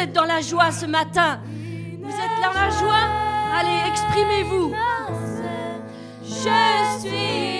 Vous êtes dans la joie ce matin. Vous êtes dans la joie? Allez, exprimez-vous. Je suis.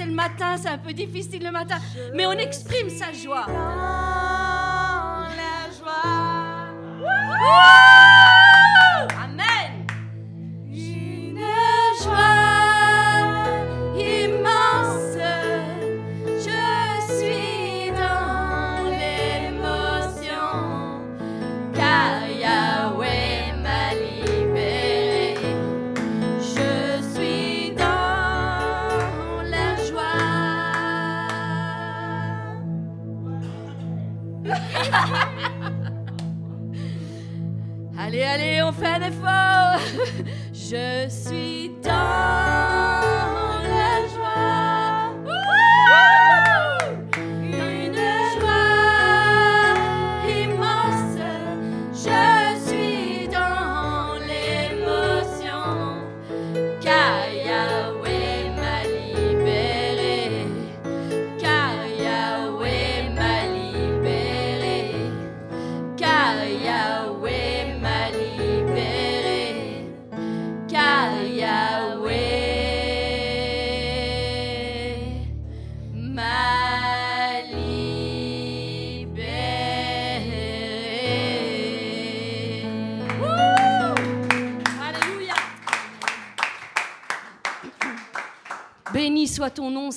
C'est le matin, c'est un peu difficile le matin, mais on exprime sa joie. Dans la joie. Un effort. Je suis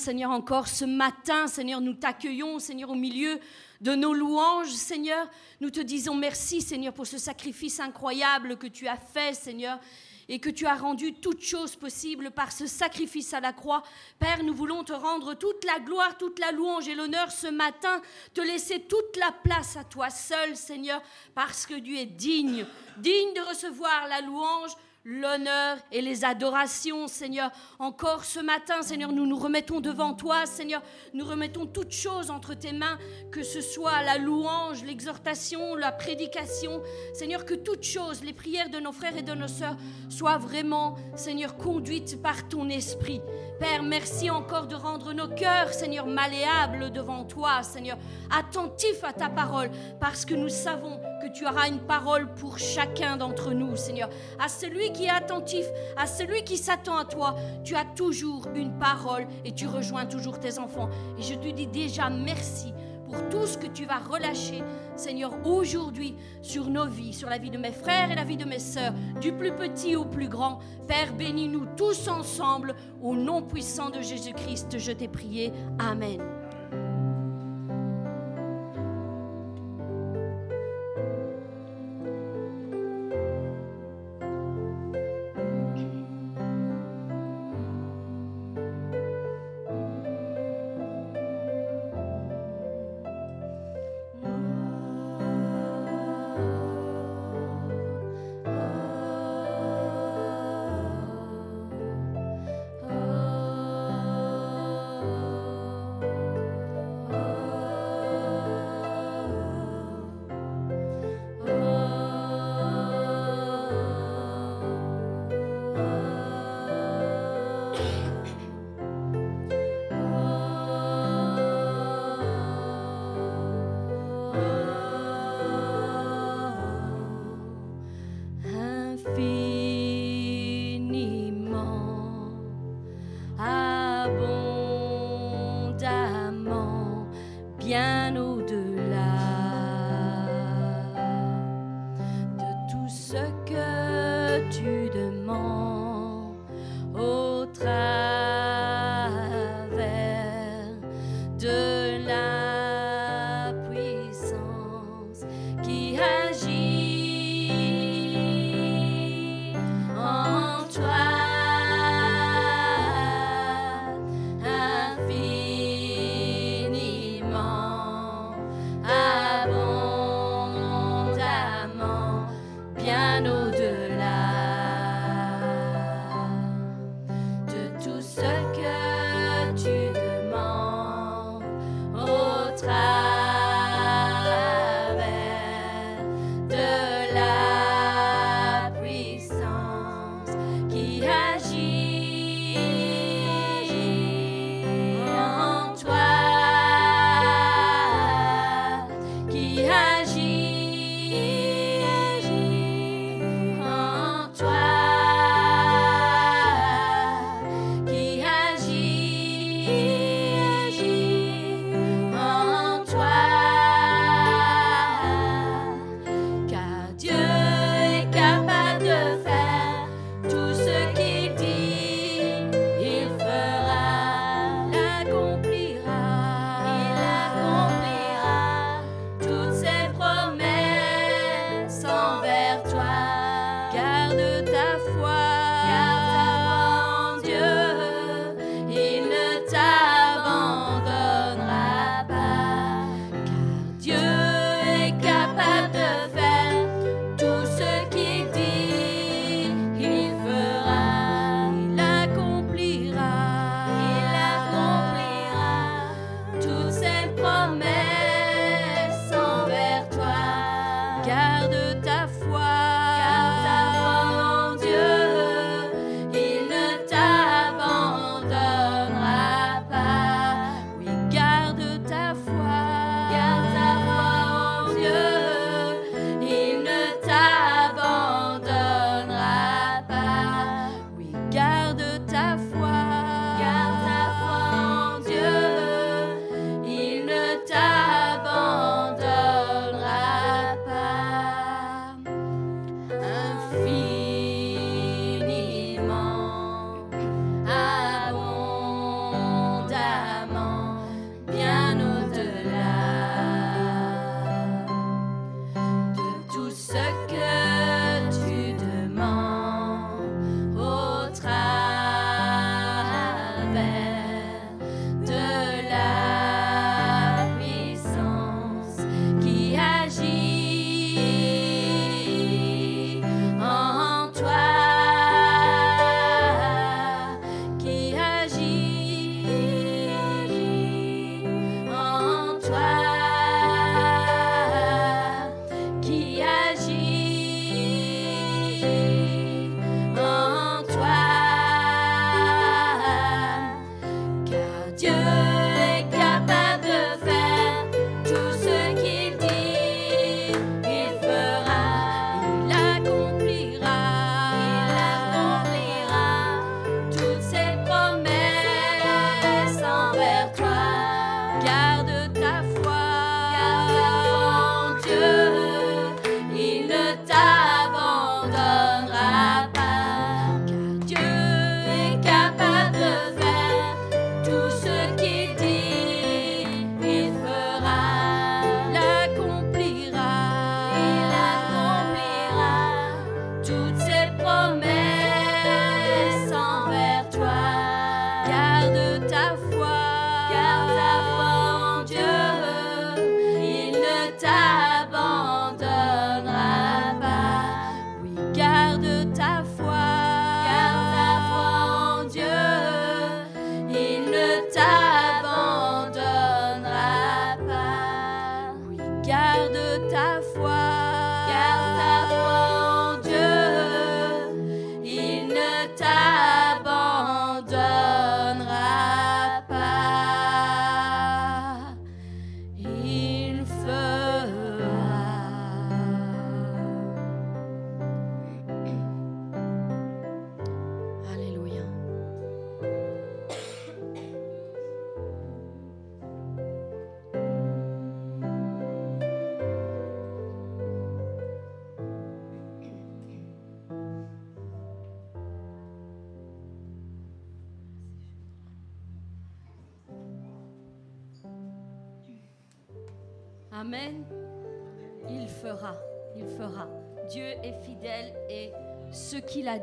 Seigneur, encore ce matin. Seigneur, nous t'accueillons, Seigneur, au milieu de nos louanges, Seigneur. Nous te disons merci, Seigneur, pour ce sacrifice incroyable que tu as fait, Seigneur, et que tu as rendu toutes choses possibles par ce sacrifice à la croix. Père, nous voulons te rendre toute la gloire, toute la louange et l'honneur ce matin, te laisser toute la place à toi seul, Seigneur, parce que tu es digne, digne de recevoir la louange, l'honneur et les adorations, Seigneur. Encore ce matin, Seigneur, nous nous remettons devant toi, Seigneur. Nous remettons toutes choses entre tes mains, que ce soit la louange, l'exhortation, la prédication. Seigneur, que toutes choses, les prières de nos frères et de nos sœurs, soient vraiment, Seigneur, conduites par ton esprit. Père, merci encore de rendre nos cœurs, Seigneur, malléables devant toi, Seigneur, attentifs à ta parole, parce que nous savons que tu auras une parole pour chacun d'entre nous, Seigneur. À celui qui est attentif, à celui qui s'attend à toi, tu as toujours une parole et tu rejoins toujours tes enfants. Et je te dis déjà merci pour tout ce que tu vas relâcher, Seigneur, aujourd'hui sur nos vies, sur la vie de mes frères et la vie de mes sœurs, du plus petit au plus grand. Père, bénis-nous tous ensemble, au nom puissant de Jésus-Christ, je t'ai prié. Amen.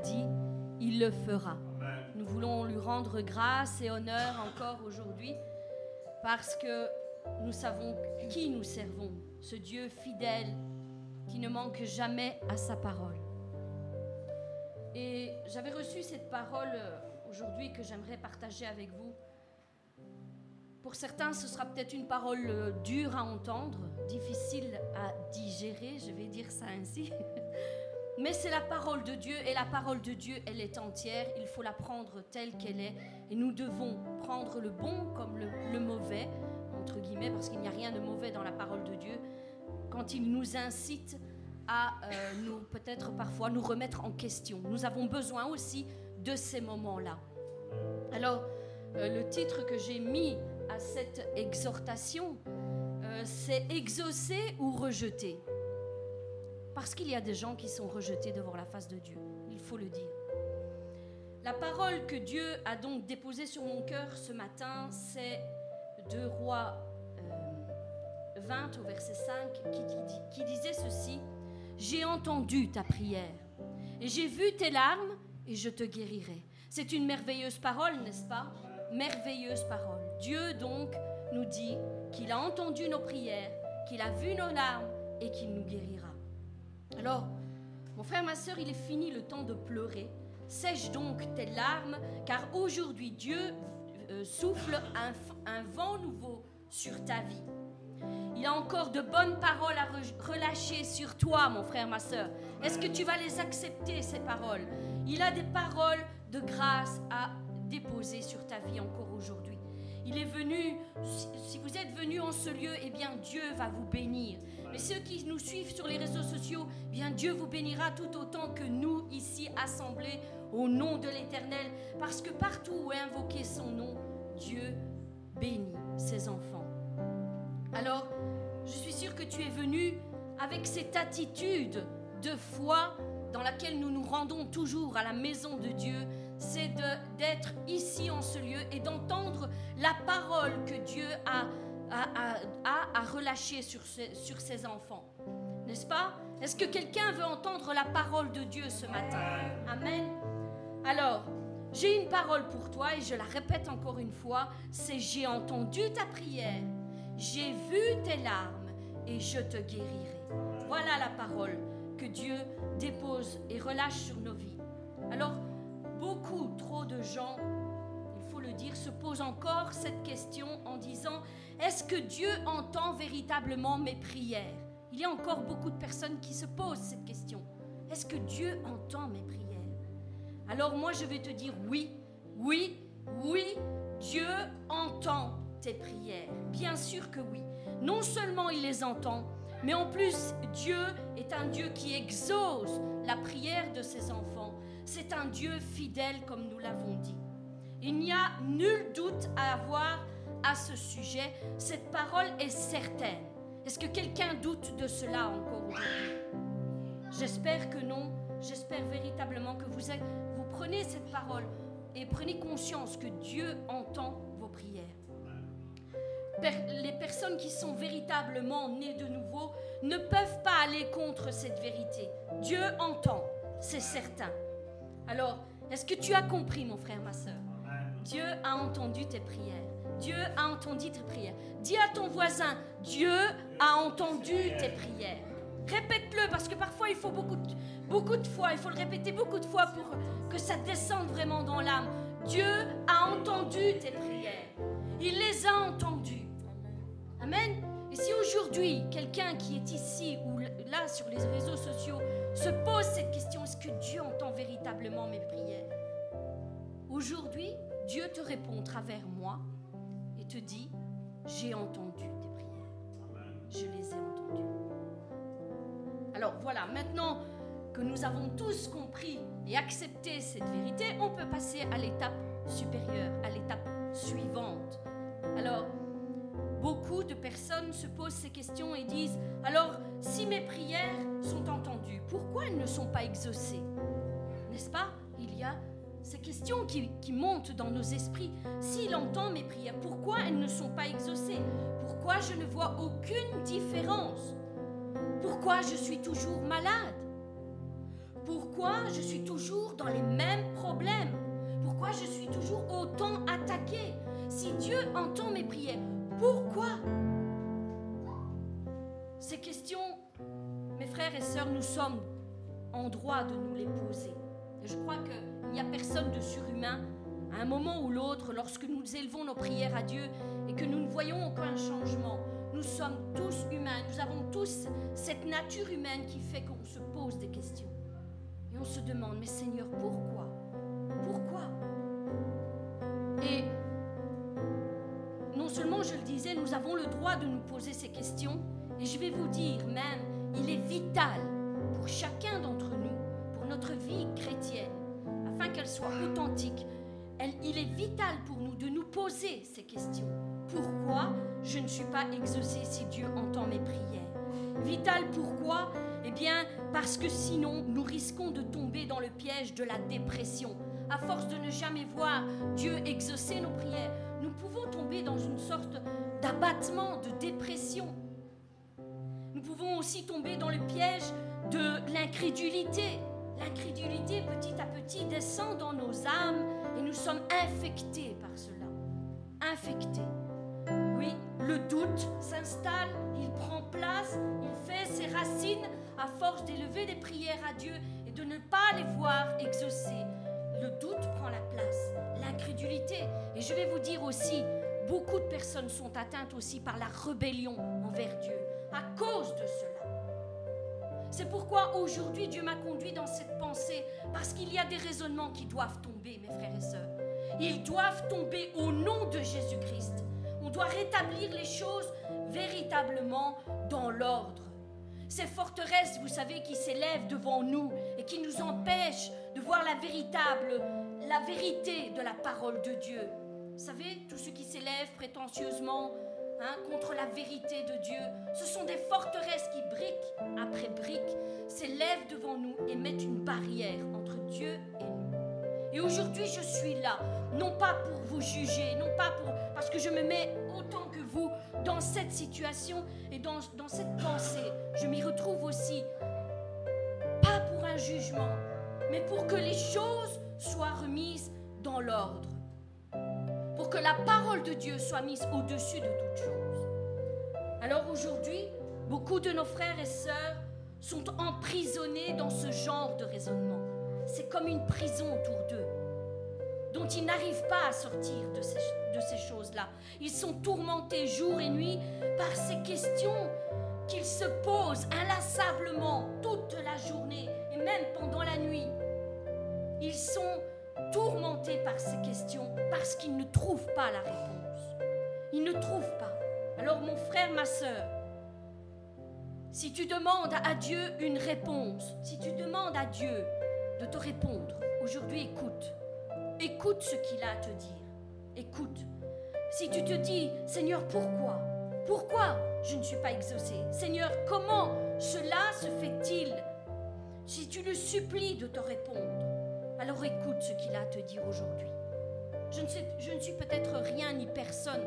Dit, il le fera. Nous voulons lui rendre grâce et honneur encore aujourd'hui parce que nous savons qui nous servons, ce Dieu fidèle qui ne manque jamais à sa parole. Et j'avais reçu cette parole euh, aujourd'hui que j'aimerais partager avec vous. Pour certains, ce sera peut-être une parole euh, dure à entendre, difficile à digérer, je vais dire ça ainsi. Mais c'est la parole de Dieu et la parole de Dieu, elle est entière. Il faut la prendre telle qu'elle est. Et nous devons prendre le bon comme le, mauvais, entre guillemets, parce qu'il n'y a rien de mauvais dans la parole de Dieu. Quand il nous incite à euh, nous, peut-être parfois, nous remettre en question. Nous avons besoin aussi de ces moments-là. Alors, euh, le titre que j'ai mis à cette exhortation, euh, c'est exaucer ou rejeter. Parce qu'il y a des gens qui sont rejetés devant la face de Dieu, il faut le dire. La parole que Dieu a donc déposée sur mon cœur ce matin, c'est de Roi euh, 20 au verset 5 qui, qui disait ceci, J'ai entendu ta prière et j'ai vu tes larmes et je te guérirai. C'est une merveilleuse parole, n'est-ce pas? Merveilleuse parole. Dieu donc nous dit qu'il a entendu nos prières, qu'il a vu nos larmes et qu'il nous guérira. Alors, mon frère, ma soeur, il est fini le temps de pleurer. Sèche donc tes larmes, car aujourd'hui Dieu euh, souffle un, vent nouveau sur ta vie. Il a encore de bonnes paroles à re- relâcher sur toi, mon frère, ma soeur. Est-ce que tu vas les accepter, ces paroles? Il a des paroles de grâce à déposer sur ta vie encore aujourd'hui. Il est venu, si- vous êtes venu en ce lieu, eh bien Dieu va vous bénir. Mais ceux qui nous suivent sur les réseaux sociaux, eh bien Dieu vous bénira tout autant que nous ici assemblés au nom de l'Éternel. Parce que partout où est invoqué son nom, Dieu bénit ses enfants. Alors, je suis sûre que tu es venu avec cette attitude de foi dans laquelle nous nous rendons toujours à la maison de Dieu, c'est d'être ici en ce lieu et d'entendre la parole que Dieu a, a, a- relâchée sur, sur ses enfants. N'est-ce pas? Est-ce que quelqu'un veut entendre la parole de Dieu ce matin? Amen. Alors, j'ai une parole pour toi et je la répète encore une fois, c'est j'ai entendu ta prière, j'ai vu tes larmes et je te guérirai. Voilà la parole que Dieu dépose et relâche sur nos vies. Alors, beaucoup trop de gens, il faut le dire, se posent encore cette question en disant, est-ce que Dieu entend véritablement mes prières? Il y a encore beaucoup de personnes qui se posent cette question. Est-ce que Dieu entend mes prières? Alors moi, je vais te dire oui, oui, oui, Dieu entend tes prières. Bien sûr que oui. Non seulement il les entend, mais en plus, Dieu est un Dieu qui exauce la prière de ses enfants. C'est un Dieu fidèle, comme nous l'avons dit. Il n'y a nul doute à avoir à ce sujet. Cette parole est certaine. Est-ce que quelqu'un doute de cela encore aujourd'hui? J'espère que non. J'espère véritablement que vous, prenez cette parole et prenez conscience que Dieu entend vos prières. Les personnes qui sont véritablement nées de nouveau ne peuvent pas aller contre cette vérité. Dieu entend, c'est certain. Alors, est-ce que tu as compris, mon frère, ma soeur Dieu a entendu tes prières. Dieu a entendu tes prières. Dis à ton voisin, Dieu a entendu tes prières. Répète-le parce que parfois il faut beaucoup de, beaucoup de fois, il faut le répéter beaucoup de fois pour que ça descende vraiment dans l'âme. Dieu a entendu tes prières. Il les a entendues. Amen. Et si aujourd'hui, quelqu'un qui est ici ou là sur les réseaux sociaux se pose cette question, est-ce que Dieu entend véritablement mes prières? Aujourd'hui, Dieu te répond à travers moi et te dit, j'ai entendu tes prières. Je les ai entendues. Alors voilà, maintenant que nous avons tous compris et accepté cette vérité, on peut passer à l'étape supérieure, à l'étape suivante. Alors, beaucoup de personnes se posent ces questions et disent, alors si mes prières sont entendues, pourquoi elles ne sont pas exaucées? N'est-ce pas? Il y a ces questions qui, montent dans nos esprits. S'il entend mes prières, pourquoi elles ne sont pas exaucées? Pourquoi je ne vois aucune différence? Pourquoi je suis toujours malade? Pourquoi je suis toujours dans les mêmes problèmes? Pourquoi je suis toujours autant attaqué Si Dieu entend mes prières, pourquoi? Ces questions, mes frères et sœurs, nous sommes en droit de nous les poser. je crois qu'il n'y a personne de surhumain à un moment ou l'autre, lorsque nous élevons nos prières à Dieu et que nous ne voyons aucun changement, nous sommes tous humains, nous avons tous cette nature humaine qui fait qu'on se pose des questions. Et on se demande, mais Seigneur, pourquoi? Pourquoi? Non seulement, je le disais, nous avons le droit de nous poser ces questions, et je vais vous dire même, il est vital pour chacun d'entre nous, pour notre vie chrétienne, afin qu'elle soit authentique, il est vital pour nous de nous poser ces questions. Pourquoi je ne suis pas exaucé si Dieu entend mes prières? Vital pourquoi? Eh bien, parce que sinon, nous risquons de tomber dans le piège de la dépression. À force de ne jamais voir Dieu exaucer nos prières, dans une sorte d'abattement, de dépression. Nous pouvons aussi tomber dans le piège de l'incrédulité. L'incrédulité petit à petit descend dans nos âmes et nous sommes infectés par cela. Infectés. Oui, le doute s'installe, il prend place, il fait ses racines à force d'élever des prières à Dieu et de ne pas les voir exaucer. Le doute prend la place, l'incrédulité. Et je vais vous dire aussi, beaucoup de personnes sont atteintes aussi par la rébellion envers Dieu à cause de cela. C'est pourquoi aujourd'hui Dieu m'a conduit dans cette pensée, parce qu'il y a des raisonnements qui doivent tomber, mes frères et sœurs. Ils doivent tomber au nom de Jésus-Christ. On doit rétablir les choses véritablement dans l'ordre. Ces forteresses, vous savez, qui s'élèvent devant nous et qui nous empêchent de voir la véritable, la vérité de la parole de Dieu. Vous savez, tous ceux qui s'élèvent prétentieusement hein, contre la vérité de Dieu, ce sont des forteresses qui, brique après brique, s'élèvent devant nous et mettent une barrière entre Dieu et nous. Et aujourd'hui, je suis là, non pas pour vous juger, non pas pour, parce que je me mets autant que vous dans cette situation et dans, dans cette pensée. Je m'y retrouve aussi, pas pour un jugement, mais pour que les choses soient remises dans l'ordre. Que la parole de Dieu soit mise au-dessus de toutes choses. Alors aujourd'hui, beaucoup de nos frères et sœurs sont emprisonnés dans ce genre de raisonnement. C'est comme une prison autour d'eux, dont ils n'arrivent pas à sortir de ces, de ces choses-là. Ils sont tourmentés jour et nuit par ces questions qu'ils se posent inlassablement toute la journée et même pendant la nuit. Ils sont tourmentés par ces questions parce qu'ils ne trouvent pas la réponse. Ils ne trouvent pas. Alors mon frère, ma soeur, si tu demandes à Dieu une réponse, si tu demandes à Dieu de te répondre, aujourd'hui écoute. Écoute ce qu'il a à te dire. Écoute. Si tu te dis, Seigneur, pourquoi? Pourquoi je ne suis pas exaucé? Seigneur, comment cela se fait-il? Si tu le supplies de te répondre, alors écoute ce qu'il a à te dire aujourd'hui. Je ne, suis peut-être rien ni personne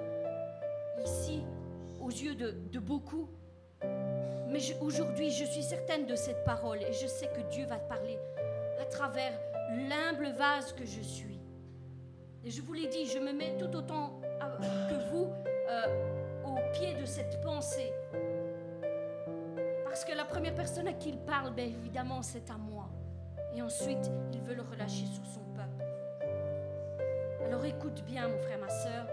ici aux yeux de, de beaucoup, mais aujourd'hui je suis certaine de cette parole et je sais que Dieu va te parler à travers l'humble vase que je suis. Et je vous l'ai dit, je me mets tout autant que vous euh, au pied de cette pensée. Parce que la première personne à qui il parle, bien évidemment, c'est à moi. Et ensuite, il veut le relâcher sur son peuple. Alors écoute bien, mon frère, ma soeur,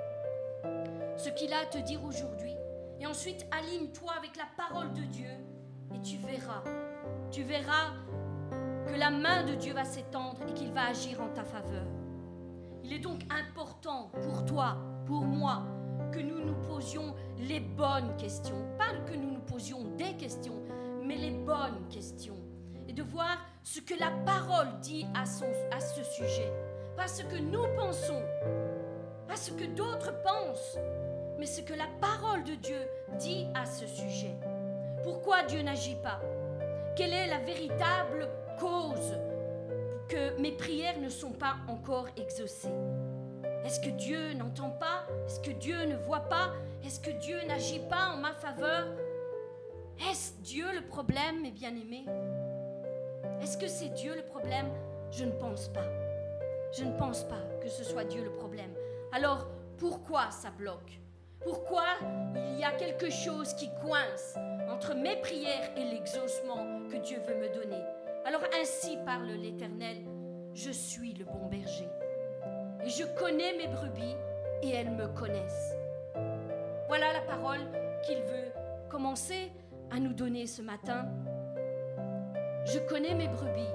ce qu'il a à te dire aujourd'hui. Et ensuite, aligne-toi avec la parole de Dieu et tu verras. Tu verras que la main de Dieu va s'étendre et qu'il va agir en ta faveur. Il est donc important pour toi, pour moi, que nous nous posions les bonnes questions. Pas que nous nous posions des questions, mais les bonnes questions. Et de voir ce que la parole dit à, ce sujet. Pas ce que nous pensons, pas ce que d'autres pensent, mais ce que la parole de Dieu dit à ce sujet. Pourquoi Dieu n'agit pas? Quelle est la véritable cause que mes prières ne sont pas encore exaucées? Est-ce que Dieu n'entend pas? Est-ce que Dieu ne voit pas? Est-ce que Dieu n'agit pas en ma faveur? Est-ce Dieu le problème, mes bien-aimés? Est-ce que c'est Dieu le problème? Je ne pense pas. Je ne pense pas que ce soit Dieu le problème. Alors, pourquoi ça bloque? Pourquoi il y a quelque chose qui coince entre mes prières et l'exaucement que Dieu veut me donner? Alors ainsi parle l'Éternel, je suis le bon berger. Et je connais mes brebis et elles me connaissent. Voilà la parole qu'il veut commencer à nous donner ce matin. Je connais mes brebis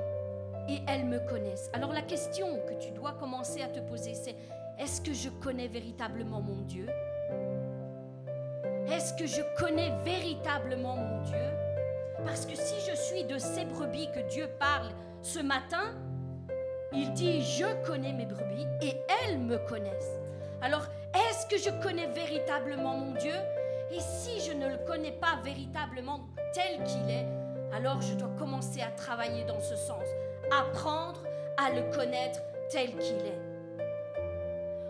et elles me connaissent. Alors la question que tu dois commencer à te poser, c'est est-ce que je connais véritablement mon Dieu? Est-ce que je connais véritablement mon Dieu? Parce que si je suis de ces brebis que Dieu parle ce matin, il dit, je connais mes brebis et elles me connaissent. Alors, est-ce que je connais véritablement mon Dieu? Et si je ne le connais pas véritablement tel qu'il est, alors je dois commencer à travailler dans ce sens, apprendre à le connaître tel qu'il est.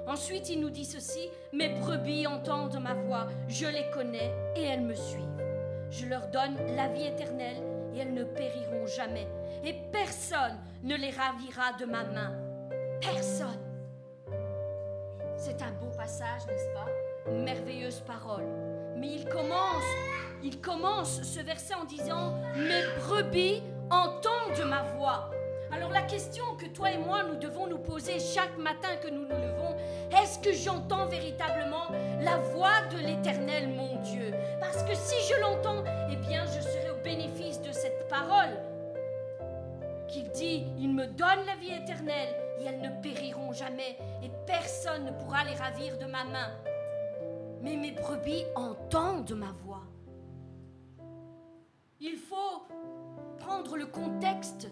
Ensuite, il nous dit ceci, mes brebis entendent ma voix, je les connais et elles me suivent. Je leur donne la vie éternelle et elles ne périront jamais. Et personne ne les ravira de ma main. Personne. C'est un beau passage, n'est-ce pas? Merveilleuse parole. Mais il commence, il commence ce verset en disant, mes brebis entendent ma voix. Alors la question que toi et moi nous devons nous poser chaque matin que nous nous levons, est-ce que j'entends véritablement la voix de l'Éternel mon Dieu? Parce que si je l'entends, eh bien je serai au bénéfice de cette parole qu'il dit, il me donne la vie éternelle et elles ne périront jamais et personne ne pourra les ravir de ma main. Mais mes brebis entendent ma voix. Il faut prendre le contexte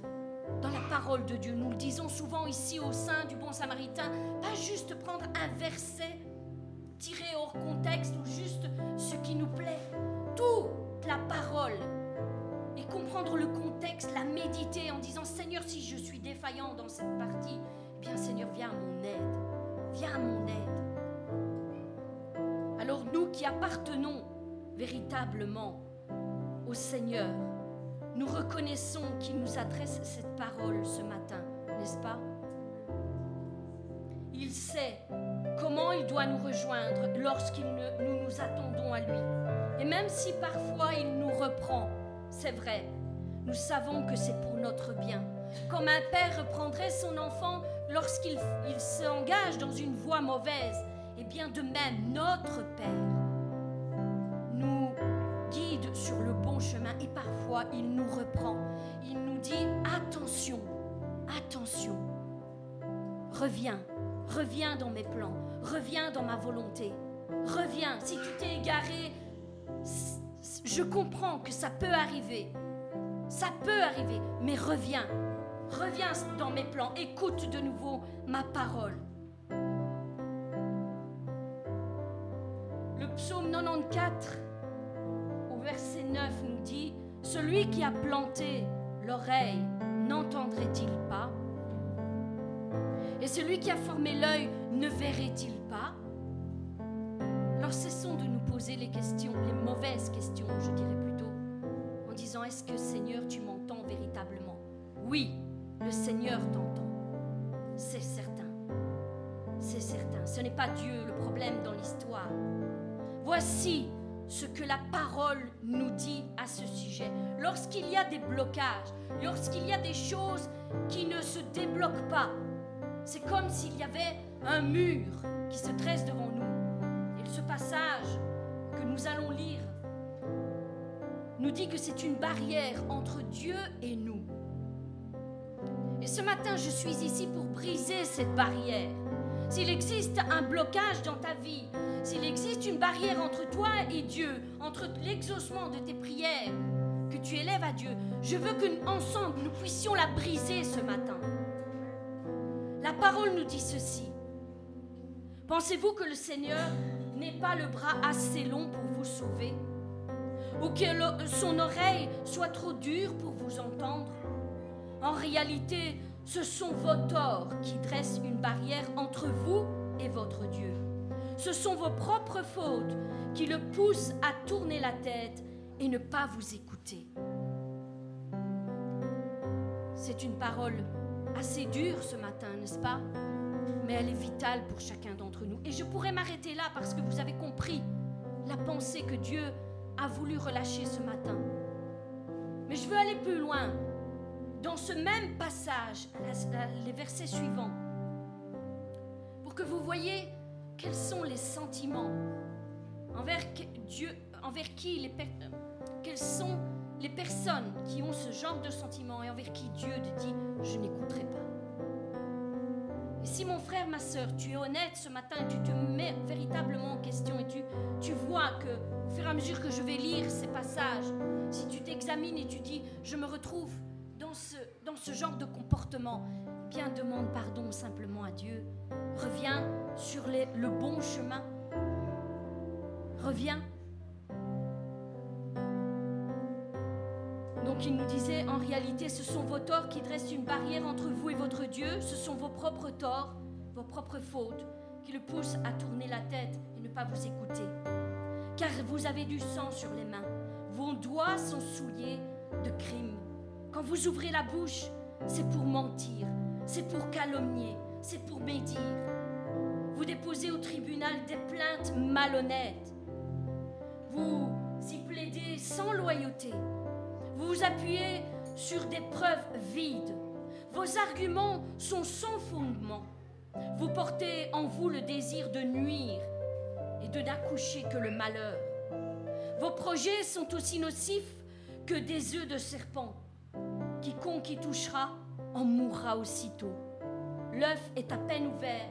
dans la parole de Dieu. Nous le disons souvent ici au sein du bon samaritain, pas juste prendre un verset tiré hors contexte ou juste ce qui nous plaît. Toute la parole. Et comprendre le contexte, la méditer en disant Seigneur, si je suis défaillant dans cette partie, eh bien Seigneur, viens à mon aide. Viens à mon aide. Alors nous qui appartenons véritablement au Seigneur, nous reconnaissons qu'il nous adresse cette parole ce matin, n'est-ce pas? Il sait comment il doit nous rejoindre lorsqu'il nous nous attendons à lui. Et même si parfois il nous reprend, c'est vrai, nous savons que c'est pour notre bien. Comme un père reprendrait son enfant lorsqu'il s'engage dans une voie mauvaise, eh bien de même notre Père sur le bon chemin et parfois il nous reprend. Il nous dit attention, attention, reviens, reviens dans mes plans, reviens dans ma volonté, reviens. Si tu t'es égaré, je comprends que ça peut arriver, ça peut arriver, mais reviens, reviens dans mes plans, écoute de nouveau ma parole. Psaume 94 verset 9 nous dit, Celui qui a planté l'oreille, n'entendrait-il pas? Et celui qui a formé l'œil, ne verrait-il pas? Alors cessons de nous poser les questions, les mauvaises questions, je dirais plutôt, en disant, Est-ce que Seigneur, tu m'entends véritablement? Oui, le Seigneur t'entend. C'est certain. C'est certain. Ce n'est pas Dieu le problème dans l'histoire. Voici ce que la parole nous dit à ce sujet. Lorsqu'il y a des blocages, lorsqu'il y a des choses qui ne se débloquent pas, c'est comme s'il y avait un mur qui se dresse devant nous. Et ce passage que nous allons lire nous dit que c'est une barrière entre Dieu et nous. Et ce matin, je suis ici pour briser cette barrière. S'il existe un blocage dans ta vie, s'il existe une barrière entre toi et Dieu, entre l'exaucement de tes prières que tu élèves à Dieu, je veux que ensemble nous puissions la briser ce matin. La parole nous dit ceci. Pensez-vous que le Seigneur n'ait pas le bras assez long pour vous sauver? Ou que son oreille soit trop dure pour vous entendre? En réalité, ce sont vos torts qui dressent une barrière entre vous et votre Dieu. Ce sont vos propres fautes qui le poussent à tourner la tête et ne pas vous écouter. C'est une parole assez dure ce matin, n'est-ce pas? Mais elle est vitale pour chacun d'entre nous. Et je pourrais m'arrêter là parce que vous avez compris la pensée que Dieu a voulu relâcher ce matin. Mais je veux aller plus loin. Dans ce même passage, les versets suivants, pour que vous voyez quels sont les sentiments envers Dieu, envers qui les quels sont les personnes qui ont ce genre de sentiments et envers qui Dieu dit je n'écouterai pas. Et si mon frère, ma soeur, tu es honnête ce matin tu te mets véritablement en question et tu, tu vois que au fur et à mesure que je vais lire ces passages, si tu t'examines et tu dis je me retrouve dans ce, ce genre de comportement, bien demande pardon simplement à Dieu. Reviens sur le bon chemin. Reviens Donc il nous disait, en réalité, ce sont vos torts qui dressent une barrière entre vous et votre Dieu, ce sont vos propres torts, vos propres fautes, qui le poussent à tourner la tête et ne pas vous écouter. Car vous avez du sang sur les mains, vos doigts sont souillés de crimes. Quand vous ouvrez la bouche, c'est pour mentir, c'est pour calomnier, c'est pour médire. Vous déposez au tribunal des plaintes malhonnêtes. Vous y plaidez sans loyauté vous vous appuyez sur des preuves vides. Vos arguments sont sans fondement. Vous portez en vous le désir de nuire et de n'accoucher que le malheur. Vos projets sont aussi nocifs que des œufs de serpent. Quiconque y touchera en mourra aussitôt. L'œuf est à peine ouvert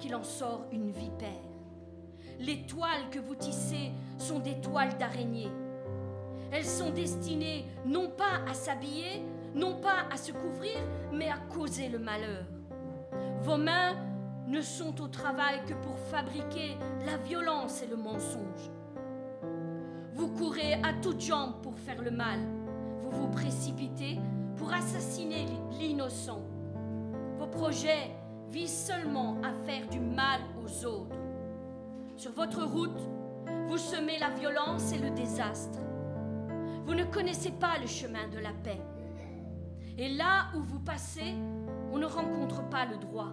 qu'il en sort une vipère. Les toiles que vous tissez sont des toiles d'araignée. Elles sont destinées non pas à s'habiller, non pas à se couvrir, mais à causer le malheur. Vos mains ne sont au travail que pour fabriquer la violence et le mensonge. Vous courez à toutes jambes pour faire le mal. Vous vous précipitez pour assassiner l'innocent. Vos projets visent seulement à faire du mal aux autres. Sur votre route, vous semez la violence et le désastre. Vous ne connaissez pas le chemin de la paix. Et là où vous passez, on ne rencontre pas le droit.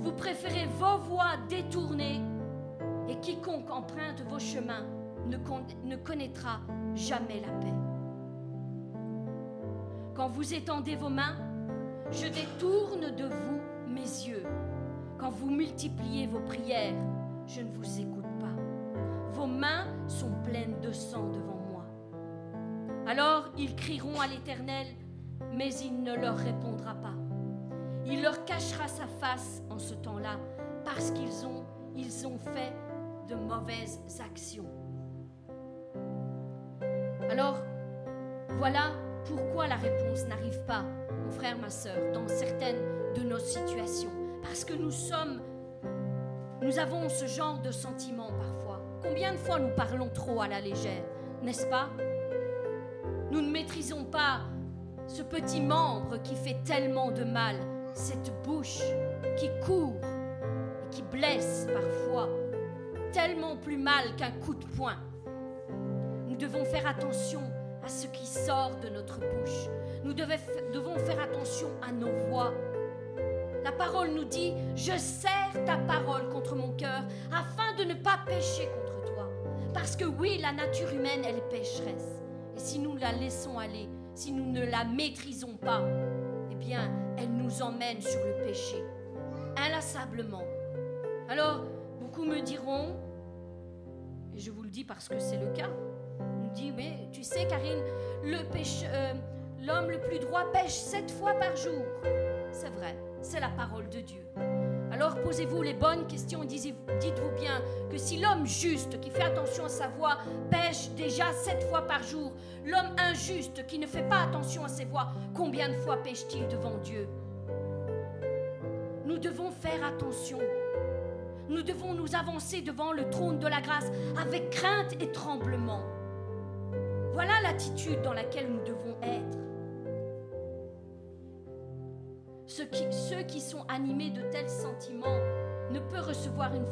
Vous préférez vos voies détournées et quiconque emprunte vos chemins ne, connaîtra jamais la paix. Quand vous étendez vos mains, je détourne de vous mes yeux. Quand vous multipliez vos prières, je ne vous écoute pas. Vos mains sont pleines de sang devant alors ils crieront à l'Éternel, mais il ne leur répondra pas. Il leur cachera sa face en ce temps-là, parce qu'ils ont, ils ont fait de mauvaises actions. Alors, voilà pourquoi la réponse n'arrive pas, mon frère, ma soeur, dans certaines de nos situations? Parce que nous sommes, nous avons ce genre de sentiments parfois. Combien de fois nous parlons trop à la légère, n'est-ce pas? Nous ne maîtrisons pas ce petit membre qui fait tellement de mal, cette bouche qui court et qui blesse parfois tellement plus mal qu'un coup de poing. Nous devons faire attention à ce qui sort de notre bouche. Nous devons faire attention à nos voix. La parole nous dit, je serre ta parole contre mon cœur afin de ne pas pécher contre toi. Parce que oui, la nature humaine, elle est pécheresse. Et si nous la laissons aller, si nous ne la maîtrisons pas, eh bien, elle nous emmène sur le péché, inlassablement. Alors, beaucoup me diront, et je vous le dis parce que c'est le cas, dit, mais tu sais Karine, euh, l'homme le plus droit pêche sept fois par jour. C'est vrai, c'est la parole de Dieu. Alors posez-vous les bonnes questions, dites-vous bien que si l'homme juste qui fait attention à sa voix pêche déjà sept fois par jour, l'homme injuste qui ne fait pas attention à ses voix, combien de fois pêche-t-il devant Dieu? Nous devons faire attention. Nous devons nous avancer devant le trône de la grâce avec crainte et tremblement. Voilà l'attitude dans laquelle nous devons être. Ceux qui, sont animés de tels sentiments ne peuvent recevoir une,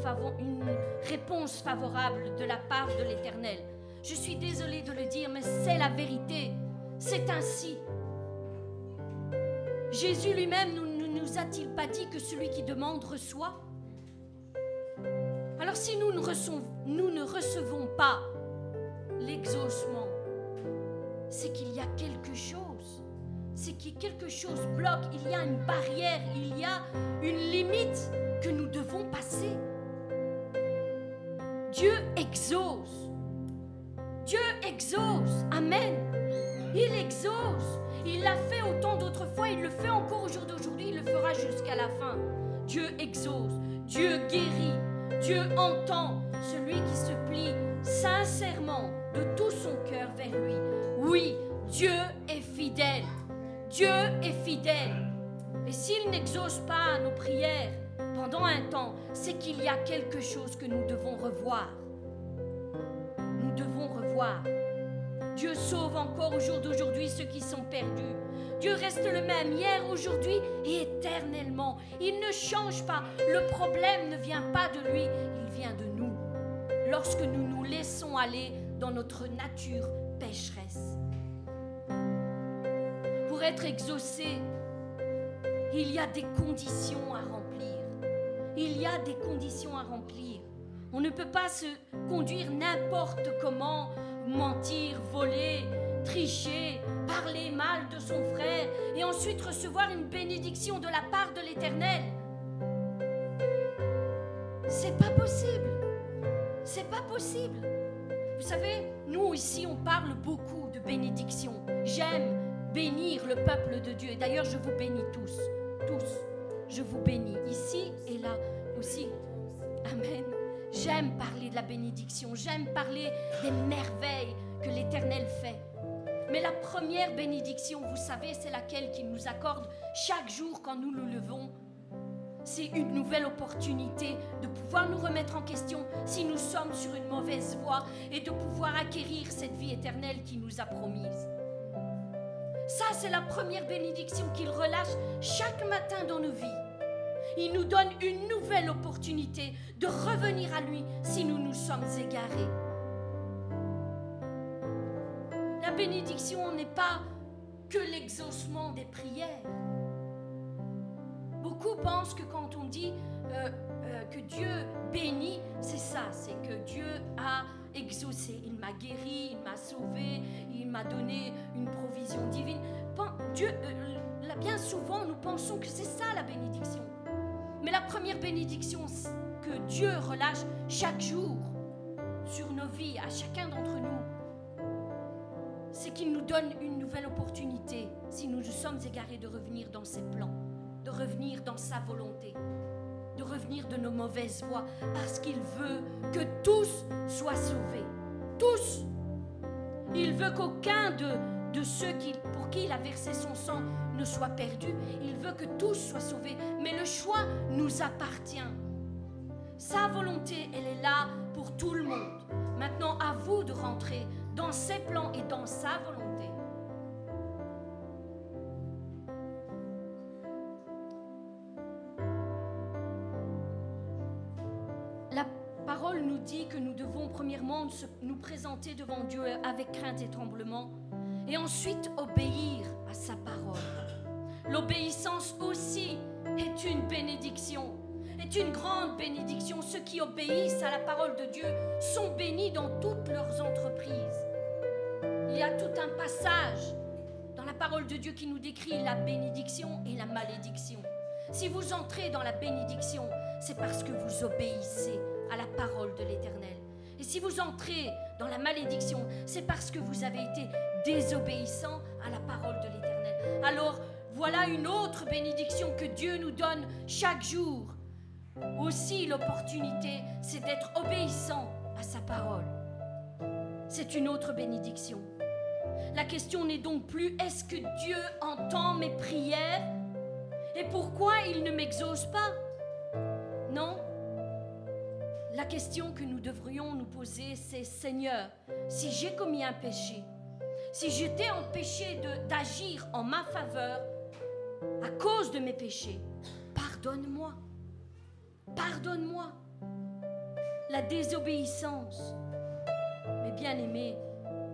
réponse favorable de la part de l'Éternel. Je suis désolée de le dire, mais c'est la vérité. C'est ainsi. Jésus lui-même ne nous, nous a-t-il pas dit que celui qui demande reçoit? Alors si nous ne recevons, nous ne recevons pas l'exaucement, c'est qu'il y a quelque chose c'est que quelque chose bloque, il y a une barrière, il y a une limite que nous devons passer. Dieu exauce. Dieu exauce. Amen. Il exauce. Il l'a fait autant d'autres fois, il le fait encore au jour d'aujourd'hui, il le fera jusqu'à la fin. Dieu exauce. Dieu guérit. Dieu entend celui qui se plie sincèrement de tout son cœur vers lui. Oui, Dieu est fidèle. Dieu est fidèle. Et s'il n'exauce pas nos prières pendant un temps, c'est qu'il y a quelque chose que nous devons revoir. Nous devons revoir. Dieu sauve encore au jour d'aujourd'hui ceux qui sont perdus. Dieu reste le même hier, aujourd'hui et éternellement. Il ne change pas. Le problème ne vient pas de lui, il vient de nous. Lorsque nous nous laissons aller dans notre nature pécheresse être exaucé, il y a des conditions à remplir. Il y a des conditions à remplir. On ne peut pas se conduire n'importe comment, mentir, voler, tricher, parler mal de son frère et ensuite recevoir une bénédiction de la part de l'Éternel. C'est pas possible. C'est pas possible. Vous savez, nous ici, on parle beaucoup de bénédiction. J'aime bénir le peuple de Dieu. Et d'ailleurs, je vous bénis tous, tous. Je vous bénis ici et là aussi. Amen. J'aime parler de la bénédiction, j'aime parler des merveilles que l'Éternel fait. Mais la première bénédiction, vous savez, c'est laquelle qu'il nous accorde chaque jour quand nous nous levons. C'est une nouvelle opportunité de pouvoir nous remettre en question si nous sommes sur une mauvaise voie et de pouvoir acquérir cette vie éternelle qu'il nous a promise. Ça, c'est la première bénédiction qu'il relâche chaque matin dans nos vies. Il nous donne une nouvelle opportunité de revenir à lui si nous nous sommes égarés. La bénédiction n'est pas que l'exaucement des prières. Beaucoup pensent que quand on dit euh, euh, que Dieu bénit, c'est ça, c'est que Dieu a exaucé, il m'a guéri, il m'a sauvé, il m'a donné une provision divine. Dieu, euh, bien souvent, nous pensons que c'est ça la bénédiction. Mais la première bénédiction que Dieu relâche chaque jour sur nos vies, à chacun d'entre nous, c'est qu'il nous donne une nouvelle opportunité, si nous nous sommes égarés, de revenir dans ses plans, de revenir dans sa volonté de revenir de nos mauvaises voies, parce qu'il veut que tous soient sauvés. Tous. Il veut qu'aucun de, de ceux qui, pour qui il a versé son sang ne soit perdu. Il veut que tous soient sauvés. Mais le choix nous appartient. Sa volonté, elle est là pour tout le monde. Maintenant, à vous de rentrer dans ses plans et dans sa volonté. Nous dit que nous devons premièrement nous présenter devant Dieu avec crainte et tremblement et ensuite obéir à sa parole. L'obéissance aussi est une bénédiction, est une grande bénédiction. Ceux qui obéissent à la parole de Dieu sont bénis dans toutes leurs entreprises. Il y a tout un passage dans la parole de Dieu qui nous décrit la bénédiction et la malédiction. Si vous entrez dans la bénédiction, c'est parce que vous obéissez à la parole de l'Éternel. Et si vous entrez dans la malédiction, c'est parce que vous avez été désobéissant à la parole de l'Éternel. Alors, voilà une autre bénédiction que Dieu nous donne chaque jour. Aussi, l'opportunité, c'est d'être obéissant à sa parole. C'est une autre bénédiction. La question n'est donc plus est-ce que Dieu entend mes prières? Et pourquoi il ne m'exauce pas? Non. La question que nous devrions nous poser, c'est Seigneur, si j'ai commis un péché, si j'étais empêché d'agir en ma faveur à cause de mes péchés, pardonne-moi. Pardonne-moi. La désobéissance, mes bien-aimés,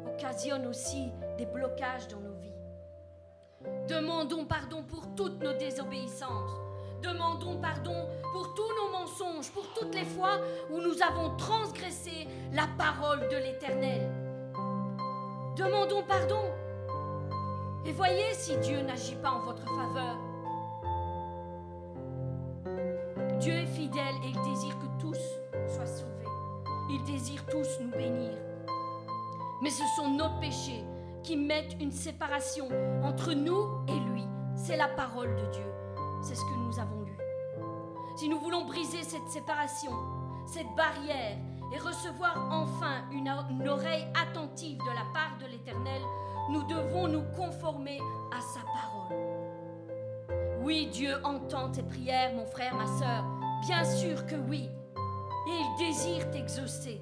occasionne aussi des blocages dans nos vies. Demandons pardon pour toutes nos désobéissances. Demandons pardon pour tous nos mensonges, pour toutes les fois où nous avons transgressé la parole de l'Éternel. Demandons pardon. Et voyez si Dieu n'agit pas en votre faveur. Dieu est fidèle et il désire que tous soient sauvés. Il désire tous nous bénir. Mais ce sont nos péchés qui mettent une séparation entre nous et lui. C'est la parole de Dieu. C'est ce que nous avons lu. Si nous voulons briser cette séparation, cette barrière, et recevoir enfin une, oreille attentive de la part de l'Éternel, nous devons nous conformer à sa parole. Oui, Dieu entend tes prières, mon frère, ma soeur. Bien sûr que oui. Et il désire t'exaucer.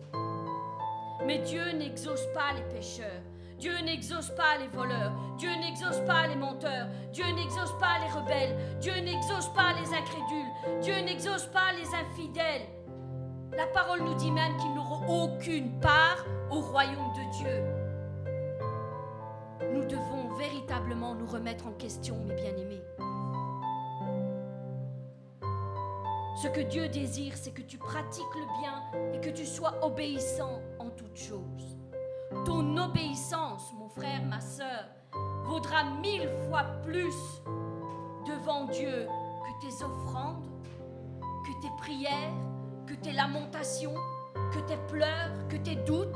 Mais Dieu n'exauce pas les pécheurs. Dieu n'exauce pas les voleurs. Dieu n'exauce pas les menteurs. Dieu n'exauce pas les rebelles. Dieu n'exauce pas les incrédules. Dieu n'exauce pas les infidèles. La parole nous dit même qu'ils n'auront aucune part au royaume de Dieu. Nous devons véritablement nous remettre en question, mes bien-aimés. Ce que Dieu désire, c'est que tu pratiques le bien et que tu sois obéissant en toutes choses. Ton obéissance, mon frère, ma soeur, vaudra mille fois plus devant Dieu que tes offrandes, que tes prières, que tes lamentations, que tes pleurs, que tes doutes.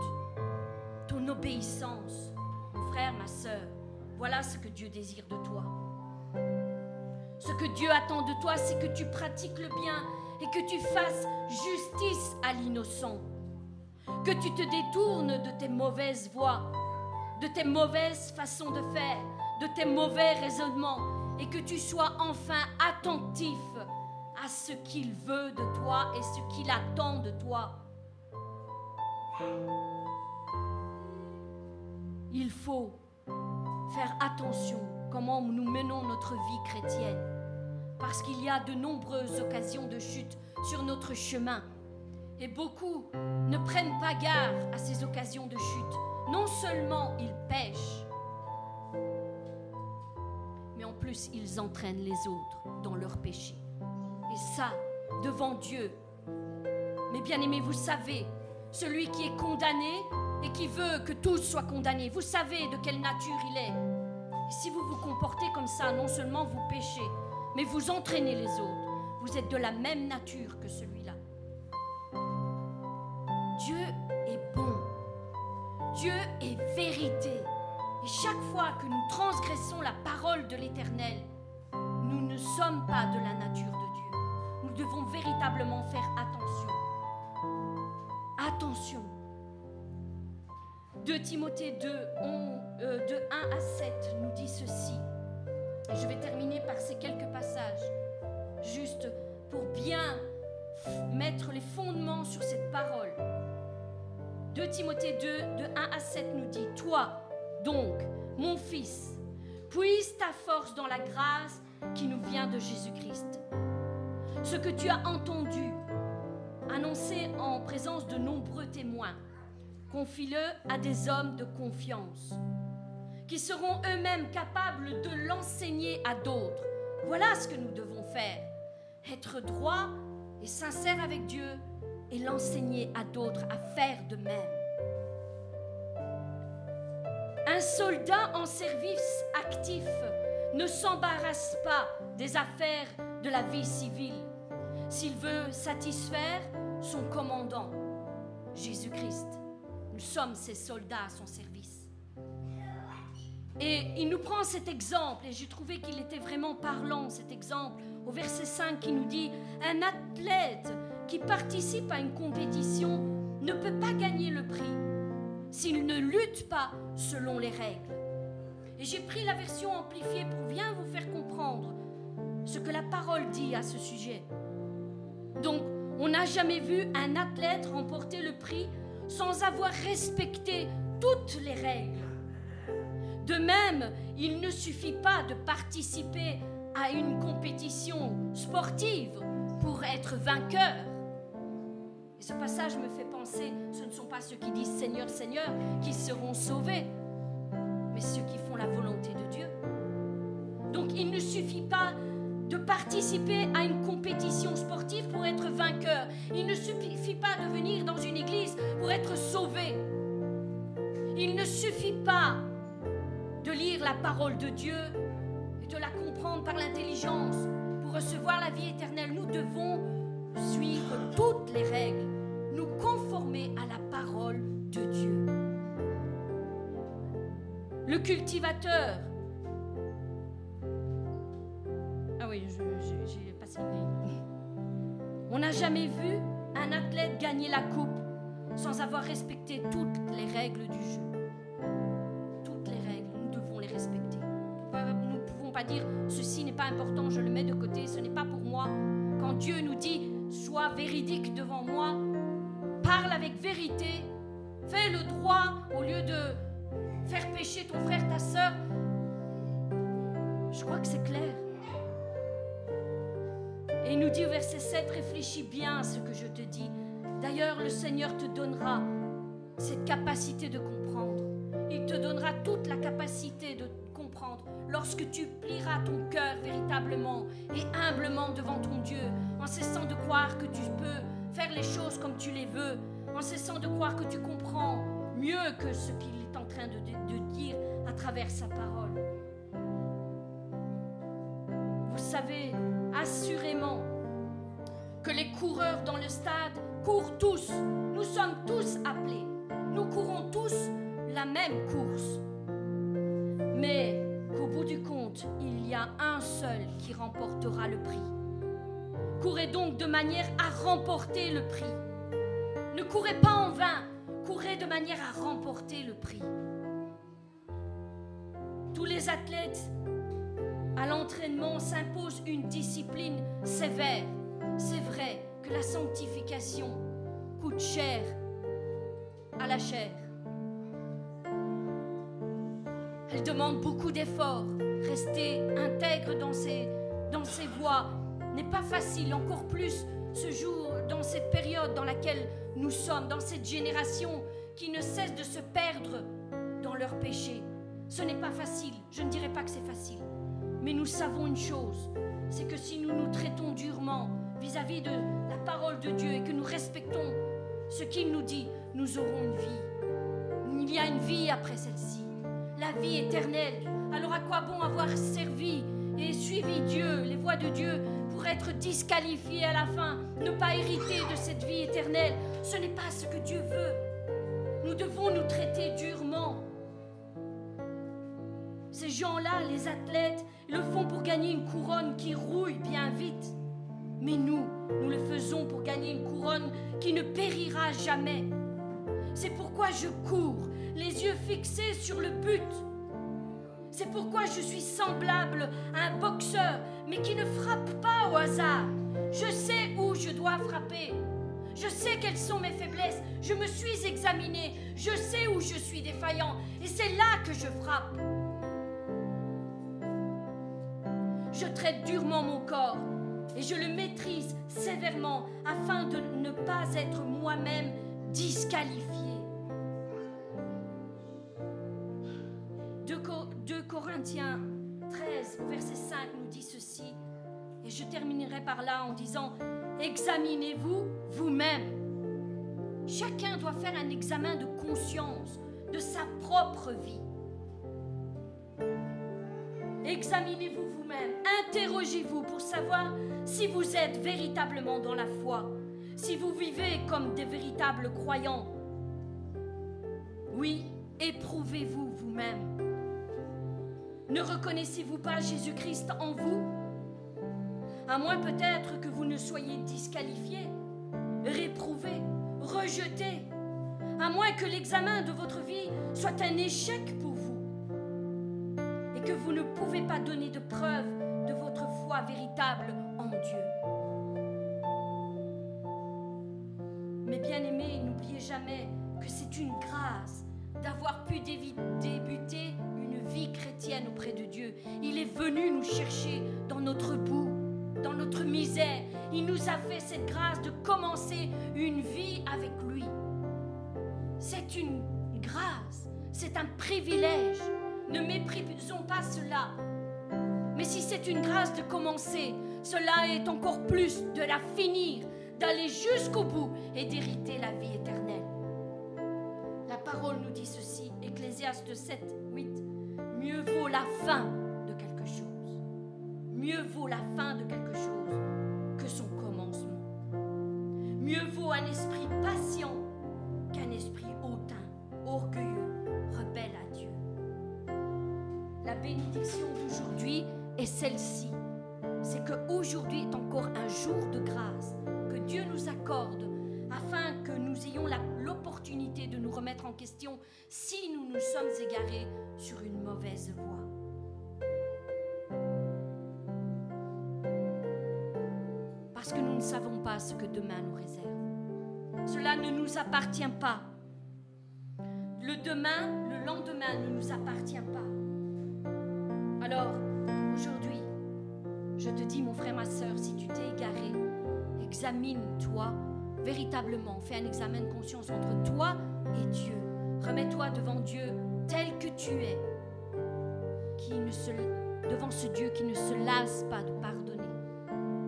Ton obéissance, mon frère, ma soeur, voilà ce que Dieu désire de toi. Ce que Dieu attend de toi, c'est que tu pratiques le bien et que tu fasses justice à l'innocent. Que tu te détournes de tes mauvaises voies, de tes mauvaises façons de faire, de tes mauvais raisonnements et que tu sois enfin attentif à ce qu'il veut de toi et ce qu'il attend de toi. Il faut faire attention comment nous menons notre vie chrétienne, parce qu'il y a de nombreuses occasions de chute sur notre chemin. Et beaucoup ne prennent pas garde à ces occasions de chute. Non seulement ils pêchent, mais en plus ils entraînent les autres dans leur péché. Et ça, devant Dieu. Mais bien aimés, vous savez, celui qui est condamné et qui veut que tous soient condamnés, vous savez de quelle nature il est. Si vous vous comportez comme ça, non seulement vous péchez, mais vous entraînez les autres. Vous êtes de la même nature que celui-là. Dieu est bon. Dieu est vérité. Et chaque fois que nous transgressons la parole de l'Éternel, nous ne sommes pas de la nature de Dieu. Nous devons véritablement faire attention. Attention. 2 Timothée 2, 1 euh, à 7 nous dit ceci. Et je vais terminer par ces quelques passages, juste pour bien mettre les fondements sur cette parole. 2 Timothée 2, de 1 à 7 nous dit, Toi, donc, mon fils, puise ta force dans la grâce qui nous vient de Jésus-Christ. Ce que tu as entendu, annoncé en présence de nombreux témoins, confie-le à des hommes de confiance, qui seront eux-mêmes capables de l'enseigner à d'autres. Voilà ce que nous devons faire. Être droit et sincère avec Dieu et l'enseigner à d'autres à faire de même. Un soldat en service actif ne s'embarrasse pas des affaires de la vie civile s'il veut satisfaire son commandant. Jésus-Christ. Nous sommes ses soldats à son service. Et il nous prend cet exemple, et j'ai trouvé qu'il était vraiment parlant, cet exemple, au verset 5 qui nous dit, un athlète qui participe à une compétition ne peut pas gagner le prix s'il ne lutte pas selon les règles. Et j'ai pris la version amplifiée pour bien vous faire comprendre ce que la parole dit à ce sujet. Donc, on n'a jamais vu un athlète remporter le prix sans avoir respecté toutes les règles. De même, il ne suffit pas de participer à une compétition sportive pour être vainqueur. Et ce passage me fait penser, ce ne sont pas ceux qui disent Seigneur, Seigneur qui seront sauvés, mais ceux qui font la volonté de Dieu. Donc il ne suffit pas de participer à une compétition sportive pour être vainqueur. Il ne suffit pas de venir dans une église pour être sauvé. Il ne suffit pas de lire la parole de Dieu et de la comprendre par l'intelligence pour recevoir la vie éternelle. Nous devons suivre toutes les règles, nous conformer à la parole de Dieu. Le cultivateur oui, j'ai passé On n'a jamais vu un athlète gagner la coupe sans avoir respecté toutes les règles du jeu. Toutes les règles, nous devons les respecter. Nous ne pouvons pas dire ceci n'est pas important, je le mets de côté, ce n'est pas pour moi. Quand Dieu nous dit sois véridique devant moi, parle avec vérité, fais le droit au lieu de faire pécher ton frère, ta soeur. Je crois que c'est clair. Et il nous dit au verset 7, réfléchis bien à ce que je te dis. D'ailleurs, le Seigneur te donnera cette capacité de comprendre. Il te donnera toute la capacité de comprendre lorsque tu plieras ton cœur véritablement et humblement devant ton Dieu, en cessant de croire que tu peux faire les choses comme tu les veux, en cessant de croire que tu comprends mieux que ce qu'il est en train de, dire à travers sa parole. Vous savez, assurément que les coureurs dans le stade courent tous. Nous sommes tous appelés. Nous courons tous la même course. Mais qu'au bout du compte, il y a un seul qui remportera le prix. Courez donc de manière à remporter le prix. Ne courez pas en vain, courez de manière à remporter le prix. Tous les athlètes à l'entraînement s'impose une discipline sévère. C'est vrai que la sanctification coûte cher à la chair. Elle demande beaucoup d'efforts. Rester intègre dans ses, dans ses voies n'est pas facile, encore plus ce jour, dans cette période dans laquelle nous sommes, dans cette génération qui ne cesse de se perdre dans leurs péchés. Ce n'est pas facile, je ne dirais pas que c'est facile. Mais nous savons une chose, c'est que si nous nous traitons durement vis-à-vis de la parole de Dieu et que nous respectons ce qu'il nous dit, nous aurons une vie. Il y a une vie après celle-ci, la vie éternelle. Alors à quoi bon avoir servi et suivi Dieu, les voies de Dieu, pour être disqualifié à la fin, ne pas hériter de cette vie éternelle Ce n'est pas ce que Dieu veut. Nous devons nous traiter durement. Ces gens-là, les athlètes, le font pour gagner une couronne qui rouille bien vite. Mais nous, nous le faisons pour gagner une couronne qui ne périra jamais. C'est pourquoi je cours, les yeux fixés sur le but. C'est pourquoi je suis semblable à un boxeur, mais qui ne frappe pas au hasard. Je sais où je dois frapper. Je sais quelles sont mes faiblesses. Je me suis examiné. Je sais où je suis défaillant. Et c'est là que je frappe. Je traite durement mon corps et je le maîtrise sévèrement afin de ne pas être moi-même disqualifié. 2 Corinthiens 13, verset 5 nous dit ceci, et je terminerai par là en disant, examinez-vous vous-même. Chacun doit faire un examen de conscience de sa propre vie. Examinez-vous vous-même, interrogez-vous pour savoir si vous êtes véritablement dans la foi, si vous vivez comme des véritables croyants, oui, éprouvez-vous vous-même. Ne reconnaissez-vous pas Jésus-Christ en vous? À moins peut-être que vous ne soyez disqualifié, réprouvé, rejeté, à moins que l'examen de votre vie soit un échec pour vous. Et que vous ne pouvez pas donner de preuve de votre foi véritable en Dieu. Mais bien aimés, n'oubliez jamais que c'est une grâce d'avoir pu débuter vie chrétienne auprès de Dieu. Il est venu nous chercher dans notre boue, dans notre misère. Il nous a fait cette grâce de commencer une vie avec lui. C'est une grâce, c'est un privilège. Ne méprisons pas cela. Mais si c'est une grâce de commencer, cela est encore plus de la finir, d'aller jusqu'au bout et d'hériter la vie éternelle. La parole nous dit ceci, Ecclésiaste 7, 8. Mieux vaut la fin de quelque chose. Mieux vaut la fin de quelque chose que son commencement. Mieux vaut un esprit patient qu'un esprit hautain, orgueilleux, rebelle à Dieu. La bénédiction d'aujourd'hui est celle-ci. C'est qu'aujourd'hui est encore un jour de grâce que Dieu nous accorde afin que nous ayons l'opportunité de nous remettre en question si nous nous sommes égarés sur une mauvaise voie. Parce que nous ne savons pas ce que demain nous réserve. Cela ne nous appartient pas. Le demain, le lendemain ne nous appartient pas. Alors, aujourd'hui, je te dis, mon frère, ma soeur, si tu t'es égaré, examine-toi véritablement. Fais un examen de conscience entre toi et Dieu. Remets-toi devant Dieu tel que tu es, devant ce Dieu qui ne se lasse pas de pardonner,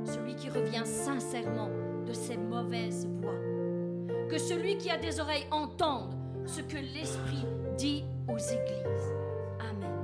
celui qui revient sincèrement de ses mauvaises voies. Que celui qui a des oreilles entende ce que l'Esprit dit aux églises. sur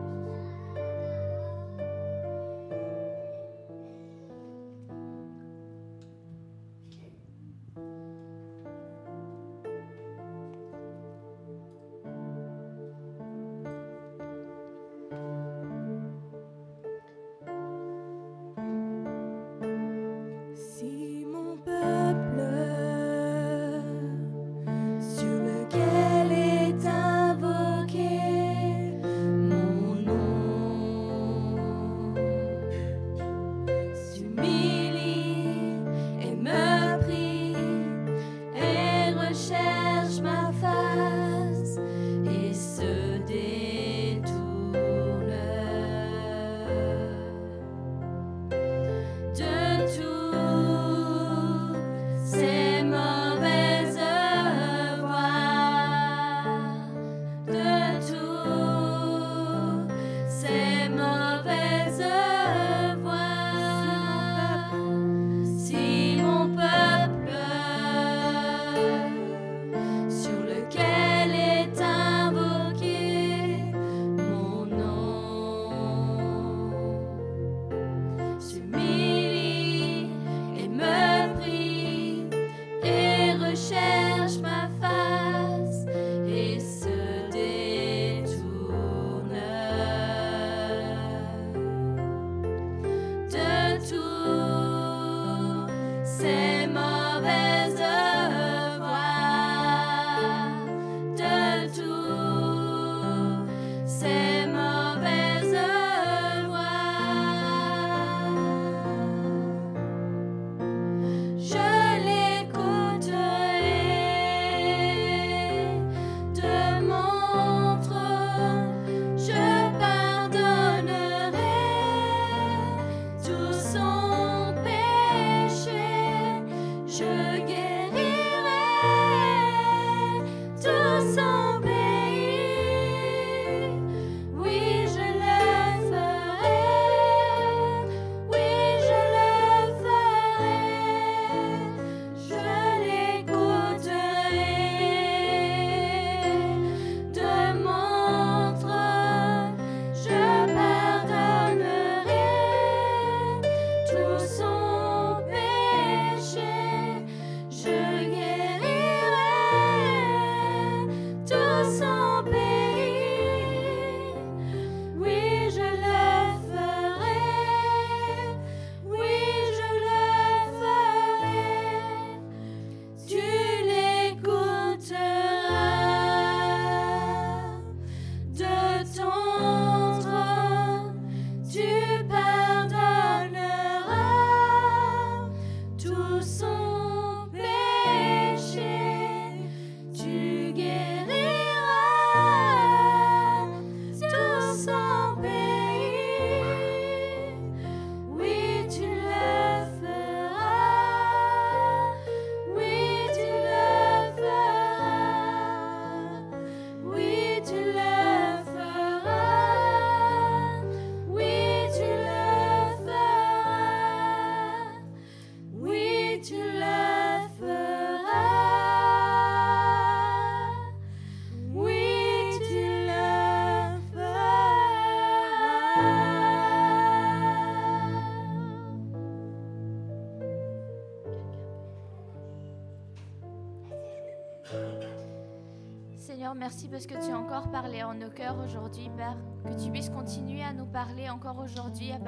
merci parce que tu as encore parlé en nos cœurs aujourd'hui, Père. Que tu puisses continuer à nous parler encore aujourd'hui à,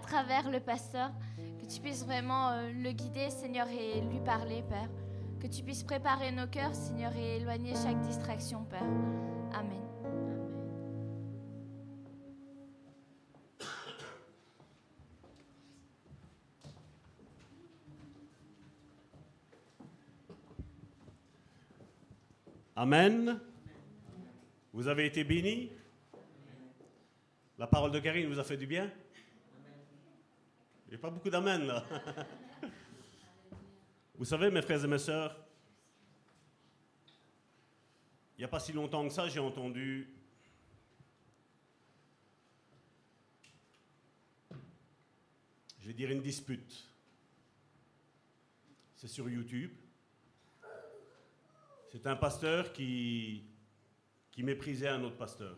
travers le pasteur. Que tu puisses vraiment euh, le guider, Seigneur, et lui parler, Père. Que tu puisses préparer nos cœurs, Seigneur, et éloigner chaque distraction, Père. Amen. Amen. Vous avez été bénis. La parole de Karine vous a fait du bien. Il n'y a pas beaucoup d'amen là. Vous savez, mes frères et mes sœurs, il n'y a pas si longtemps que ça, j'ai entendu je vais dire une dispute. C'est sur YouTube. C'est un pasteur qui, méprisait un autre pasteur.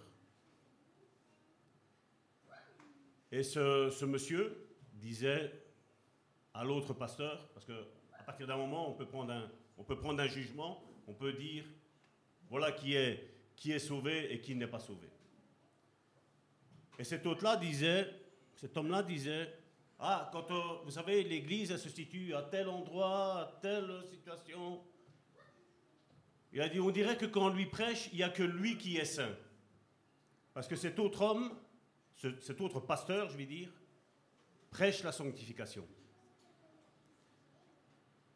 Et ce, monsieur disait à l'autre pasteur, parce qu'à partir d'un moment, on peut, prendre un, on peut prendre un jugement, on peut dire, voilà qui est, sauvé et qui n'est pas sauvé. Et cet autre-là disait, cet homme-là disait, ah, quand euh, vous savez, l'église, se situe à tel endroit, à telle situation, il a dit, on dirait que quand on lui prêche, il n'y a que lui qui est saint. Parce que cet autre homme, cet autre pasteur, je vais dire, prêche la sanctification.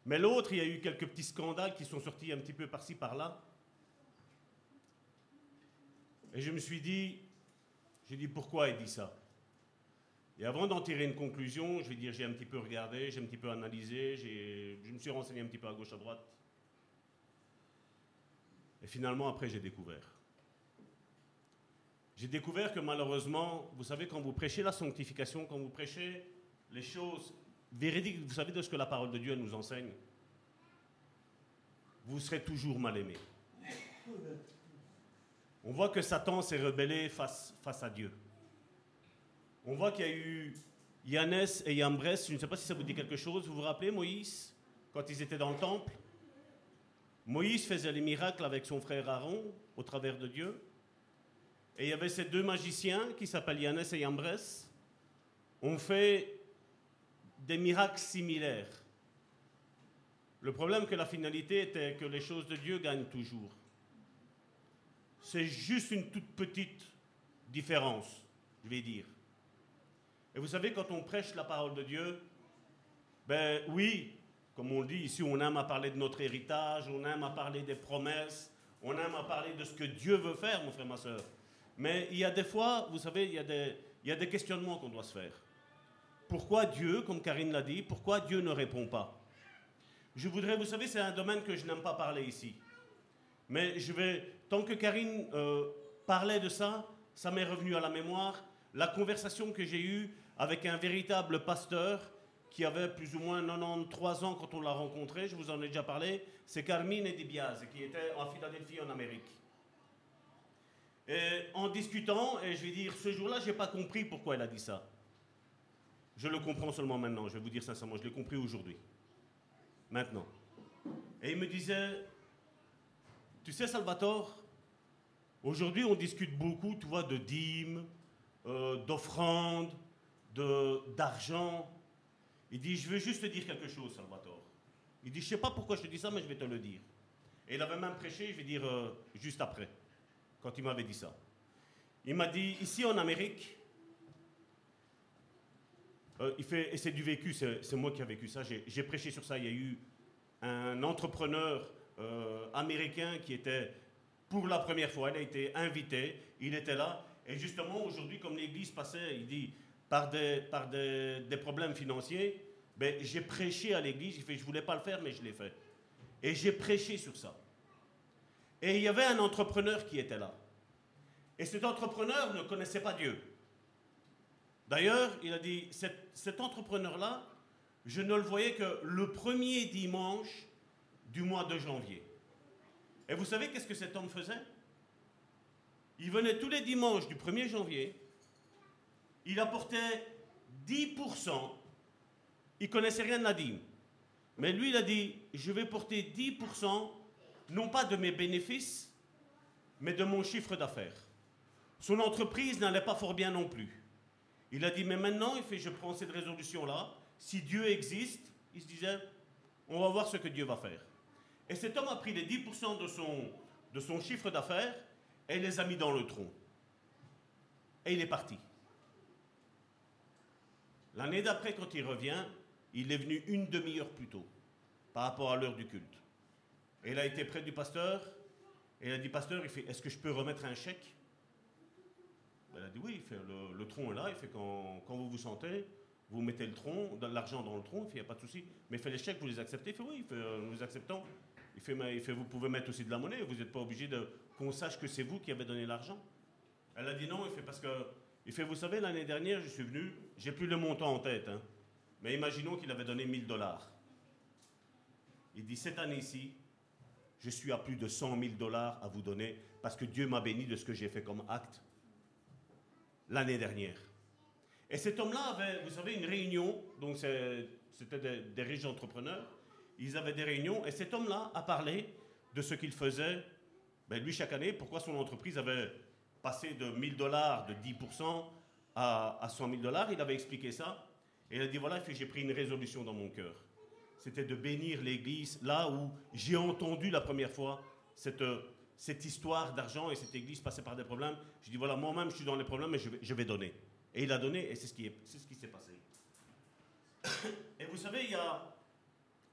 Mais l'autre, il y a eu quelques petits scandales qui sont sortis un petit peu par-ci, par-là. Et je me suis dit, j'ai dit pourquoi il dit ça? Et avant d'en tirer une conclusion, je vais dire, j'ai un petit peu regardé, j'ai un petit peu analysé, je me suis renseigné un petit peu à gauche, à droite. Et finalement, après, j'ai découvert. J'ai découvert que malheureusement, vous savez, quand vous prêchez la sanctification, quand vous prêchez les choses véridiques, vous savez de ce que la parole de Dieu nous enseigne, vous serez toujours mal aimé. On voit que Satan s'est rebellé face, face à Dieu. On voit qu'il y a eu Yannès et Yambrès, je ne sais pas si ça vous dit quelque chose, vous vous rappelez Moïse, quand ils étaient dans le temple? Moïse faisait les miracles avec son frère Aaron au travers de Dieu. Et il y avait ces deux magiciens qui s'appellent Yannès et Yambrès. ont fait des miracles similaires. Le problème que la finalité était que les choses de Dieu gagnent toujours. C'est juste une toute petite différence, je vais dire. Et vous savez, quand on prêche la parole de Dieu, ben oui, comme on dit ici, on aime à parler de notre héritage, on aime à parler des promesses, on aime à parler de ce que Dieu veut faire, mon frère, ma soeur. Mais il y a des fois, vous savez, il y a des, il y a des questionnements qu'on doit se faire. Pourquoi Dieu, comme Karine l'a dit, pourquoi Dieu ne répond pas? Je voudrais, vous savez, c'est un domaine que je n'aime pas parler ici. Mais je vais, tant que Karine euh, parlait de ça, ça m'est revenu à la mémoire, la conversation que j'ai eue avec un véritable pasteur qui avait plus ou moins 93 ans quand on l'a rencontré, je vous en ai déjà parlé, c'est Carmine Dibiaz, qui était en Philadelphie en Amérique. Et en discutant, et je vais dire, ce jour-là, je n'ai pas compris pourquoi elle a dit ça. Je le comprends seulement maintenant, je vais vous dire sincèrement, je l'ai compris aujourd'hui. Maintenant. Et il me disait, tu sais Salvatore, aujourd'hui on discute beaucoup, tu vois, de dîmes, euh, d'offrandes, d'argent. Il dit, je veux juste te dire quelque chose, Salvatore. Il dit, je ne sais pas pourquoi je te dis ça, mais je vais te le dire. Et il avait même prêché, je vais dire, euh, juste après, quand il m'avait dit ça. Il m'a dit, ici en Amérique, euh, il fait, et c'est du vécu, c'est moi qui ai vécu ça, j'ai prêché sur ça. Il y a eu un entrepreneur euh, américain qui était, pour la première fois, il a été invité, il était là. Et justement, aujourd'hui, comme l'église passait, il dit, par des, par des, des problèmes financiers, ben, j'ai prêché à l'église. Je ne voulais pas le faire, mais je l'ai fait. Et j'ai prêché sur ça. Et il y avait un entrepreneur qui était là. Et cet entrepreneur ne connaissait pas Dieu. D'ailleurs, il a dit, cet, cet entrepreneur-là, je ne le voyais que le premier dimanche du mois de janvier. Et vous savez qu'est-ce que cet homme faisait? Il venait tous les dimanches du 1er janvier il apportait 10%. Il connaissait rien de la dîme. Mais lui, il a dit, je vais porter 10% non pas de mes bénéfices, mais de mon chiffre d'affaires. Son entreprise n'allait pas fort bien non plus. Il a dit, mais maintenant, il fait, je prends cette résolution-là. Si Dieu existe, il se disait, on va voir ce que Dieu va faire. Et cet homme a pris les 10% de son, de son chiffre d'affaires et les a mis dans le tronc. Et il est parti. L'année d'après, quand il revient, il est venu une demi-heure plus tôt, par rapport à l'heure du culte. Et il a été près du pasteur, et il a dit, pasteur, il fait, est-ce que je peux remettre un chèque? Elle a dit, oui, le, tronc est là, il fait, quand, vous vous sentez, vous mettez le tronc, l'argent dans le tronc, il fait, il n'y a pas de souci. Mais il fait les chèques, vous les acceptez? Il fait, oui, euh, nous acceptons. Il fait, fait, vous pouvez mettre aussi de la monnaie, vous n'êtes pas obligé qu'on sache que c'est vous qui avez donné l'argent. Elle a dit non, il fait, parce que, il fait, vous savez, l'année dernière, je suis venu, j'ai plus le montant en tête, hein, mais imaginons qu'il avait donné 1000 dollars. Il dit, cette année-ci, je suis à plus de 100 000 dollars à vous donner parce que Dieu m'a béni de ce que j'ai fait comme acte l'année dernière. Et cet homme-là avait, vous savez, une réunion, donc c'était des, riches entrepreneurs, ils avaient des réunions, et cet homme-là a parlé de ce qu'il faisait, ben lui chaque année, pourquoi son entreprise avait passé de 1000 dollars, de 10% à, à 100 000 dollars, il avait expliqué ça, et il a dit, voilà, j'ai pris une résolution dans mon cœur c'était de bénir l'Église là où j'ai entendu la première fois cette, cette histoire d'argent et cette Église passait par des problèmes. Je dis voilà, moi-même je suis dans les problèmes et je vais, je vais donner. Et il a donné et c'est ce qui c'est ce s'est passé. Et vous savez, il y a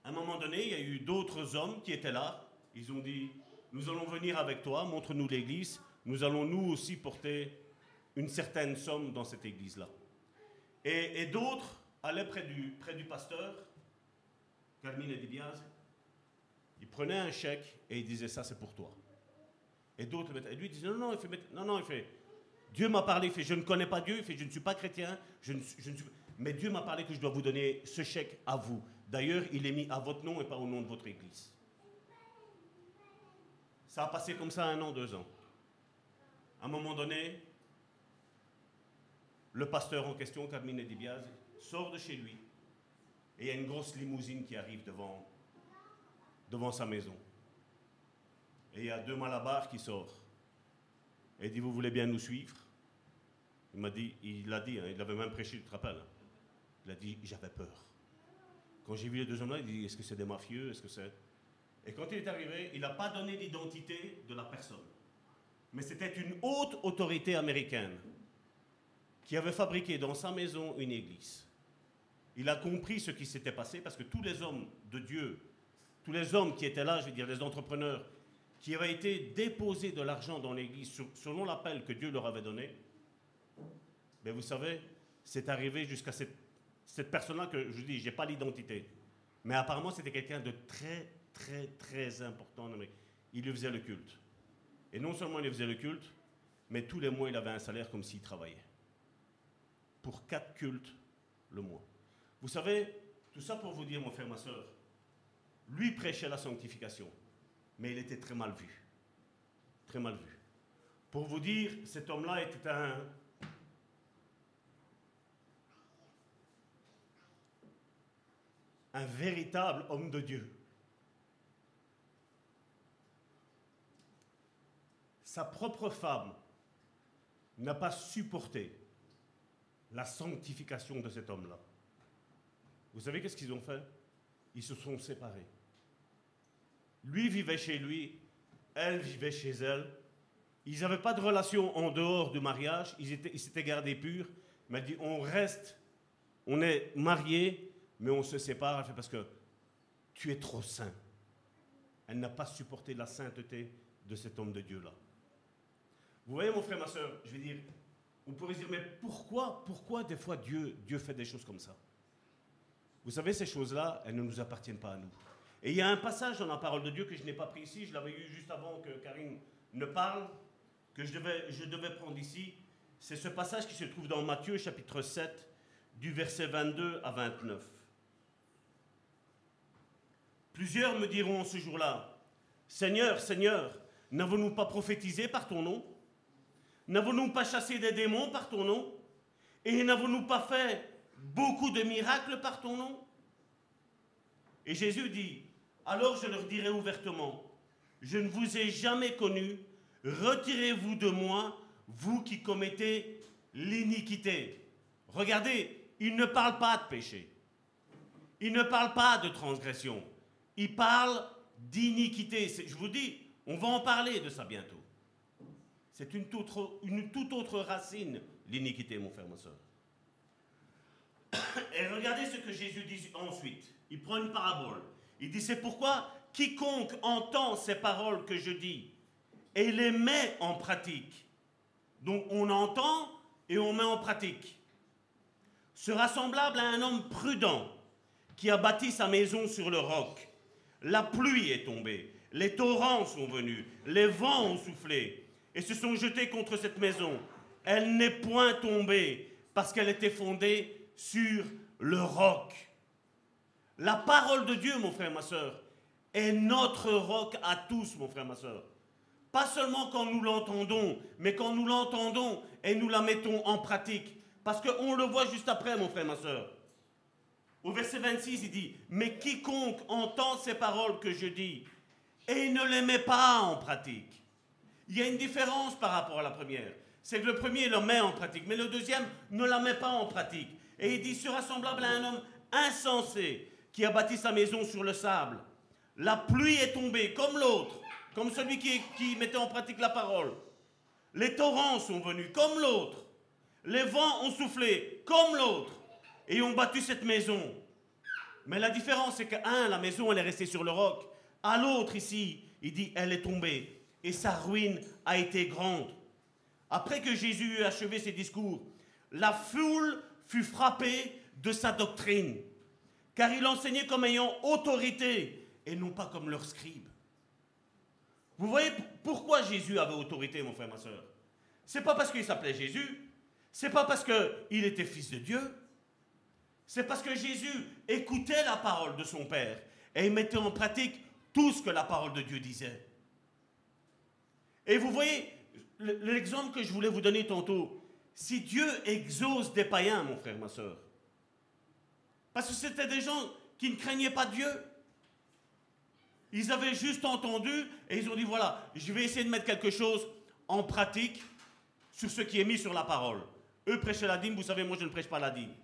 un moment donné, il y a eu d'autres hommes qui étaient là. Ils ont dit nous allons venir avec toi, montre-nous l'Église. Nous allons nous aussi porter une certaine somme dans cette Église-là. Et, d'autres allaient près du, pasteur Carmine Di Biase, il prenait un chèque et il disait ça c'est pour toi. Et d'autres, et lui disait non, non, il fait, non, non, il fait, Dieu m'a parlé, il fait, je ne connais pas Dieu, il fait, je ne suis pas chrétien, je ne suis, mais Dieu m'a parlé que je dois vous donner ce chèque à vous. D'ailleurs, il est mis à votre nom et pas au nom de votre église. Ça a passé comme ça un an, deux ans. À un moment donné, le pasteur en question, Carmine Di Biase, sort de chez lui et il y a une grosse limousine qui arrive devant, devant sa maison. Et il y a deux malabars qui sortent. Et il dit, vous voulez bien nous suivre? Il m'a dit, il l'a dit, hein, il avait même prêché, tu te rappelles? Il a dit, j'avais peur. Quand j'ai vu les deux hommes-là, il dit, est-ce que c'est des mafieux? Est-ce que c'est... Et quand il est arrivé, il n'a pas donné l'identité de la personne. Mais c'était une haute autorité américaine qui avait fabriqué dans sa maison une église. Il a compris ce qui s'était passé parce que tous les hommes de Dieu, tous les hommes qui étaient là, je veux dire les entrepreneurs, qui avaient été déposés de l'argent dans l'église selon l'appel que Dieu leur avait donné, mais vous savez, c'est arrivé jusqu'à cette, cette personne-là que je dis, je n'ai pas l'identité. Mais apparemment, c'était quelqu'un de très, très, très important Il lui faisait le culte. Et non seulement il faisait le culte, mais tous les mois, il avait un salaire comme s'il travaillait. Pour quatre cultes le mois. Vous savez, tout ça pour vous dire, mon frère, ma soeur, lui prêchait la sanctification, mais il était très mal vu. Très mal vu. Pour vous dire, cet homme-là était un, un véritable homme de Dieu. Sa propre femme n'a pas supporté la sanctification de cet homme-là. Vous savez qu'est-ce qu'ils ont fait? Ils se sont séparés. Lui vivait chez lui, elle vivait chez elle. Ils n'avaient pas de relation en dehors du mariage, ils s'étaient gardés purs. Mais elle dit, on reste, on est mariés, mais on se sépare parce que tu es trop saint. Elle n'a pas supporté la sainteté de cet homme de Dieu-là. Vous voyez, mon frère, ma soeur, je vais dire, on pourrait dire, mais pourquoi, pourquoi des fois Dieu, Dieu fait des choses comme ça? Vous savez, ces choses-là, elles ne nous appartiennent pas à nous. Et il y a un passage dans la parole de Dieu que je n'ai pas pris ici, je l'avais eu juste avant que Karine ne parle, que je devais, je devais prendre ici. C'est ce passage qui se trouve dans Matthieu chapitre 7, du verset 22 à 29. Plusieurs me diront ce jour-là, Seigneur, Seigneur, n'avons-nous pas prophétisé par ton nom? N'avons-nous pas chassé des démons par ton nom? Et n'avons-nous pas fait beaucoup de miracles par ton nom? Et Jésus dit, alors je leur dirai ouvertement, je ne vous ai jamais connu, retirez-vous de moi, vous qui commettez l'iniquité. Regardez, il ne parle pas de péché. Il ne parle pas de transgression. Il parle d'iniquité. Je vous dis, on va en parler de ça bientôt. C'est une, toute autre racine, l'iniquité, mon frère, ma soeur. Et regardez ce que Jésus dit ensuite. Il prend une parabole. Il dit, c'est pourquoi quiconque entend ces paroles que je dis et les met en pratique, donc on entend et on met en pratique, sera semblable à un homme prudent qui a bâti sa maison sur le roc. La pluie est tombée, les torrents sont venus, les vents ont soufflé et se sont jetés contre cette maison. Elle n'est point tombée parce qu'elle était fondée sur le roc. La parole de Dieu, mon frère, ma soeur, est notre roc à tous, mon frère, ma soeur. Pas seulement quand nous l'entendons, mais quand nous l'entendons et nous la mettons en pratique. Parce qu'on le voit juste après, mon frère, ma soeur. Au verset 26, il dit, mais quiconque entend ces paroles que je dis et ne les met pas en pratique. Il y a une différence par rapport à la première. C'est que le premier le met en pratique, mais le deuxième ne la met pas en pratique. Et il dit, sera semblable à un homme insensé qui a bâti sa maison sur le sable. La pluie est tombée comme l'autre, comme celui qui, mettait en pratique la parole. Les torrents sont venus comme l'autre. Les vents ont soufflé comme l'autre et ont battu cette maison. Mais la différence, c'est qu'à un, la maison, elle est restée sur le roc. À l'autre, ici, il dit, elle est tombée. Et sa ruine a été grande. Après que Jésus eut achevé ses discours, la foule fut frappée de sa doctrine, car il enseignait comme ayant autorité et non pas comme leur scribe. Vous voyez pourquoi Jésus avait autorité, mon frère, ma soeur C'est pas parce qu'il s'appelait Jésus, c'est pas parce qu'il était fils de Dieu, c'est parce que Jésus écoutait la parole de son Père et il mettait en pratique tout ce que la parole de Dieu disait. Et vous voyez, l'exemple que je voulais vous donner tantôt, si Dieu exauce des païens, mon frère, ma soeur, parce que c'était des gens qui ne craignaient pas Dieu, ils avaient juste entendu et ils ont dit voilà, je vais essayer de mettre quelque chose en pratique sur ce qui est mis sur la parole. Eux prêchaient la dîme, vous savez, moi je ne prêche pas la dîme.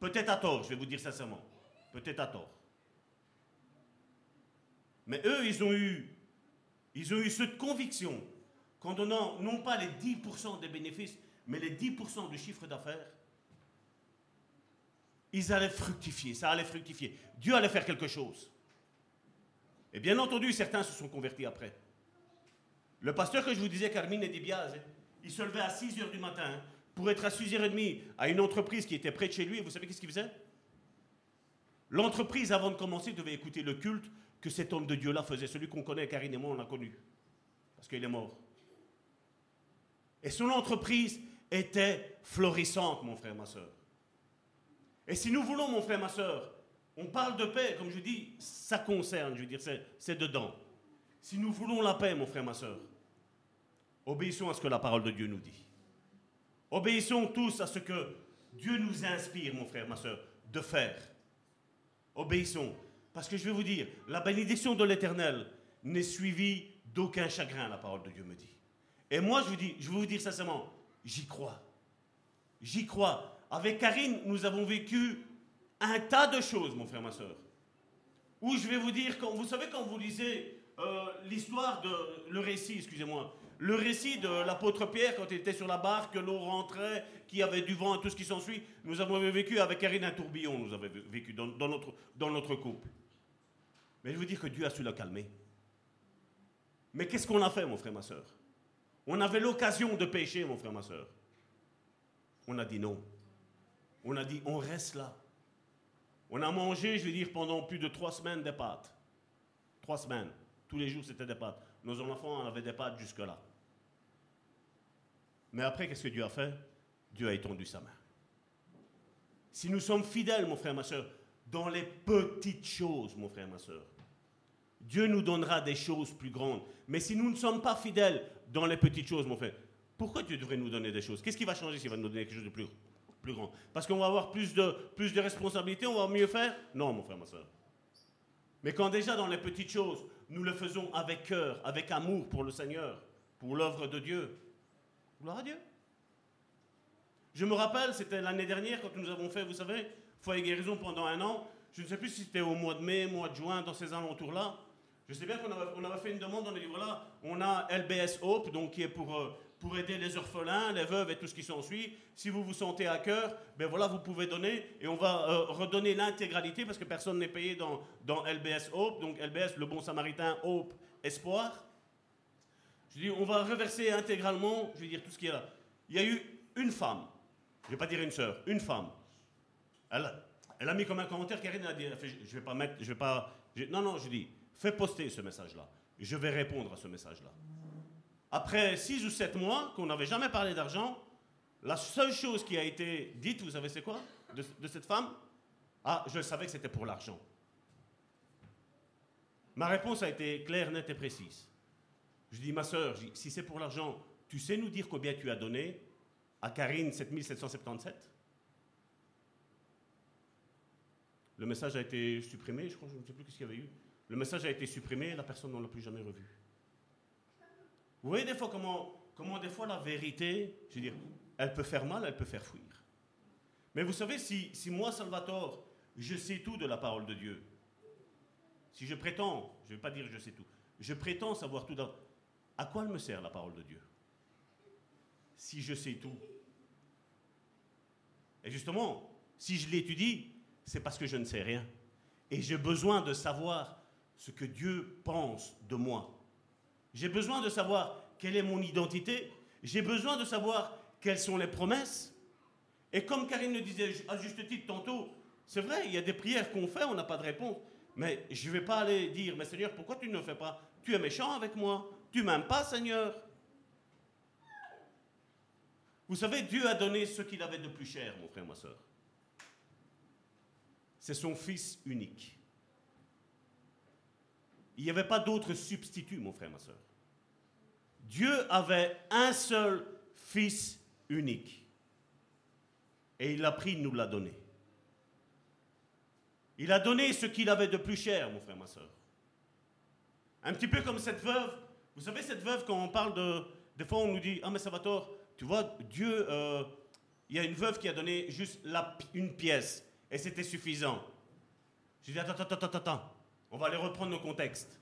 Peut-être à tort, je vais vous dire sincèrement. Peut-être à tort. Mais eux, ils ont eu, ils ont eu cette conviction qu'en donnant non pas les 10% des bénéfices, mais les 10% du chiffre d'affaires, ils allaient fructifier, ça allait fructifier. Dieu allait faire quelque chose. Et bien entendu, certains se sont convertis après. Le pasteur que je vous disais, Carmine Dibiaz, il se levait à 6 h du matin pour être à 6h30 à une entreprise qui était près de chez lui. Et vous savez qu'est-ce qu'il faisait L'entreprise, avant de commencer, devait écouter le culte que cet homme de Dieu-là faisait. Celui qu'on connaît, Karine et moi, on l'a connu. Parce qu'il est mort. Et son entreprise était florissante, mon frère, ma soeur. Et si nous voulons, mon frère, ma soeur, on parle de paix, comme je dis, ça concerne, je veux dire, c'est dedans. Si nous voulons la paix, mon frère, ma soeur, obéissons à ce que la parole de Dieu nous dit. Obéissons tous à ce que Dieu nous inspire, mon frère, ma soeur, de faire. Obéissons. Parce que je vais vous dire, la bénédiction de l'Éternel n'est suivie d'aucun chagrin, la parole de Dieu me dit. Et moi, je vous dis, vais vous dire sincèrement, j'y crois. J'y crois. Avec Karine, nous avons vécu un tas de choses, mon frère, ma soeur. Où je vais vous dire, quand, vous savez, quand vous lisez euh, l'histoire de. le récit, excusez-moi, le récit de l'apôtre Pierre quand il était sur la barque, que l'eau rentrait, qu'il y avait du vent et tout ce qui s'ensuit. Nous avons vécu avec Karine un tourbillon, nous avons vécu dans, notre, dans notre couple. Mais je veux dire que Dieu a su la calmer. Mais qu'est-ce qu'on a fait, mon frère, ma soeur On avait l'occasion de pécher, mon frère, ma soeur. On a dit non. On a dit, on reste là. On a mangé, je veux dire, pendant plus de trois semaines des pâtes. Trois semaines. Tous les jours, c'était des pâtes. Nos enfants en avaient des pâtes jusque-là. Mais après, qu'est-ce que Dieu a fait? Dieu a étendu sa main. Si nous sommes fidèles, mon frère, ma soeur, dans les petites choses, mon frère, ma soeur, Dieu nous donnera des choses plus grandes. Mais si nous ne sommes pas fidèles dans les petites choses, mon frère, pourquoi Dieu devrait nous donner des choses? Qu'est-ce qui va changer s'il va nous donner quelque chose de plus, plus grand? Parce qu'on va avoir plus de, plus de responsabilités, on va mieux faire? Non, mon frère, ma soeur. Mais quand déjà dans les petites choses, nous le faisons avec cœur, avec amour pour le Seigneur, pour l'œuvre de Dieu, gloire à Dieu. Je me rappelle, c'était l'année dernière quand nous avons fait, vous savez, foyer guérison pendant un an. Je ne sais plus si c'était au mois de mai, mois de juin, dans ces alentours-là. Je sais bien qu'on avait, fait une demande, on a dit voilà, on a LBS Hope, donc qui est pour, euh, pour aider les orphelins, les veuves et tout ce qui s'ensuit. Si vous vous sentez à cœur, ben voilà, vous pouvez donner et on va euh, redonner l'intégralité parce que personne n'est payé dans, dans LBS Hope, donc LBS, le bon samaritain, Hope, Espoir. Je dis, on va reverser intégralement, je vais dire tout ce qu'il y a là. Il y a eu une femme, je ne vais pas dire une sœur, une femme. Elle, elle a mis comme un commentaire, Karine a dit, je vais pas mettre, je vais pas, non, non, je dis, fais poster ce message-là. Je vais répondre à ce message-là. Après six ou sept mois qu'on n'avait jamais parlé d'argent, la seule chose qui a été dite, vous savez c'est quoi de, cette femme? Ah, je savais que c'était pour l'argent. Ma réponse a été claire, nette et précise. Je dis, ma soeur, si c'est pour l'argent, tu sais nous dire combien tu as donné à Karine 7777 Le message a été supprimé, je crois, je ne sais plus ce qu'il y avait eu. Le message a été supprimé, la personne ne l'a plus jamais revu. Vous voyez des fois comment, comment des fois la vérité, je veux dire, elle peut faire mal, elle peut faire fuir. Mais vous savez, si, si moi, Salvatore, je sais tout de la parole de Dieu, si je prétends, je ne vais pas dire je sais tout, je prétends savoir tout, à quoi elle me sert la parole de Dieu? Si je sais tout. Et justement, si je l'étudie, c'est parce que je ne sais rien. Et j'ai besoin de savoir ce que Dieu pense de moi. J'ai besoin de savoir quelle est mon identité. J'ai besoin de savoir quelles sont les promesses. Et comme Karine le disait à juste titre tantôt, c'est vrai, il y a des prières qu'on fait, on n'a pas de réponse. Mais je ne vais pas aller dire, mais Seigneur, pourquoi tu ne le fais pas? Tu es méchant avec moi. Tu m'aimes pas, Seigneur. Vous savez, Dieu a donné ce qu'il avait de plus cher, mon frère, ma soeur. C'est son Fils unique. Il n'y avait pas d'autre substitut, mon frère, ma soeur. Dieu avait un seul Fils unique. Et il l'a pris, il nous l'a donné. Il a donné ce qu'il avait de plus cher, mon frère, ma soeur. Un petit peu comme cette veuve. Vous savez, cette veuve, quand on parle de... Des fois, on nous dit, ah mais Salvatore, tu vois, Dieu, euh, il y a une veuve qui a donné juste la, une pièce, et c'était suffisant. Je dis, attends, attends, attends, attends, on va aller reprendre nos contextes.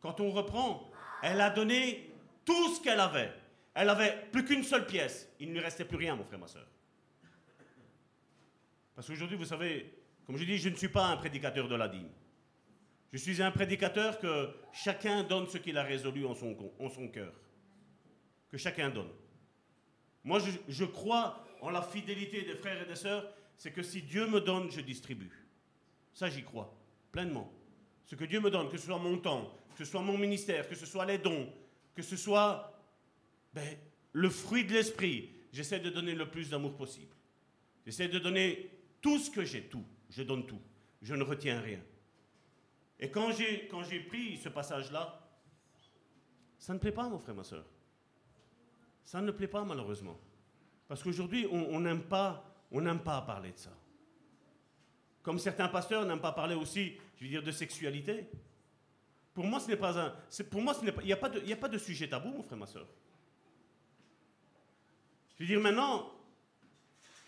Quand on reprend, elle a donné tout ce qu'elle avait. Elle avait plus qu'une seule pièce. Il ne lui restait plus rien, mon frère, ma soeur. Parce qu'aujourd'hui, vous savez, comme je dis, je ne suis pas un prédicateur de la dîme. Je suis un prédicateur que chacun donne ce qu'il a résolu en son, cœur. Que chacun donne. Moi, je, je, crois en la fidélité des frères et des sœurs. C'est que si Dieu me donne, je distribue. Ça, j'y crois, pleinement. Ce que Dieu me donne, que ce soit mon temps, que ce soit mon ministère, que ce soit les dons, que ce soit ben, le fruit de l'esprit, j'essaie de donner le plus d'amour possible. J'essaie de donner tout ce que j'ai, tout. Je donne tout. Je ne retiens rien. Et quand j'ai, pris ce passage-là, ça ne plaît pas, mon frère, ma soeur. Ça ne plaît pas, malheureusement. Parce qu'aujourd'hui, on n'aime pas, on n'aime pas parler de ça. Comme certains pasteurs n'aiment pas parler aussi, je veux dire, de sexualité. Pour moi, ce n'est pas un. Pour moi, il n'y a, pas de, a pas de sujet tabou, mon frère, ma soeur. Je veux dire, maintenant,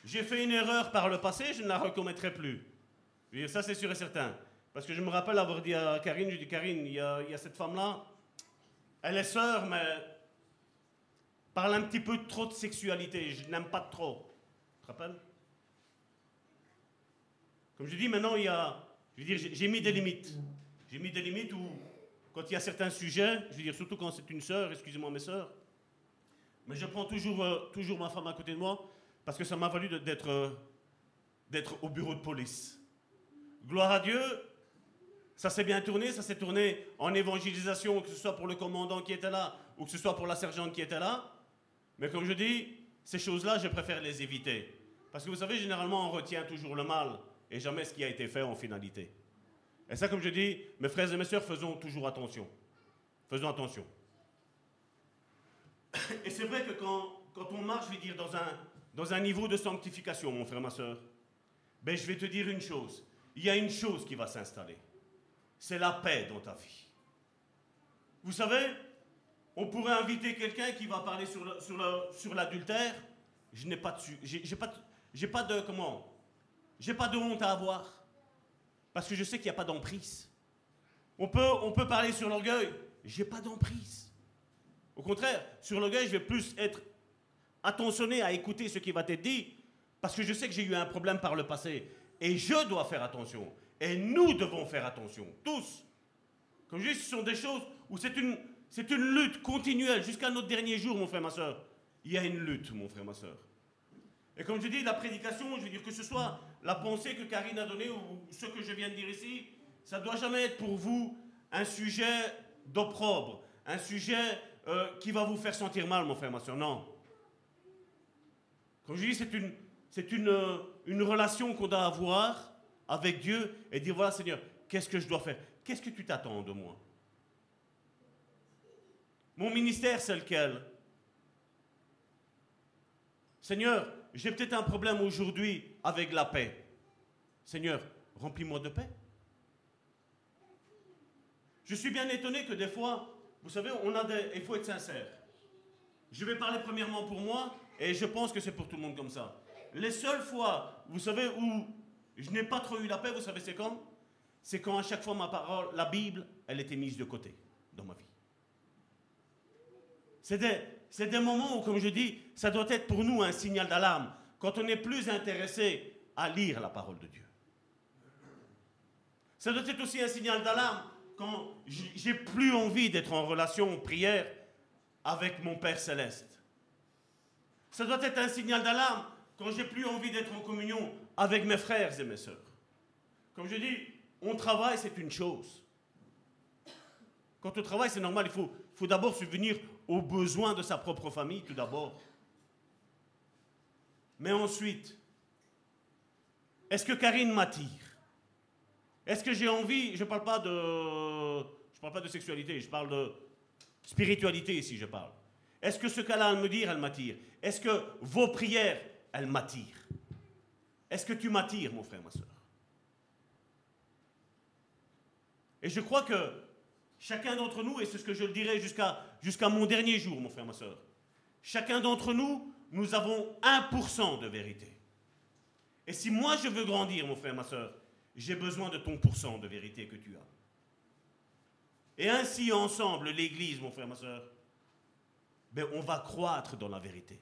j'ai fait une erreur par le passé, je ne la recommettrai plus. Je veux dire, ça, c'est sûr et certain. Parce que je me rappelle avoir dit à Karine, je dis Karine, il y a, il y a cette femme-là, elle est sœur, mais parle un petit peu trop de sexualité, je n'aime pas trop. Tu te rappelles? Comme je dis, maintenant, il y a, je veux dire, j'ai mis des limites. J'ai mis des limites où, quand il y a certains sujets, je veux dire, surtout quand c'est une sœur, excusez-moi mes sœurs, mais je prends toujours, euh, toujours ma femme à côté de moi, parce que ça m'a valu d'être, euh, d'être au bureau de police. Gloire à Dieu, ça s'est bien tourné, ça s'est tourné en évangélisation, que ce soit pour le commandant qui était là ou que ce soit pour la sergente qui était là. Mais comme je dis, ces choses-là, je préfère les éviter. Parce que vous savez, généralement, on retient toujours le mal et jamais ce qui a été fait en finalité. Et ça, comme je dis, mes frères et mes sœurs, faisons toujours attention. Faisons attention. Et c'est vrai que quand, quand, on marche, je vais dire, dans un, dans un niveau de sanctification, mon frère, ma sœur, ben, je vais te dire une chose. Il y a une chose qui va s'installer c'est la paix dans ta vie. Vous savez, on pourrait inviter quelqu'un qui va parler sur, sur, l'adultère. Je n'ai pas de, comment? J'ai pas de honte à avoir. Parce que je sais qu'il n'y a pas d'emprise. On peut, on peut parler sur l'orgueil. J'ai pas d'emprise. Au contraire, sur l'orgueil, je vais plus être attentionné à écouter ce qui va être dit. Parce que je sais que j'ai eu un problème par le passé. Et je dois faire attention. Et nous devons faire attention. Tous. Comme je dis, ce sont des choses où c'est une, c'est une lutte continuelle jusqu'à notre dernier jour, mon frère, ma soeur. Il y a une lutte, mon frère, ma soeur. Et comme je dis, la prédication, je veux dire que ce soit la pensée que Karine a donnée ou ce que je viens de dire ici, ça ne doit jamais être pour vous un sujet d'opprobre, un sujet euh, qui va vous faire sentir mal, mon frère, ma soeur. Non. Comme je dis, c'est une, euh, une relation qu'on doit avoir avec Dieu et dire voilà, Seigneur, qu'est-ce que je dois faire? Qu'est-ce que tu t'attends de moi? Mon ministère, c'est lequel? Seigneur, j'ai peut-être un problème aujourd'hui avec la paix. Seigneur, remplis-moi de paix. Je suis bien étonné que des fois, vous savez, on a des, il faut être sincère. Je vais parler premièrement pour moi, et je pense que c'est pour tout le monde comme ça. Les seules fois, vous savez, où je n'ai pas trop eu la paix, vous savez, c'est quand? C'est quand à chaque fois ma parole, la Bible, elle était mise de côté dans ma vie. C'est des, moments où, comme je dis, ça doit être pour nous un signal d'alarme, quand on est plus intéressé à lire la parole de Dieu. Ça doit être aussi un signal d'alarme quand j'ai plus envie d'être en relation, en prière avec mon Père céleste. Ça doit être un signal d'alarme quand j'ai plus envie d'être en communion avec mes frères et mes sœurs. Comme je dis, on travaille, c'est une chose. Quand on travaille, c'est normal, il faut, faut d'abord subvenir aux besoins de sa propre famille tout d'abord. Mais ensuite, est-ce que Karine m'attire? Est-ce que j'ai envie Je ne parle pas de, je parle pas de sexualité, je parle de spiritualité ici, je parle. Est-ce que ce qu'elle a à me dire, elle m'attire? Est-ce que vos prières, elles m'attirent? Est-ce que tu m'attires, mon frère, ma soeur Et je crois que Chacun d'entre nous, et c'est ce que je le dirai jusqu'à mon dernier jour, mon frère, ma soeur, chacun d'entre nous, nous avons 1% de vérité. Et si moi je veux grandir, mon frère, ma soeur, j'ai besoin de ton pourcent de vérité que tu as. Et ainsi, ensemble, l'Église, mon frère, ma soeur, ben, on va croître dans la vérité.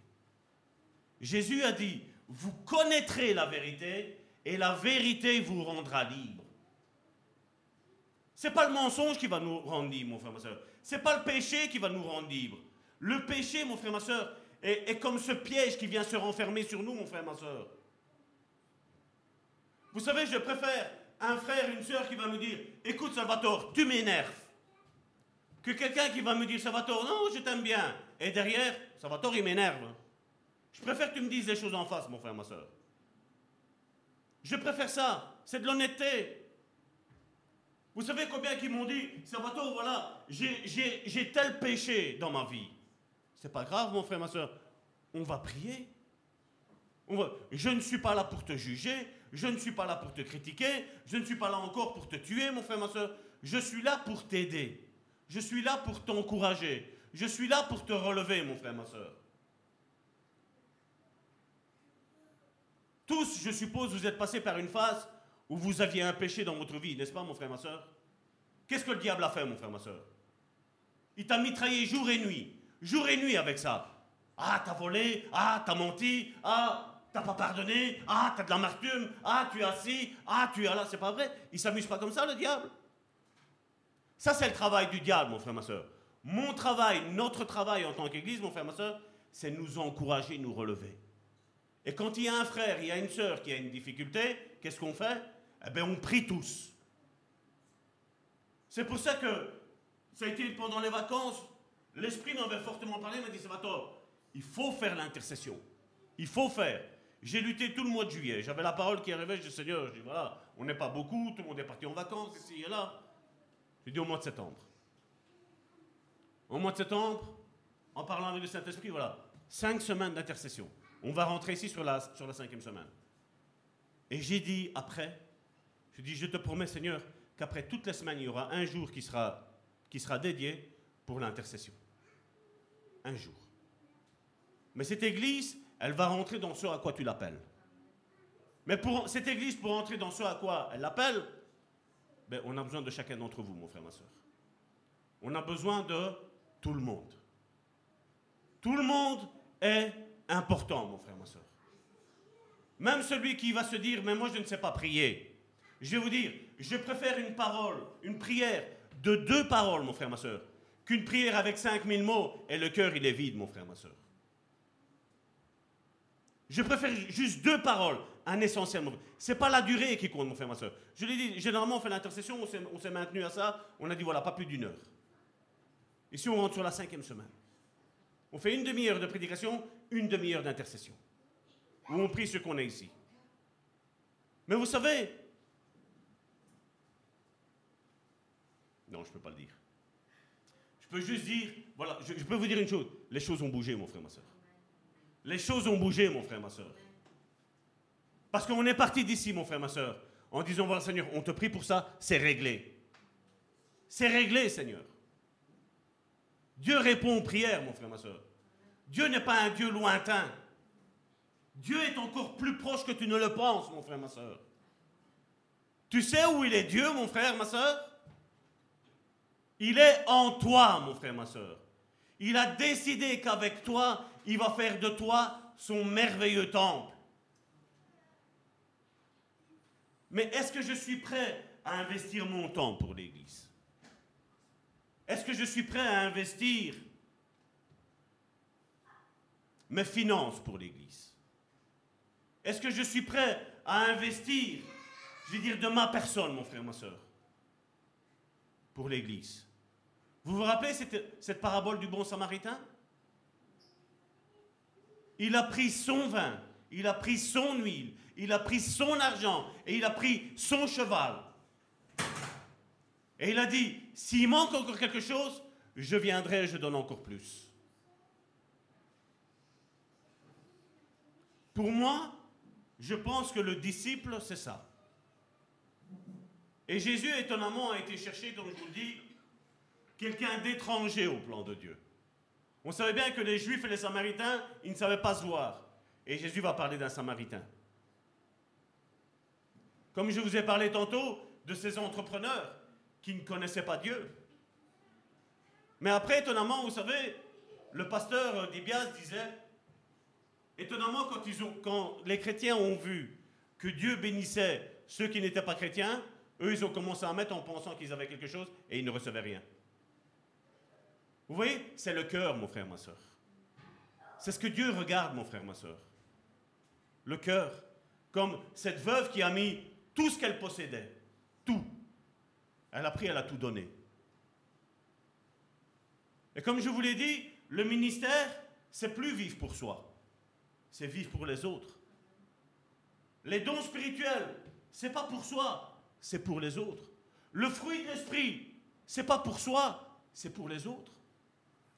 Jésus a dit, vous connaîtrez la vérité et la vérité vous rendra libre. C'est pas le mensonge qui va nous rendre libres, mon frère, ma soeur. C'est pas le péché qui va nous rendre libres. Le péché, mon frère, ma soeur, est, comme ce piège qui vient se renfermer sur nous, mon frère, ma soeur. Vous savez, je préfère un frère, une soeur qui va me dire Écoute, Salvatore, tu m'énerves. Que quelqu'un qui va me dire Salvatore, non, je t'aime bien. Et derrière, Salvatore, il m'énerve. Je préfère que tu me dises les choses en face, mon frère, ma soeur. Je préfère ça. C'est de l'honnêteté. Vous savez combien qui m'ont dit, Salvatore, voilà, j'ai tel péché dans ma vie. C'est pas grave, mon frère, ma soeur. On va prier. Je ne suis pas là pour te juger. Je ne suis pas là pour te critiquer. Je ne suis pas là encore pour te tuer, mon frère, ma soeur. Je suis là pour t'aider. Je suis là pour t'encourager. Je suis là pour te relever, mon frère, ma soeur. Tous, je suppose, vous êtes passés par une phase où vous aviez un péché dans votre vie, n'est-ce pas, mon frère, ma soeur? Qu'est-ce que le diable a fait, mon frère, ma soeur? Il t'a mitraillé jour et nuit, jour et nuit avec ça. Ah, t'as volé, ah, t'as menti, ah, t'as pas pardonné, ah, t'as de l'amertume, ah, tu es assis, ah, tu es là, c'est pas vrai? Il s'amuse pas comme ça, le diable? Ça, c'est le travail du diable, mon frère, ma soeur. Mon travail, notre travail en tant qu'église, mon frère, ma soeur, c'est nous encourager, nous relever. Et quand il y a un frère, il y a une soeur qui a une difficulté, qu'est-ce qu'on fait? Eh bien, on prie tous. C'est pour ça que ça a été pendant les vacances, l'Esprit m'avait fortement parlé, il m'a dit, Salvatore, il faut faire l'intercession. Il faut faire. J'ai lutté tout le mois de juillet. J'avais la parole qui arrivait, je dis, Seigneur, je dis, voilà, on n'est pas beaucoup, tout le monde est parti en vacances, ici et là. J'ai dit au mois de septembre. Au mois de septembre, en parlant avec le Saint-Esprit, voilà, cinq semaines d'intercession. On va rentrer ici sur la, sur la cinquième semaine. Et j'ai dit après, je dis, je te promets, Seigneur, qu'après toutes les semaines, il y aura un jour qui sera, qui sera dédié pour l'intercession. Un jour. Mais cette église, elle va rentrer dans ce à quoi tu l'appelles. Mais pour cette église, pour entrer dans ce à quoi elle l'appelle, ben, on a besoin de chacun d'entre vous, mon frère, ma soeur. On a besoin de tout le monde. Tout le monde est important, mon frère, ma soeur. Même celui qui va se dire, mais moi je ne sais pas prier. Je vais vous dire, je préfère une parole, une prière de deux paroles, mon frère, ma soeur, qu'une prière avec 5000 mots et le cœur il est vide, mon frère, ma soeur. Je préfère juste deux paroles, un essentiel. C'est pas la durée qui compte, mon frère, ma soeur. Je l'ai dit, généralement, on fait l'intercession, on s'est maintenu à ça, on a dit, voilà, pas plus d'une heure. Ici, on rentre sur la cinquième semaine. On fait une demi-heure de prédication, une demi-heure d'intercession. Où on prie ce qu'on est ici. Mais vous savez, non, je ne peux pas le dire. Je peux juste dire, voilà, je, peux vous dire une chose, les choses ont bougé, mon frère, ma soeur. Les choses ont bougé, mon frère, ma soeur. Parce qu'on est parti d'ici, mon frère, ma soeur, en disant, voilà, Seigneur, on te prie pour ça, c'est réglé. C'est réglé, Seigneur. Dieu répond aux prières, mon frère, ma soeur. Dieu n'est pas un Dieu lointain. Dieu est encore plus proche que tu ne le penses, mon frère, ma soeur. Tu sais où il est Dieu, mon frère, ma soeur? Il est en toi, mon frère, ma soeur. Il a décidé qu'avec toi, il va faire de toi son merveilleux temple. Mais est-ce que je suis prêt à investir mon temps pour l'Église? Est-ce que je suis prêt à investir mes finances pour l'Église? Est-ce que je suis prêt à investir, je veux dire, de ma personne, mon frère, ma soeur, pour l'Église? Vous vous rappelez cette, parabole du bon samaritain? Il a pris son vin, il a pris son huile, il a pris son argent et il a pris son cheval. Et il a dit, s'il manque encore quelque chose, je viendrai et je donne encore plus. Pour moi, je pense que le disciple, c'est ça. Et Jésus, étonnamment, a été cherché, comme je vous le dis, quelqu'un d'étranger au plan de Dieu. On savait bien que les Juifs et les Samaritains, ils ne savaient pas se voir. Et Jésus va parler d'un Samaritain. Comme je vous ai parlé tantôt de ces entrepreneurs qui ne connaissaient pas Dieu. Mais après, étonnamment, vous savez, le pasteur d'Ibias disait, étonnamment, quand, les chrétiens ont vu que Dieu bénissait ceux qui n'étaient pas chrétiens, eux, ils ont commencé à mettre en pensant qu'ils avaient quelque chose et ils ne recevaient rien. Vous voyez, c'est le cœur, mon frère, ma soeur. C'est ce que Dieu regarde, mon frère, ma soeur. Le cœur. Comme cette veuve qui a mis tout ce qu'elle possédait. Tout. Elle a pris, elle a tout donné. Et comme je vous l'ai dit, le ministère, c'est plus vivre pour soi. C'est vivre pour les autres. Les dons spirituels, c'est pas pour soi, c'est pour les autres. Le fruit de l'esprit, c'est pas pour soi, c'est pour les autres.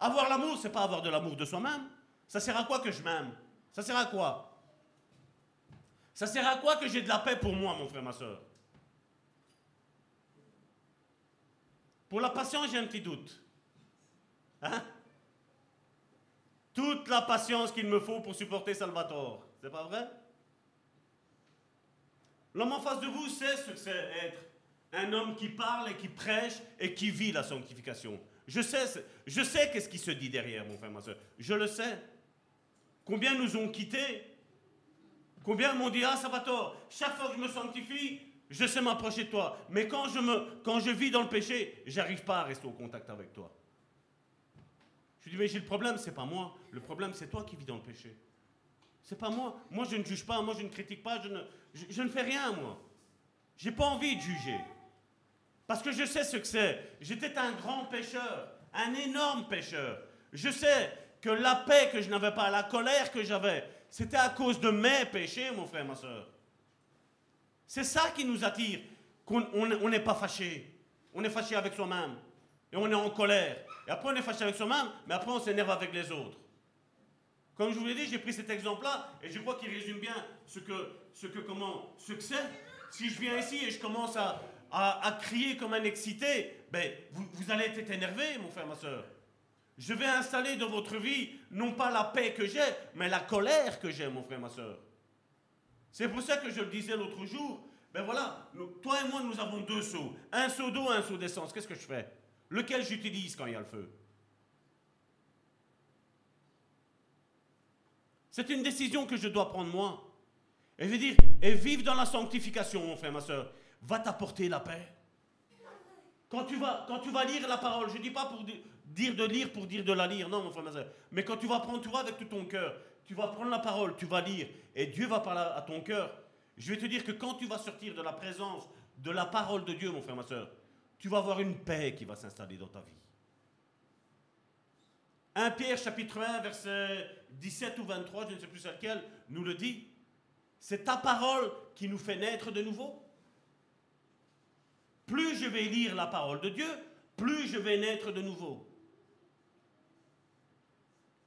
Avoir l'amour, c'est pas avoir de l'amour de soi-même. Ça sert à quoi que je m'aime? Ça sert à quoi? Ça sert à quoi que j'ai de la paix pour moi, mon frère, ma soeur? Pour la patience, j'ai un petit doute. Hein? Toute la patience qu'il me faut pour supporter Salvatore. C'est pas vrai? L'homme en face de vous sait ce que c'est être un homme qui parle et qui prêche et qui vit la sanctification. Je sais, je sais qu'est-ce qui se dit derrière, mon frère, ma soeur. Je le sais. Combien nous ont quittés? Combien m'ont dit, ah, ça va tort. Chaque fois que je me sanctifie, je sais m'approcher de toi. Mais quand je, me, quand vis dans le péché, j'arrive pas à rester au contact avec toi. Je dis, mais j'ai le problème, c'est pas moi. Le problème, c'est toi qui vis dans le péché. C'est pas moi. Moi, je ne juge pas, moi, je ne critique pas, je ne, je ne fais rien, moi. J'ai pas envie de juger. Parce que je sais ce que c'est. J'étais un grand pécheur, un énorme pécheur. Je sais que la paix que je n'avais pas, la colère que j'avais, c'était à cause de mes péchés, mon frère, ma soeur. C'est ça qui nous attire, qu'on n'est pas fâché. On est fâché avec soi-même. Et on est en colère. Et après, on est fâché avec soi-même, mais après, on s'énerve avec les autres. Comme je vous l'ai dit, j'ai pris cet exemple-là, et je crois qu'il résume bien ce que, ce que, comment, ce que c'est. Si je viens ici et je commence à, à, crier comme un excité, ben, vous, allez être énervé, mon frère, ma soeur. Je vais installer dans votre vie non pas la paix que j'ai, mais la colère que j'ai, mon frère, ma soeur. C'est pour ça que je le disais l'autre jour. Ben voilà, toi et moi, nous avons deux seaux. Un seau d'eau, un seau d'essence. Qu'est-ce que je fais? Lequel j'utilise quand il y a le feu? C'est une décision que je dois prendre moi. Et je veux dire, et vivre dans la sanctification, mon frère, ma soeur, va t'apporter la paix. Quand tu, vas, quand tu vas lire la parole, je ne dis pas pour dire de lire pour dire de la lire, non, mon frère, ma soeur, mais quand tu vas prendre, tu vois, avec tout ton cœur, tu vas prendre la parole, tu vas lire, et Dieu va parler à ton cœur. Je vais te dire que quand tu vas sortir de la présence de la parole de Dieu, mon frère, ma soeur, tu vas avoir une paix qui va s'installer dans ta vie. 1 Pierre chapitre 1, verset 17 ou 23, je ne sais plus lequel, nous le dit. C'est ta parole qui nous fait naître de nouveau. Plus je vais lire la parole de Dieu, plus je vais naître de nouveau.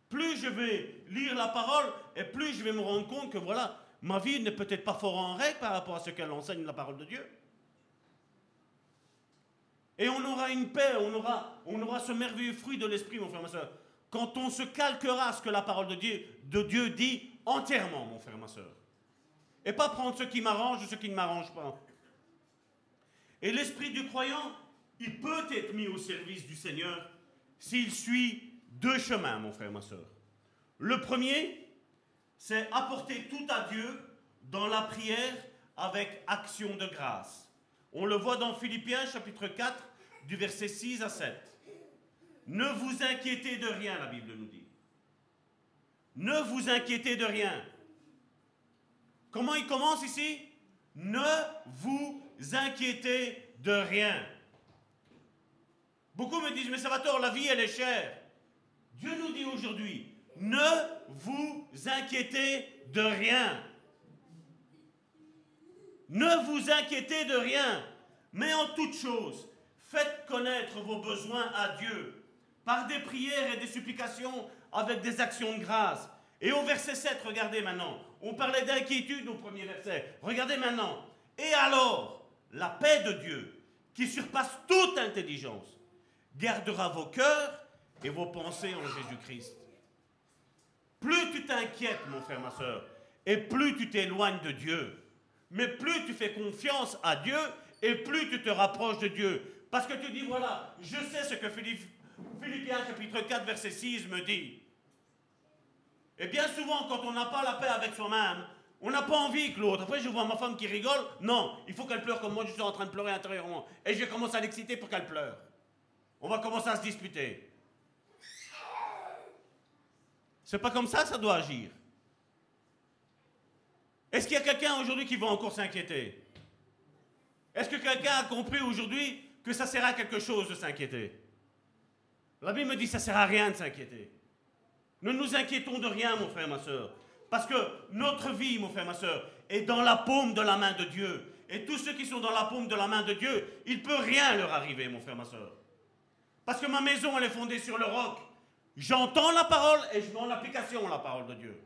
Plus je vais lire la parole et plus je vais me rendre compte que voilà, ma vie n'est peut-être pas fort en règle par rapport à ce qu'elle enseigne la parole de Dieu. Et on aura une paix, on aura, ce merveilleux fruit de l'esprit, mon frère, ma soeur quand on se calquera ce que la parole de Dieu, de Dieu dit entièrement, mon frère, ma soeur. Et pas prendre ce qui m'arrange ou ce qui ne m'arrange pas. Et l'esprit du croyant, il peut être mis au service du Seigneur s'il suit deux chemins, mon frère, ma soeur. Le premier, c'est apporter tout à Dieu dans la prière avec action de grâce. On le voit dans Philippiens chapitre 4 du verset 6 à 7. Ne vous inquiétez de rien, la Bible nous dit. Ne vous inquiétez de rien. Comment il commence ici? Ne vous inquiétez de rien. Beaucoup me disent, mais Salvatore, la vie, elle est chère. Dieu nous dit aujourd'hui, ne vous inquiétez de rien. Ne vous inquiétez de rien, mais en toute chose, faites connaître vos besoins à Dieu par des prières et des supplications avec des actions de grâce. Et au verset 7, regardez maintenant, on parlait d'inquiétude au premier verset. Regardez maintenant. Et alors, la paix de Dieu, qui surpasse toute intelligence, gardera vos cœurs et vos pensées en Jésus-Christ. Plus tu t'inquiètes, mon frère, ma soeur, et plus tu t'éloignes de Dieu, mais plus tu fais confiance à Dieu et plus tu te rapproches de Dieu. Parce que tu dis, voilà, je sais ce que Philippiens chapitre 4 verset 6 me dit. Et bien souvent, quand on n'a pas la paix avec soi-même, on n'a pas envie que l'autre. Après, je vois ma femme qui rigole. Non, il faut qu'elle pleure comme moi, je suis en train de pleurer intérieurement. Et je commence à l'exciter pour qu'elle pleure. On va commencer à se disputer. C'est pas comme ça que ça doit agir. Est-ce qu'il y a quelqu'un aujourd'hui qui va encore s'inquiéter? Est-ce que quelqu'un a compris aujourd'hui que ça sert à quelque chose de s'inquiéter? La Bible me dit ça ne sert à rien de s'inquiéter. Ne nous inquiétons de rien, mon frère, ma soeur. Parce que notre vie, mon frère, ma soeur, est dans la paume de la main de Dieu. Et tous ceux qui sont dans la paume de la main de Dieu, il ne peut rien leur arriver, mon frère, ma soeur. Parce que ma maison, elle est fondée sur le roc. J'entends la parole et je mets en application la parole de Dieu.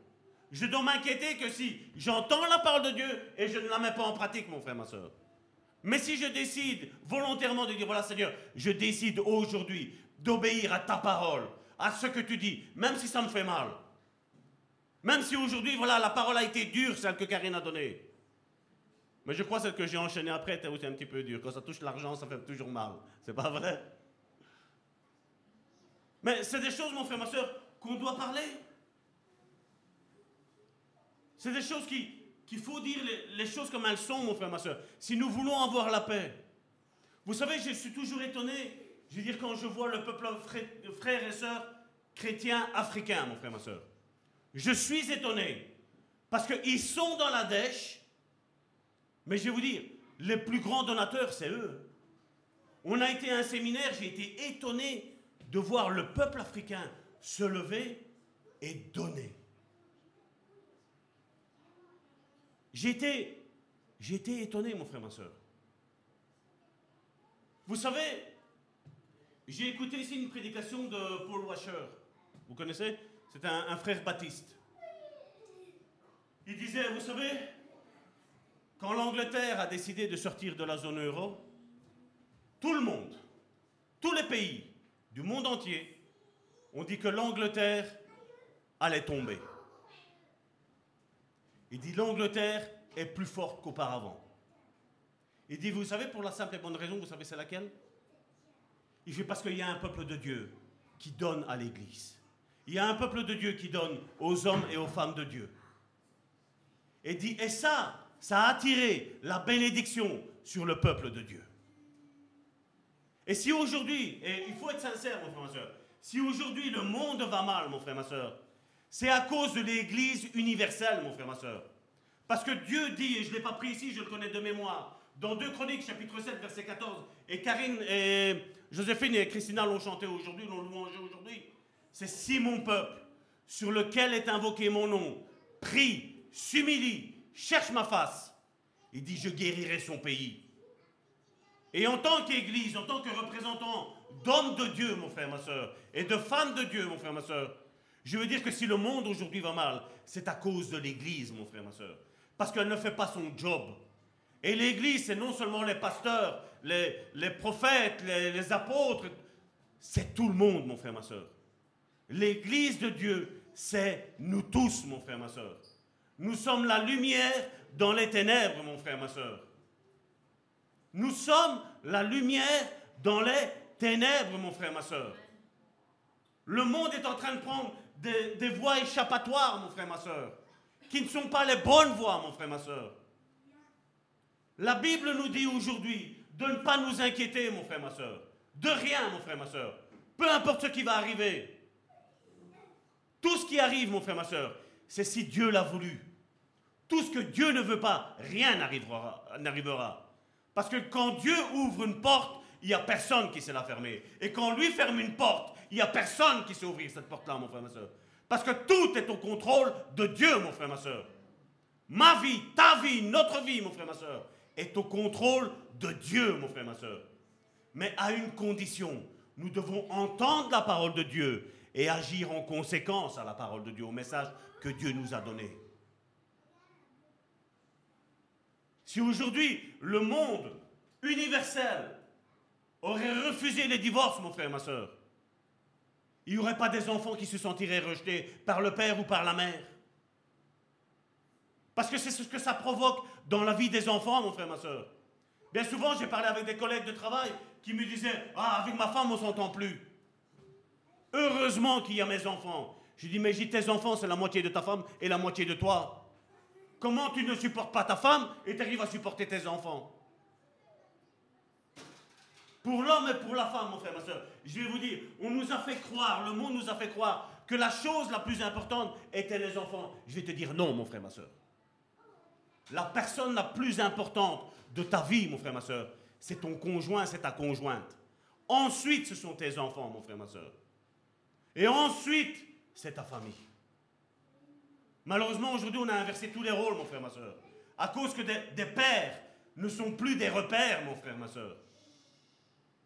Je dois m'inquiéter que si j'entends la parole de Dieu et je ne la mets pas en pratique, mon frère, ma soeur. Mais si je décide volontairement de dire, voilà Seigneur, je décide aujourd'hui d'obéir à ta parole, à ce que tu dis, même si ça me fait mal. Même si aujourd'hui, voilà, la parole a été dure, celle que Karine a donnée. Mais je crois que celle que j'ai enchaînée après était aussi un petit peu dure. Quand ça touche l'argent, ça fait toujours mal. C'est pas vrai? Mais c'est des choses, mon frère, ma soeur, qu'on doit parler. C'est des choses qu'il faut dire les, choses comme elles sont, mon frère, ma soeur. Si nous voulons avoir la paix. Vous savez, je suis toujours étonné je veux dire, quand je vois le peuple frères et sœurs chrétiens africains, mon frère, ma soeur, je suis étonné. Parce qu'ils sont dans la dèche, mais je vais vous dire, les plus grands donateurs, c'est eux. On a été à un séminaire, j'ai été étonné de voir le peuple africain se lever et donner. J'ai été, étonné, mon frère, ma soeur. Vous savez, j'ai écouté ici une prédication de Paul Washer. Vous connaissez? C'est un, frère baptiste. Il disait, vous savez, quand l'Angleterre a décidé de sortir de la zone euro, tout le monde, tous les pays du monde entier ont dit que l'Angleterre allait tomber. Il dit l'Angleterre est plus forte qu'auparavant. Il dit, vous savez, pour la simple et bonne raison, vous savez c'est laquelle? Il dit, parce qu'il y a un peuple de Dieu qui donne à l'Église. Il y a un peuple de Dieu qui donne aux hommes et aux femmes de Dieu. Et dit, et ça, ça a attiré la bénédiction sur le peuple de Dieu. Et si aujourd'hui, et il faut être sincère, mon frère, ma soeur, si aujourd'hui le monde va mal, mon frère, ma soeur, c'est à cause de l'Église universelle, mon frère, ma soeur. Parce que Dieu dit, et je ne l'ai pas pris ici, je le connais de mémoire, dans 2 Chroniques, chapitre 7, verset 14, et Karine et Joséphine et Christina l'ont chanté aujourd'hui, l'ont louangé aujourd'hui, c'est si mon peuple, sur lequel est invoqué mon nom, prie, s'humilie, cherche ma face, il dit, je guérirai son pays. Et en tant qu'Église, en tant que représentant d'hommes de Dieu, mon frère, ma soeur, et de femmes de Dieu, mon frère, ma soeur, je veux dire que si le monde aujourd'hui va mal, c'est à cause de l'Église, mon frère, ma soeur. Parce qu'elle ne fait pas son job. Et l'Église, c'est non seulement les pasteurs, les, prophètes, les, les apôtres, c'est tout le monde, mon frère, ma soeur. L'Église de Dieu, c'est nous tous, mon frère, ma soeur. Nous sommes la lumière dans les ténèbres, mon frère, ma soeur. Nous sommes la lumière dans les ténèbres, mon frère, ma soeur. Le monde est en train de prendre des, voies échappatoires, mon frère, ma soeur, qui ne sont pas les bonnes voies, mon frère, ma soeur. La Bible nous dit aujourd'hui de ne pas nous inquiéter, mon frère, ma soeur. De rien, mon frère, ma soeur. Peu importe ce qui va arriver. Tout ce qui arrive, mon frère, ma soeur, c'est si Dieu l'a voulu. Tout ce que Dieu ne veut pas, rien n'arrivera. Parce que quand Dieu ouvre une porte, il n'y a personne qui sait la fermer. Et quand lui ferme une porte, il n'y a personne qui sait ouvrir cette porte-là, mon frère, ma soeur. Parce que tout est au contrôle de Dieu, mon frère, ma soeur. Ma vie, ta vie, notre vie, mon frère, ma soeur, est au contrôle de Dieu, mon frère, ma soeur. Mais à une condition, nous devons entendre la parole de Dieu et agir en conséquence à la parole de Dieu, au message que Dieu nous a donné. Si aujourd'hui le monde universel aurait refusé les divorces, mon frère, ma soeur, il n'y aurait pas des enfants qui se sentiraient rejetés par le père ou par la mère. Parce que c'est ce que ça provoque dans la vie des enfants, mon frère, ma soeur. Bien souvent, j'ai parlé avec des collègues de travail qui me disaient Ah, avec ma femme, on s'entend plus. Heureusement qu'il y a mes enfants. Je dis Mais j'ai tes enfants, c'est la moitié de ta femme et la moitié de toi. Comment tu ne supportes pas ta femme et tu arrives à supporter tes enfants? Pour l'homme et pour la femme, mon frère, ma soeur, je vais vous dire, on nous a fait croire, le monde nous a fait croire que la chose la plus importante était les enfants. Je vais te dire non, mon frère, ma soeur. La personne la plus importante de ta vie, mon frère, ma soeur, c'est ton conjoint, c'est ta conjointe. Ensuite, ce sont tes enfants, mon frère, ma soeur. Et ensuite, c'est ta famille. Malheureusement, aujourd'hui, on a inversé tous les rôles, mon frère, ma soeur. À cause que des, pères ne sont plus des repères, mon frère, ma soeur.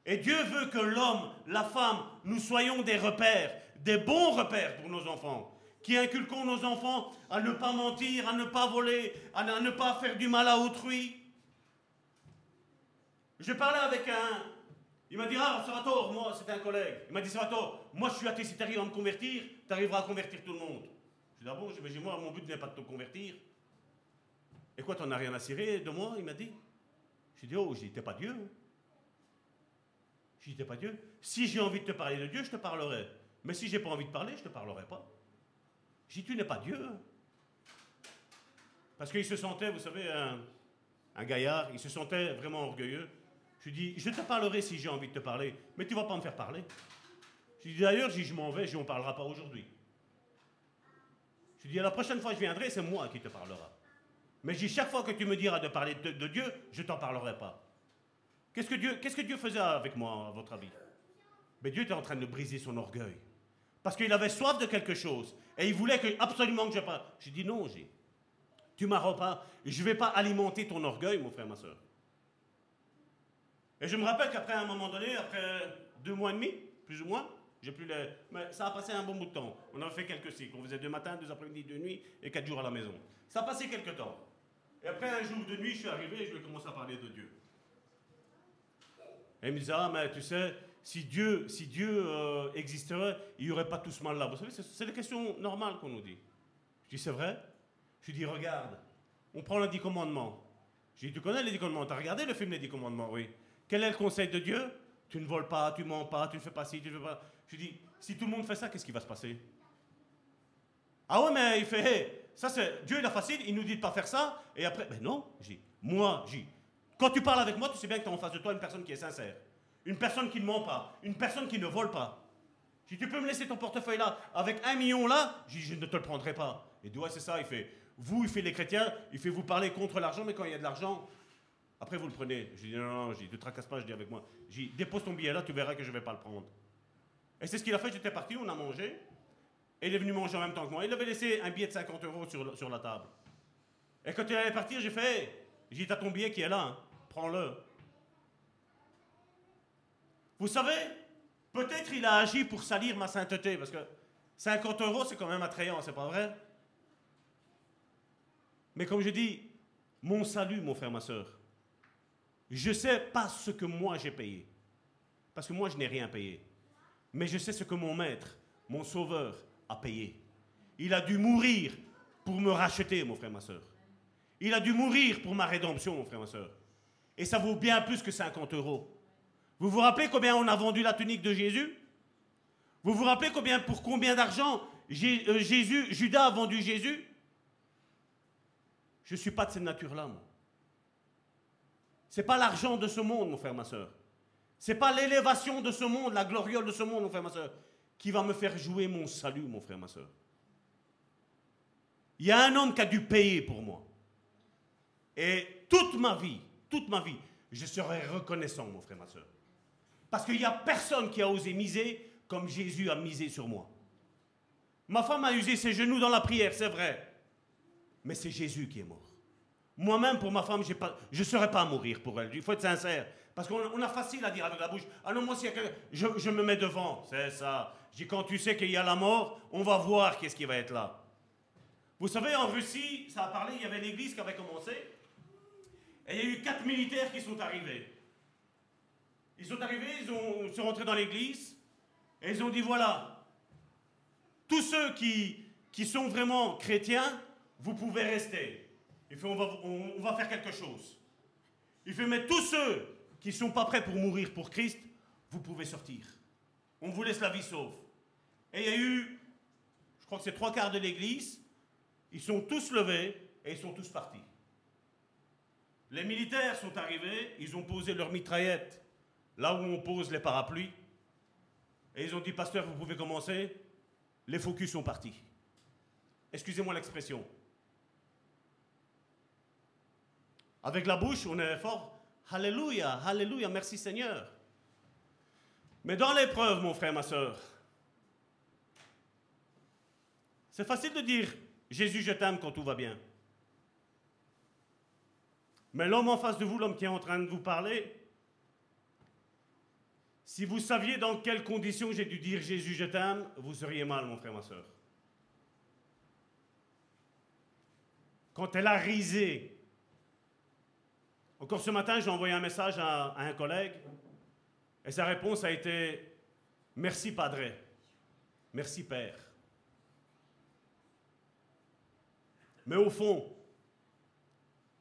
Et Dieu veut que l'homme, la femme, nous soyons des repères, des bons repères pour nos enfants, qui inculquons nos enfants à ne pas mentir, à ne pas voler, à ne pas faire du mal à autrui. Je parlais avec un. Il m'a dit Ah, Salvatore, moi, c'était un collègue. Il m'a dit Salvatore, moi je suis athée, si tu arrives à me convertir, tu arriveras à convertir tout le monde. Je dis Ah bon, je dis Moi, mon but n'est pas de te convertir. Et quoi, t'en as rien à cirer de moi Il m'a dit. J'ai dit Oh, j'étais pas Dieu. hein. Je dis, t'es pas Dieu. Si j'ai envie de te parler de Dieu, je te parlerai. Mais si j'ai pas envie de parler, je te parlerai pas. Je dis, tu n'es pas Dieu. Parce qu'il se sentait, vous savez, un, un gaillard, il se sentait vraiment orgueilleux. Je lui dis, je te parlerai si j'ai envie de te parler, mais tu vas pas me faire parler. Je dis, d'ailleurs, je dis, je m'en vais, je dis, on parlera pas aujourd'hui. Je dis, la prochaine fois que je viendrai, c'est moi qui te parlera. Mais je dis, chaque fois que tu me diras de parler de, Dieu, je t'en parlerai pas. Qu'est-ce que, Dieu, faisait avec moi, à votre avis? Mais Dieu était en train de briser son orgueil. Parce qu'il avait soif de quelque chose. Et il voulait absolument que je parle. J'ai dit non, j'ai. Tu m'auras pas. Je ne vais pas alimenter ton orgueil, mon frère, ma soeur. Et je me rappelle qu'après un moment donné, après deux mois et demi, plus ou moins, j'ai plus les. Mais ça a passé un bon bout de temps. On avait fait quelques cycles. On faisait deux matins, deux après-midi, deux nuits et quatre jours à la maison. Ça a passé quelques temps. Et après un jour de nuit, je suis arrivé et je lui ai commencé à parler de Dieu. Et il me disait, ah, mais tu sais, si Dieu, si Dieu euh, existerait, il n'y aurait pas tout ce mal-là. Vous savez, c'est des questions normales qu'on nous dit. Je dis, c'est vrai? Je dis, regarde, on prend les dix commandements. Je dis, tu connais les dix commandements? Tu as regardé le film Les dix commandements? Oui. Quel est le conseil de Dieu? Tu ne voles pas, tu mens pas, tu ne fais pas ci, tu ne fais pas. Je dis, si tout le monde fait ça, qu'est-ce qui va se passer? Ah ouais, mais il fait, ça c'est, Dieu il a facile, il nous dit de pas faire ça, et après, ben non, j'ai moi, j'ai quand tu parles avec moi, tu sais bien que tu as en face de toi une personne qui est sincère, une personne qui ne ment pas, une personne qui ne vole pas. Si tu peux me laisser ton portefeuille là, avec un million là, je, je ne te le prendrai pas. Et ouais, c'est ça, il fait, vous, il fait les chrétiens, il fait vous parler contre l'argent, mais quand il y a de l'argent, après vous le prenez. Je dis non, non, je dis, ne tracasse pas, je dis avec moi. Dis, dépose ton billet là, tu verras que je ne vais pas le prendre. Et c'est ce qu'il a fait, j'étais parti, on a mangé. Et il est venu manger en même temps que moi. Il avait laissé un billet de 50 euros sur, sur la table. Et quand il allait partir, j'ai fait, j'ai dit, t'as ton billet qui est là, hein. prends-le. Vous savez, peut-être il a agi pour salir ma sainteté, parce que 50 euros, c'est quand même attrayant, c'est pas vrai? Mais comme je dis, mon salut, mon frère, ma soeur, je sais pas ce que moi j'ai payé. Parce que moi, je n'ai rien payé. Mais je sais ce que mon maître, mon sauveur, a payé. Il a dû mourir pour me racheter, mon frère, ma soeur. Il a dû mourir pour ma rédemption, mon frère, ma soeur. Et ça vaut bien plus que 50 euros. Vous vous rappelez combien on a vendu la tunique de Jésus? Vous vous rappelez combien, pour combien d'argent euh, Jésus, Judas a vendu Jésus? Je ne suis pas de cette nature-là, moi. Ce n'est pas l'argent de ce monde, mon frère, ma soeur. Ce n'est pas l'élévation de ce monde, la gloriole de ce monde, mon frère, ma soeur, qui va me faire jouer mon salut, mon frère, ma soeur. Il y a un homme qui a dû payer pour moi. Et toute ma vie, toute ma vie, je serai reconnaissant, mon frère, ma soeur. Parce qu'il n'y a personne qui a osé miser comme Jésus a misé sur moi. Ma femme a usé ses genoux dans la prière, c'est vrai. Mais c'est Jésus qui est mort. Moi-même, pour ma femme, je ne serais pas à mourir pour elle. Il faut être sincère. Parce qu'on a facile à dire avec la bouche. Ah non, moi, si je, me mets devant. C'est ça. Je dis, quand tu sais qu'il y a la mort, on va voir qu'est-ce qui va être là. Vous savez, en Russie, ça a parlé, il y avait l'église qui avait commencé. Et il y a eu quatre militaires qui sont arrivés. Ils sont arrivés, ils, ont, sont rentrés dans l'église. Et ils ont dit, voilà, tous ceux qui, qui sont vraiment chrétiens, vous pouvez rester. Il fait, on va, on, va faire quelque chose. Il fait, mais tous ceux qui ne sont pas prêts pour mourir pour Christ, vous pouvez sortir. On vous laisse la vie sauve. Et il y a eu, je crois que c'est trois quarts de l'église, ils sont tous levés et ils sont tous partis. Les militaires sont arrivés, ils ont posé leurs mitraillettes là où on pose les parapluies, et ils ont dit, pasteur, vous pouvez commencer. Les focus sont partis. Excusez-moi l'expression. Avec la bouche, on est fort. Alléluia, Alléluia, merci Seigneur. Mais dans l'épreuve, mon frère, ma soeur, c'est facile de dire Jésus, je t'aime quand tout va bien. Mais l'homme en face de vous, l'homme qui est en train de vous parler, si vous saviez dans quelles conditions j'ai dû dire Jésus, je t'aime, vous seriez mal, mon frère, ma soeur. Quand elle a risé encore ce matin, j'ai envoyé un message à, un collègue et sa réponse a été Merci Padre, merci Père. Mais au fond,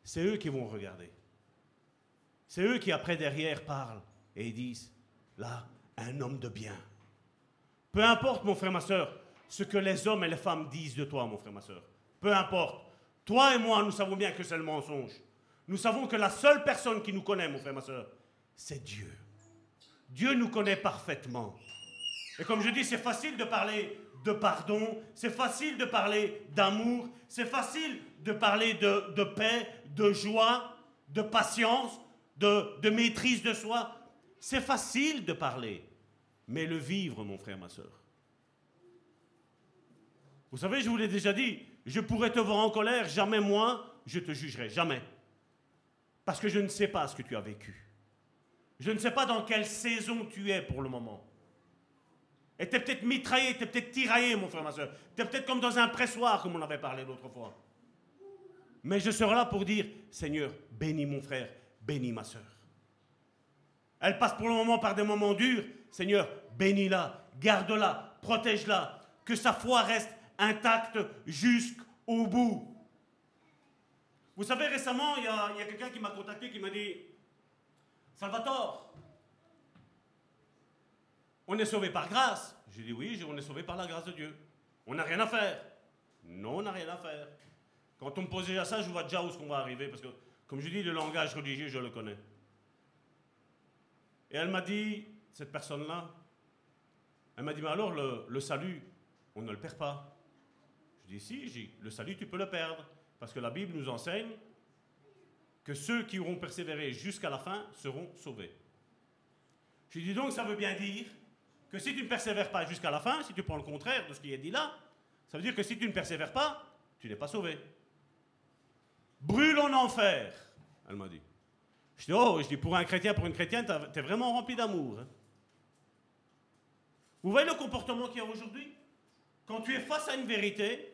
c'est eux qui vont regarder. C'est eux qui après derrière parlent et disent Là, un homme de bien. Peu importe, mon frère, ma soeur, ce que les hommes et les femmes disent de toi, mon frère, ma soeur. Peu importe. Toi et moi, nous savons bien que c'est le mensonge. Nous savons que la seule personne qui nous connaît, mon frère, ma soeur, c'est Dieu. Dieu nous connaît parfaitement. Et comme je dis, c'est facile de parler de pardon, c'est facile de parler d'amour, c'est facile de parler de, paix, de joie, de patience, de, maîtrise de soi. C'est facile de parler, mais le vivre, mon frère, ma soeur. Vous savez, je vous l'ai déjà dit, je pourrais te voir en colère, jamais moi, je te jugerai, jamais. Parce que je ne sais pas ce que tu as vécu. Je ne sais pas dans quelle saison tu es pour le moment. Et tu es peut-être mitraillé, tu es peut-être tiraillé, mon frère, ma soeur. Tu es peut-être comme dans un pressoir, comme on avait parlé l'autre fois. Mais je serai là pour dire, Seigneur, bénis mon frère, bénis ma soeur. Elle passe pour le moment par des moments durs. Seigneur, bénis-la, garde-la, protège-la, que sa foi reste intacte jusqu'au bout. Vous savez, récemment, il y a, quelqu'un qui m'a contacté qui m'a dit Salvatore, on est sauvé par grâce. J'ai dit oui, on est sauvé par la grâce de Dieu. On n'a rien à faire. Non, on n'a rien à faire. Quand on me pose déjà ça, je vois déjà où est-ce qu'on va arriver, parce que, comme je dis, le langage religieux, je le connais. Et elle m'a dit, cette personne-là, elle m'a dit, mais alors le, le, salut, on ne le perd pas. Je dis, si, le salut, tu peux le perdre, parce que la Bible nous enseigne que ceux qui auront persévéré jusqu'à la fin seront sauvés. Je dis donc, ça veut bien dire que si tu ne persévères pas jusqu'à la fin, si tu prends le contraire de ce qui est dit là, ça veut dire que si tu ne persévères pas, tu n'es pas sauvé. Brûle en enfer, elle m'a dit. Je dis, oh, je dis, pour un chrétien, pour une chrétienne, tu es vraiment rempli d'amour. Hein. Vous voyez le comportement qu'il y a aujourd'hui? Quand tu es face à une vérité,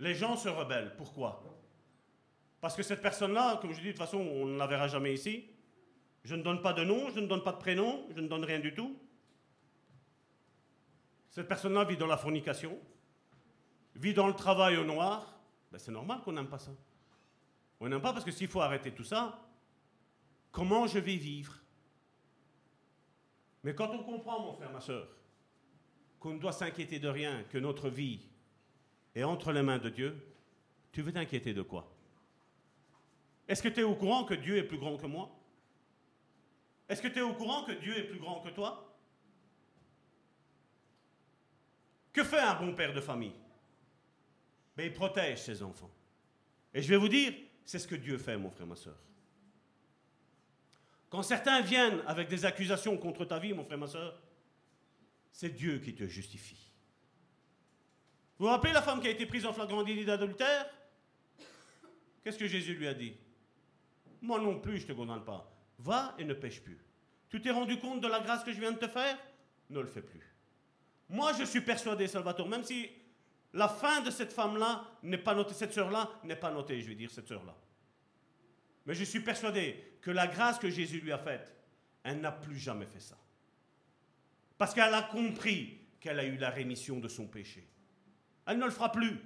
les gens se rebellent. Pourquoi? Parce que cette personne-là, comme je dis, de toute façon, on ne la verra jamais ici. Je ne donne pas de nom, je ne donne pas de prénom, je ne donne rien du tout. Cette personne-là vit dans la fornication, vit dans le travail au noir. Ben, c'est normal qu'on n'aime pas ça. On n'aime pas parce que s'il faut arrêter tout ça, comment je vais vivre? Mais quand on comprend, mon frère, ma soeur, qu'on ne doit s'inquiéter de rien, que notre vie est entre les mains de Dieu, tu veux t'inquiéter de quoi? Est-ce que tu es au courant que Dieu est plus grand que moi? Est-ce que tu es au courant que Dieu est plus grand que toi? Que fait un bon père de famille? Ben, Il protège ses enfants. Et je vais vous dire, c'est ce que Dieu fait, mon frère, ma soeur. Quand certains viennent avec des accusations contre ta vie, mon frère, ma soeur, c'est Dieu qui te justifie. Vous vous rappelez la femme qui a été prise en flagrant délit d'adultère? Qu'est-ce que Jésus lui a dit? Moi non plus, je ne te condamne pas. Va et ne pêche plus. Tu t'es rendu compte de la grâce que je viens de te faire? Ne le fais plus. Moi, je suis persuadé, Salvatore, même si la fin de cette femme-là n'est pas notée, cette sœur-là n'est pas notée, je vais dire, cette sœur-là. Mais je suis persuadé que la grâce que Jésus lui a faite, elle n'a plus jamais fait ça. Parce qu'elle a compris qu'elle a eu la rémission de son péché. Elle ne le fera plus.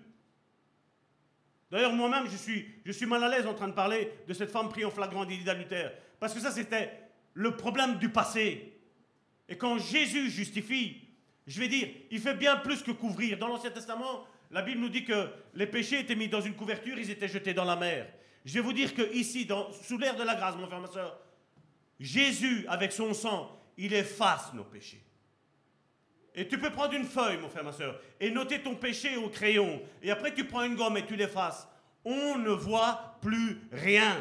D'ailleurs, moi-même, je suis, mal à l'aise en train de parler de cette femme prise en flagrant délit d'adultère. Parce que ça, c'était le problème du passé. Et quand Jésus justifie, je vais dire, il fait bien plus que couvrir. Dans l'Ancien Testament, la Bible nous dit que les péchés étaient mis dans une couverture, ils étaient jetés dans la mer. Je vais vous dire que ici, sous l'air de la grâce, mon frère, ma soeur, Jésus, avec son sang, il efface nos péchés. Et tu peux prendre une feuille, mon frère, ma soeur, et noter ton péché au crayon. Et après, tu prends une gomme et tu l'effaces. On ne voit plus rien.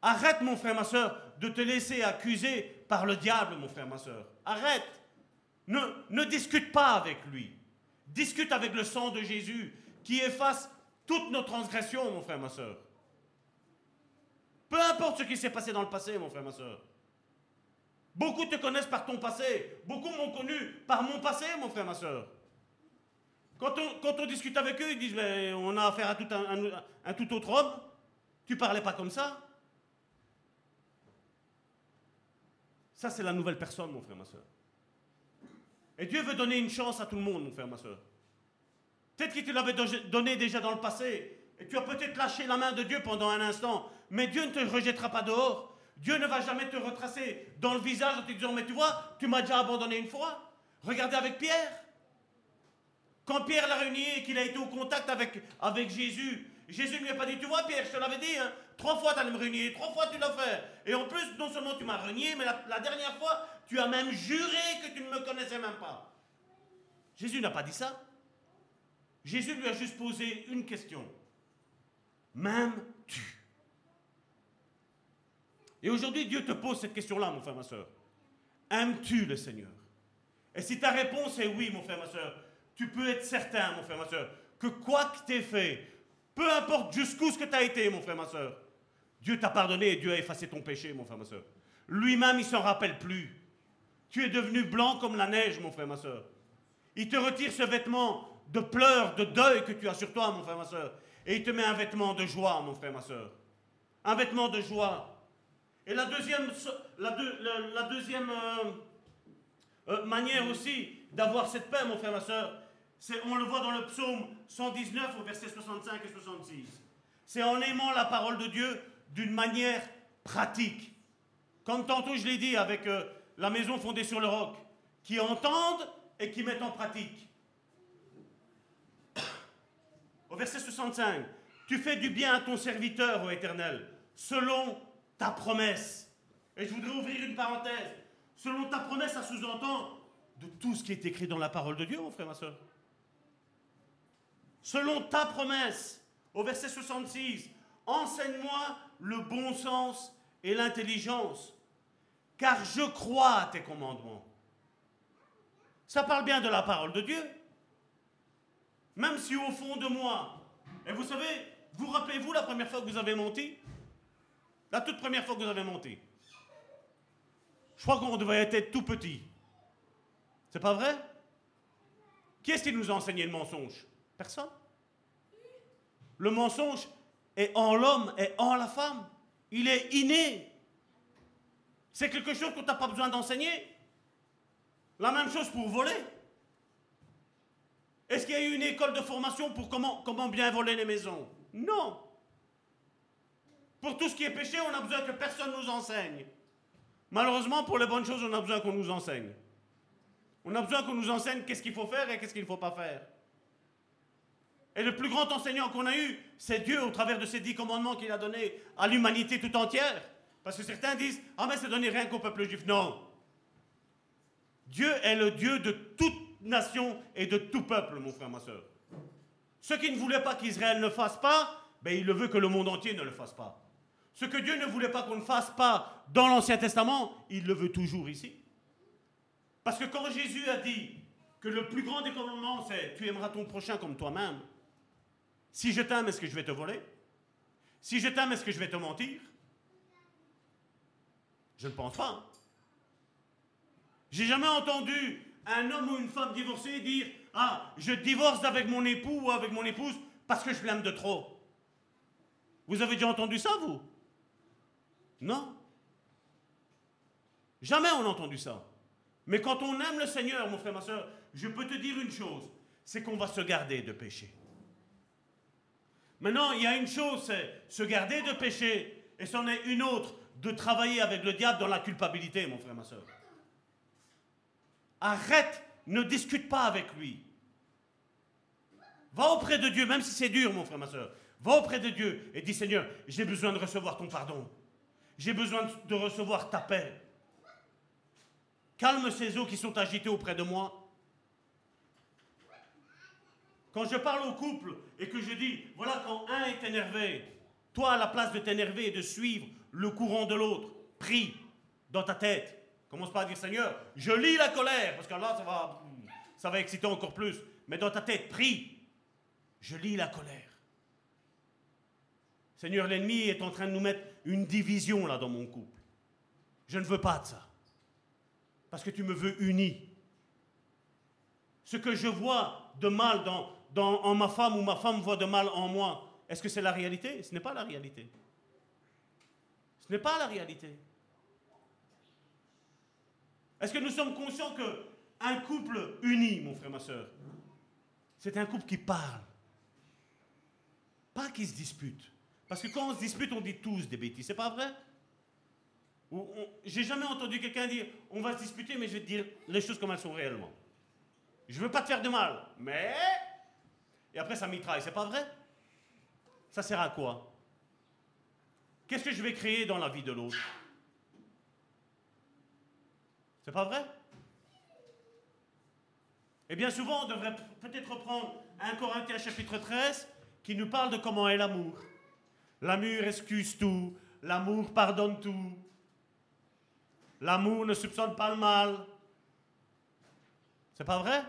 Arrête, mon frère, ma soeur, de te laisser accuser par le diable, mon frère, ma soeur. Arrête. Ne, discute pas avec lui. Discute avec le sang de Jésus qui efface toutes nos transgressions, mon frère, ma soeur. Peu importe ce qui s'est passé dans le passé, mon frère, ma soeur. Beaucoup te connaissent par ton passé. Beaucoup m'ont connu par mon passé, mon frère, ma soeur. Quand on, discute avec eux, ils disent mais on a affaire à tout un, tout autre homme. Tu parlais pas comme ça. Ça, c'est la nouvelle personne, mon frère, ma soeur. Et Dieu veut donner une chance à tout le monde, mon frère, ma soeur. Peut-être qu'il te l'avait donné déjà dans le passé, et tu as peut-être lâché la main de Dieu pendant un instant, mais Dieu ne te rejettera pas dehors. Dieu ne va jamais te retracer dans le visage en te disant, mais tu vois, tu m'as déjà abandonné une fois. Regardez avec Pierre. Quand Pierre l'a réuni et qu'il a été au contact avec, avec Jésus, Jésus ne lui a pas dit, tu vois Pierre, je te l'avais dit, hein, trois fois tu allais me réunir, trois fois tu l'as fait. Et en plus, non seulement tu m'as renié, mais la dernière fois, tu as même juré que tu ne me connaissais même pas. Jésus n'a pas dit ça. Jésus lui a juste posé une question. M'aimes-tu? Et aujourd'hui, Dieu te pose cette question-là, mon frère, ma soeur. Aimes-tu le Seigneur? Et si ta réponse est oui, mon frère, ma soeur, tu peux être certain, mon frère, ma soeur, que quoi que t'aies fait, peu importe jusqu'où ce que tu as été, mon frère, ma soeur, Dieu t'a pardonné et Dieu a effacé ton péché, mon frère, ma soeur. Lui-même, il s'en rappelle plus. Tu es devenu blanc comme la neige, mon frère, ma soeur. Il te retire ce vêtement de pleurs, de deuil que tu as sur toi, mon frère, ma soeur. Et il te met un vêtement de joie, mon frère, ma soeur. Un vêtement de joie. Et la deuxième, euh, euh, manière aussi d'avoir cette paix, mon frère, ma soeur, c'est, on le voit dans le psaume 119 au verset 65 et 66. C'est en aimant la parole de Dieu d'une manière pratique. Comme tantôt je l'ai dit avec euh, la maison fondée sur le roc, qui entendent et qui mettent en pratique. Au verset 65, tu fais du bien à ton serviteur, ô Éternel, selon ta promesse. Et je voudrais ouvrir une parenthèse. Selon ta promesse, ça sous-entend de tout ce qui est écrit dans la parole de Dieu, mon frère, ma soeur. Selon ta promesse, au verset 66, enseigne-moi le bon sens et l'intelligence, car je crois à tes commandements. Ça parle bien de la parole de Dieu. Même si au fond de moi, et vous savez, vous rappelez-vous la première fois que vous avez menti? La toute première fois que vous avez menti. Je crois qu'on devait être tout petit. C'est pas vrai? Qui est-ce qui nous a enseigné le mensonge? Personne. Le mensonge est en l'homme et en la femme. Il est inné. C'est quelque chose qu'on n'a pas besoin d'enseigner. La même chose pour voler. Est-ce qu'il y a eu une école de formation pour comment bien voler les maisons? Non. Pour tout ce qui est péché, on a besoin que personne nous enseigne. Malheureusement, pour les bonnes choses, on a besoin qu'on nous enseigne. On a besoin qu'on nous enseigne qu'est-ce qu'il faut faire et qu'est-ce qu'il ne faut pas faire. Et le plus grand enseignant qu'on a eu, c'est Dieu au travers de ces dix commandements qu'il a donnés à l'humanité tout entière. Parce que certains disent Ah, mais c'est donné rien qu'au peuple juif. Non. Dieu est le Dieu de toute nation et de tout peuple, mon frère, ma soeur. Ce qui ne voulait pas qu'Israël ne fasse pas, ben, il le veut que le monde entier ne le fasse pas. Ce que Dieu ne voulait pas qu'on ne fasse pas dans l'Ancien Testament, il le veut toujours ici. Parce que quand Jésus a dit que le plus grand des commandements, c'est tu aimeras ton prochain comme toi-même, si je t'aime, est-ce que je vais te voler? Si je t'aime, est-ce que je vais te mentir? Je ne pense pas. J'ai jamais entendu un homme ou une femme divorcée dire Ah, je divorce avec mon époux ou avec mon épouse parce que je l'aime de trop. Vous avez déjà entendu ça, vous? Non. Jamais on a entendu ça. Mais quand on aime le Seigneur, mon frère, ma soeur, je peux te dire une chose c'est qu'on va se garder de péché. Maintenant, il y a une chose, c'est se garder de péché, et c'en est une autre, de travailler avec le diable dans la culpabilité, mon frère, ma soeur. Arrête, ne discute pas avec lui. Va auprès de Dieu, même si c'est dur, mon frère, ma soeur. Va auprès de Dieu et dis Seigneur, j'ai besoin de recevoir ton pardon. J'ai besoin de recevoir ta paix. Calme ces eaux qui sont agitées auprès de moi. Quand je parle au couple et que je dis, voilà, quand un est énervé, toi, à la place de t'énerver et de suivre le courant de l'autre, prie dans ta tête. Commence pas à dire Seigneur, je lis la colère, parce que là, ça va, ça va exciter encore plus. Mais dans ta tête, prie. Je lis la colère. Seigneur, l'ennemi est en train de nous mettre une division là dans mon couple. Je ne veux pas de ça. Parce que tu me veux uni. Ce que je vois de mal en ma femme ou ma femme voit de mal en moi, est-ce que c'est la réalité? Ce n'est pas la réalité. Ce n'est pas la réalité. Est-ce que nous sommes conscients qu'un couple uni, mon frère, ma soeur, c'est un couple qui parle, pas qui se dispute. Parce que quand on se dispute, on dit tous des bêtises, c'est pas vrai? J'ai jamais entendu quelqu'un dire on va se disputer, mais je vais te dire les choses comme elles sont réellement. Je veux pas te faire de mal, mais. Et après, ça mitraille, c'est pas vrai? Ça sert à quoi? Qu'est-ce que je vais créer dans la vie de l'autre? C'est pas vrai? Et bien souvent, on devrait peut-être reprendre 1 Corinthiens chapitre 13 qui nous parle de comment est l'amour. L'amour excuse tout, l'amour pardonne tout, l'amour ne soupçonne pas le mal. C'est pas vrai?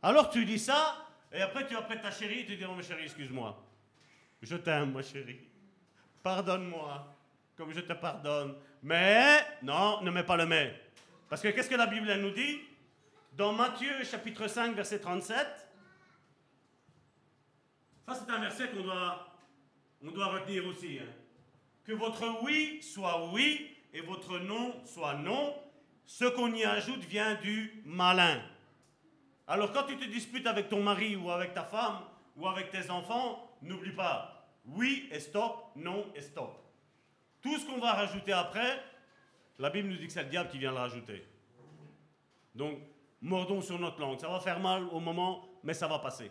Alors tu dis ça, et après tu près ta chérie et tu dis, oh ma chérie, excuse-moi. Je t'aime, ma chérie. Pardonne-moi, comme je te pardonne. Mais, non, ne mets pas le mais. Parce que qu'est-ce que la Bible nous dit? Dans Matthieu chapitre 5, verset 37, ça c'est un verset qu'on doit, on doit retenir aussi. Hein. que votre oui soit oui et votre non soit non. Ce qu'on y ajoute vient du malin. Alors quand tu te disputes avec ton mari ou avec ta femme ou avec tes enfants, n'oublie pas, oui et stop, non et stop. Tout ce qu'on va rajouter après, la Bible nous dit que c'est le diable qui vient le rajouter. Donc, mordons sur notre langue. Ça va faire mal au moment, mais ça va passer.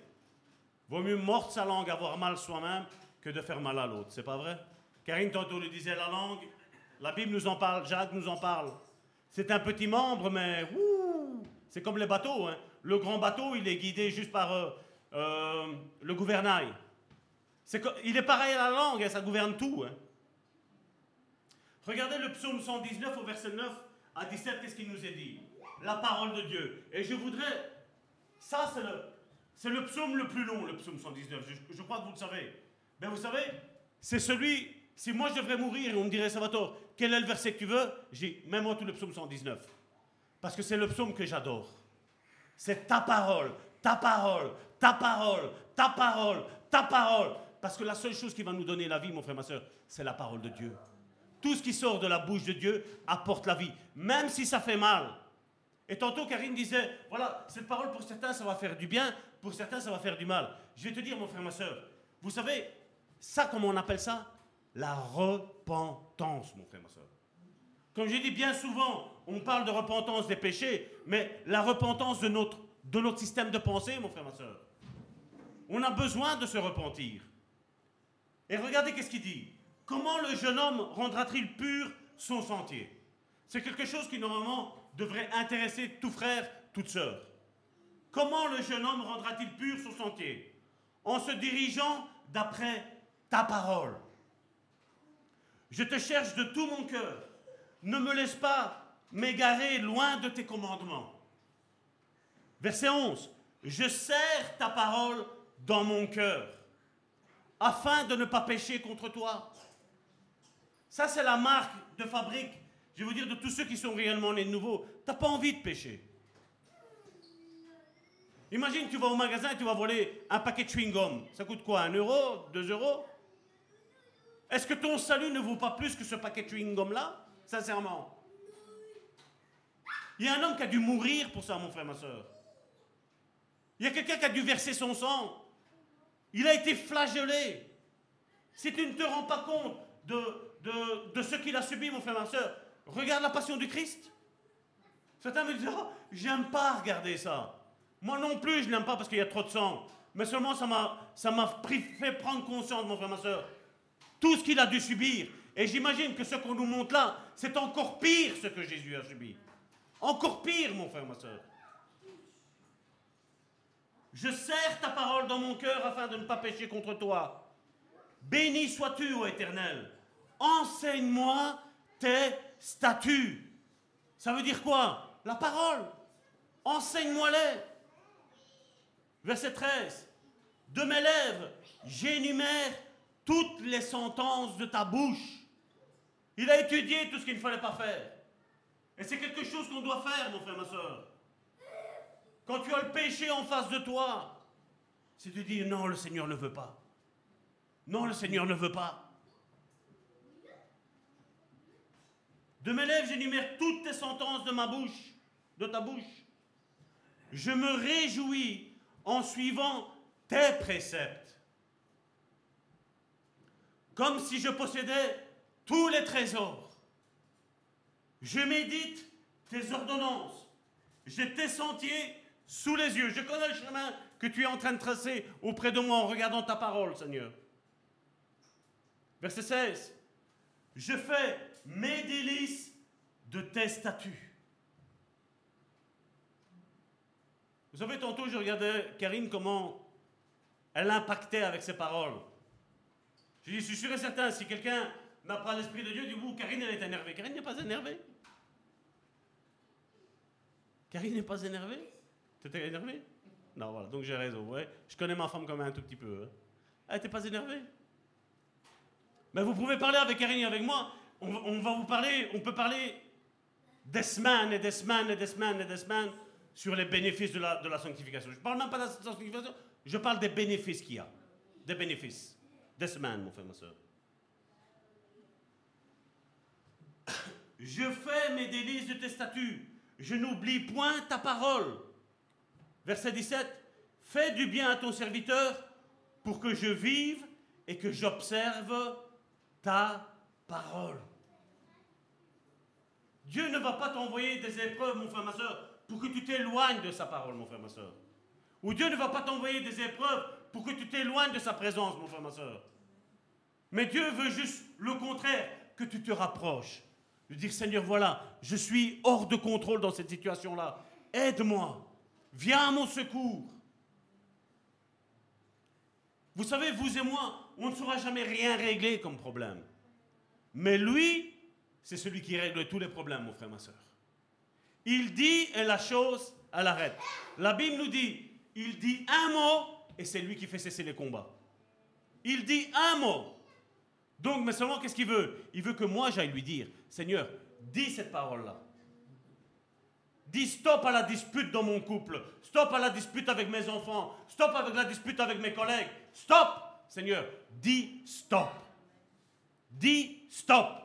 Vaut mieux mordre sa langue, avoir mal soi-même, que de faire mal à l'autre. C'est pas vrai? Karine tantôt le disait, la langue, la Bible nous en parle, Jacques nous en parle. C'est un petit membre, mais c'est comme les bateaux. Hein. Le grand bateau, il est guidé juste par euh, euh, le gouvernail. il est pareil à la langue, hein, ça gouverne tout. Hein. Regardez le psaume 119 au verset 9 à 17, qu'est-ce qu'il nous est dit? La parole de Dieu. Et je voudrais, ça c'est le, c'est le psaume le plus long, le psaume 119. Je, crois que vous le savez. Mais vous savez, c'est celui, si moi je devrais mourir et on me dirait, Salvatore, quel est le verset que tu veux? J'ai même moi tout le psaume 119. Parce que c'est le psaume que j'adore. C'est ta parole, ta parole, ta parole, ta parole, ta parole. Parce que la seule chose qui va nous donner la vie, mon frère, ma soeur, c'est la parole de Dieu. Tout ce qui sort de la bouche de Dieu apporte la vie, même si ça fait mal. Et tantôt, Karine disait, voilà, cette parole pour certains, ça va faire du bien, pour certains, ça va faire du mal. Je vais te dire, mon frère, ma soeur, vous savez, ça, comment on appelle ça? La repentance, mon frère, ma soeur. Comme j'ai dit bien souvent, on parle de repentance des péchés, mais la repentance de notre, de notre système de pensée, mon frère, ma soeur. On a besoin de se repentir. Et regardez qu'est-ce qu'il dit. Comment le jeune homme rendra-t-il pur son sentier? C'est quelque chose qui normalement devrait intéresser tout frère, toute sœur. Comment le jeune homme rendra-t-il pur son sentier En se dirigeant d'après ta parole. Je te cherche de tout mon cœur. Ne me laisse pas m'égarer loin de tes commandements. Verset 11. Je serre ta parole dans mon cœur, afin de ne pas pécher contre toi. Ça, c'est la marque de fabrique, je veux dire, de tous ceux qui sont réellement nés de nouveau. Tu n'as pas envie de pécher. Imagine, tu vas au magasin et tu vas voler un paquet de chewing-gum. Ça coûte quoi Un euro Deux euros? Est-ce que ton salut ne vaut pas plus que ce paquet de chewing-gum-là? Sincèrement. Il y a un homme qui a dû mourir pour ça, mon frère, ma soeur. Il y a quelqu'un qui a dû verser son sang. Il a été flagellé. Si tu ne te rends pas compte de, de, ce qu'il a subi, mon frère, ma soeur. Regarde la passion du Christ. Certains me disent, oh, j'aime pas regarder ça. Moi non plus, je n'aime pas parce qu'il y a trop de sang. Mais seulement, ça m'a, fait prendre conscience, mon frère, ma soeur, tout ce qu'il a dû subir. Et j'imagine que ce qu'on nous montre là, c'est encore pire ce que Jésus a subi. Encore pire, mon frère, ma soeur. Je serre ta parole dans mon cœur afin de ne pas pécher contre toi. Béni sois-tu, ô Éternel enseigne-moi tes statuts. Ça veut dire quoi? La parole. Enseigne-moi-les. Verset 13. De mes lèvres, j'énumère toutes les sentences de ta bouche. Il a étudié tout ce qu'il ne fallait pas faire. Et c'est quelque chose qu'on doit faire, mon frère, ma soeur. Quand tu as le péché en face de toi, c'est de dire non, le Seigneur ne veut pas. Non, le Seigneur ne veut pas. De mes lèvres, j'énumère toutes tes sentences de ma bouche, de ta bouche. Je me réjouis en suivant tes préceptes. Comme si je possédais tous les trésors. Je médite tes ordonnances. J'ai tes sentiers sous les yeux. Je connais le chemin que tu es en train de tracer auprès de moi en regardant ta parole, Seigneur. Verset 16. Je fais mes délices de tes statuts. Vous savez, tantôt, je regardais Karine comment elle impactait avec ses paroles. Je dis, je suis sûr et certain, si quelqu'un n'a pas l'esprit de Dieu, du coup, Karine, elle est énervée. Karine n'est pas énervée. Karine n'est pas énervée? Tu étais énervée? Non, voilà, donc j'ai raison. Je connais ma femme quand même un tout petit peu. Hein. Elle n'était pas énervée? Mais vous pouvez parler avec Karine et avec moi on, va vous parler, on peut parler des semaines et des semaines et des semaines et des semaines sur les bénéfices de la, sanctification. Je ne parle même pas de la sanctification, je parle des bénéfices qu'il y a. Des bénéfices. Des semaines, mon frère, ma soeur. Je fais mes délices de tes statuts. Je n'oublie point ta parole. Verset 17. Fais du bien à ton serviteur pour que je vive et que j'observe ta parole. Dieu ne va pas t'envoyer des épreuves, mon frère, ma soeur, pour que tu t'éloignes de sa parole, mon frère, ma soeur. Ou Dieu ne va pas t'envoyer des épreuves pour que tu t'éloignes de sa présence, mon frère, ma soeur. Mais Dieu veut juste le contraire, que tu te rapproches. De dire, Seigneur, voilà, je suis hors de contrôle dans cette situation-là. Aide-moi. Viens à mon secours. Vous savez, vous et moi, on ne saura jamais rien régler comme problème. Mais lui, c'est celui qui règle tous les problèmes, mon frère, ma soeur. Il dit et la chose, elle arrête. La Bible nous dit, il dit un mot et c'est lui qui fait cesser les combats. Il dit un mot. Donc, mais seulement, qu'est-ce qu'il veut? Il veut que moi j'aille lui dire, Seigneur, dis cette parole-là. Dis stop à la dispute dans mon couple. Stop à la dispute avec mes enfants. Stop avec la dispute avec mes collègues. Stop. Seigneur, dis stop. Dis stop.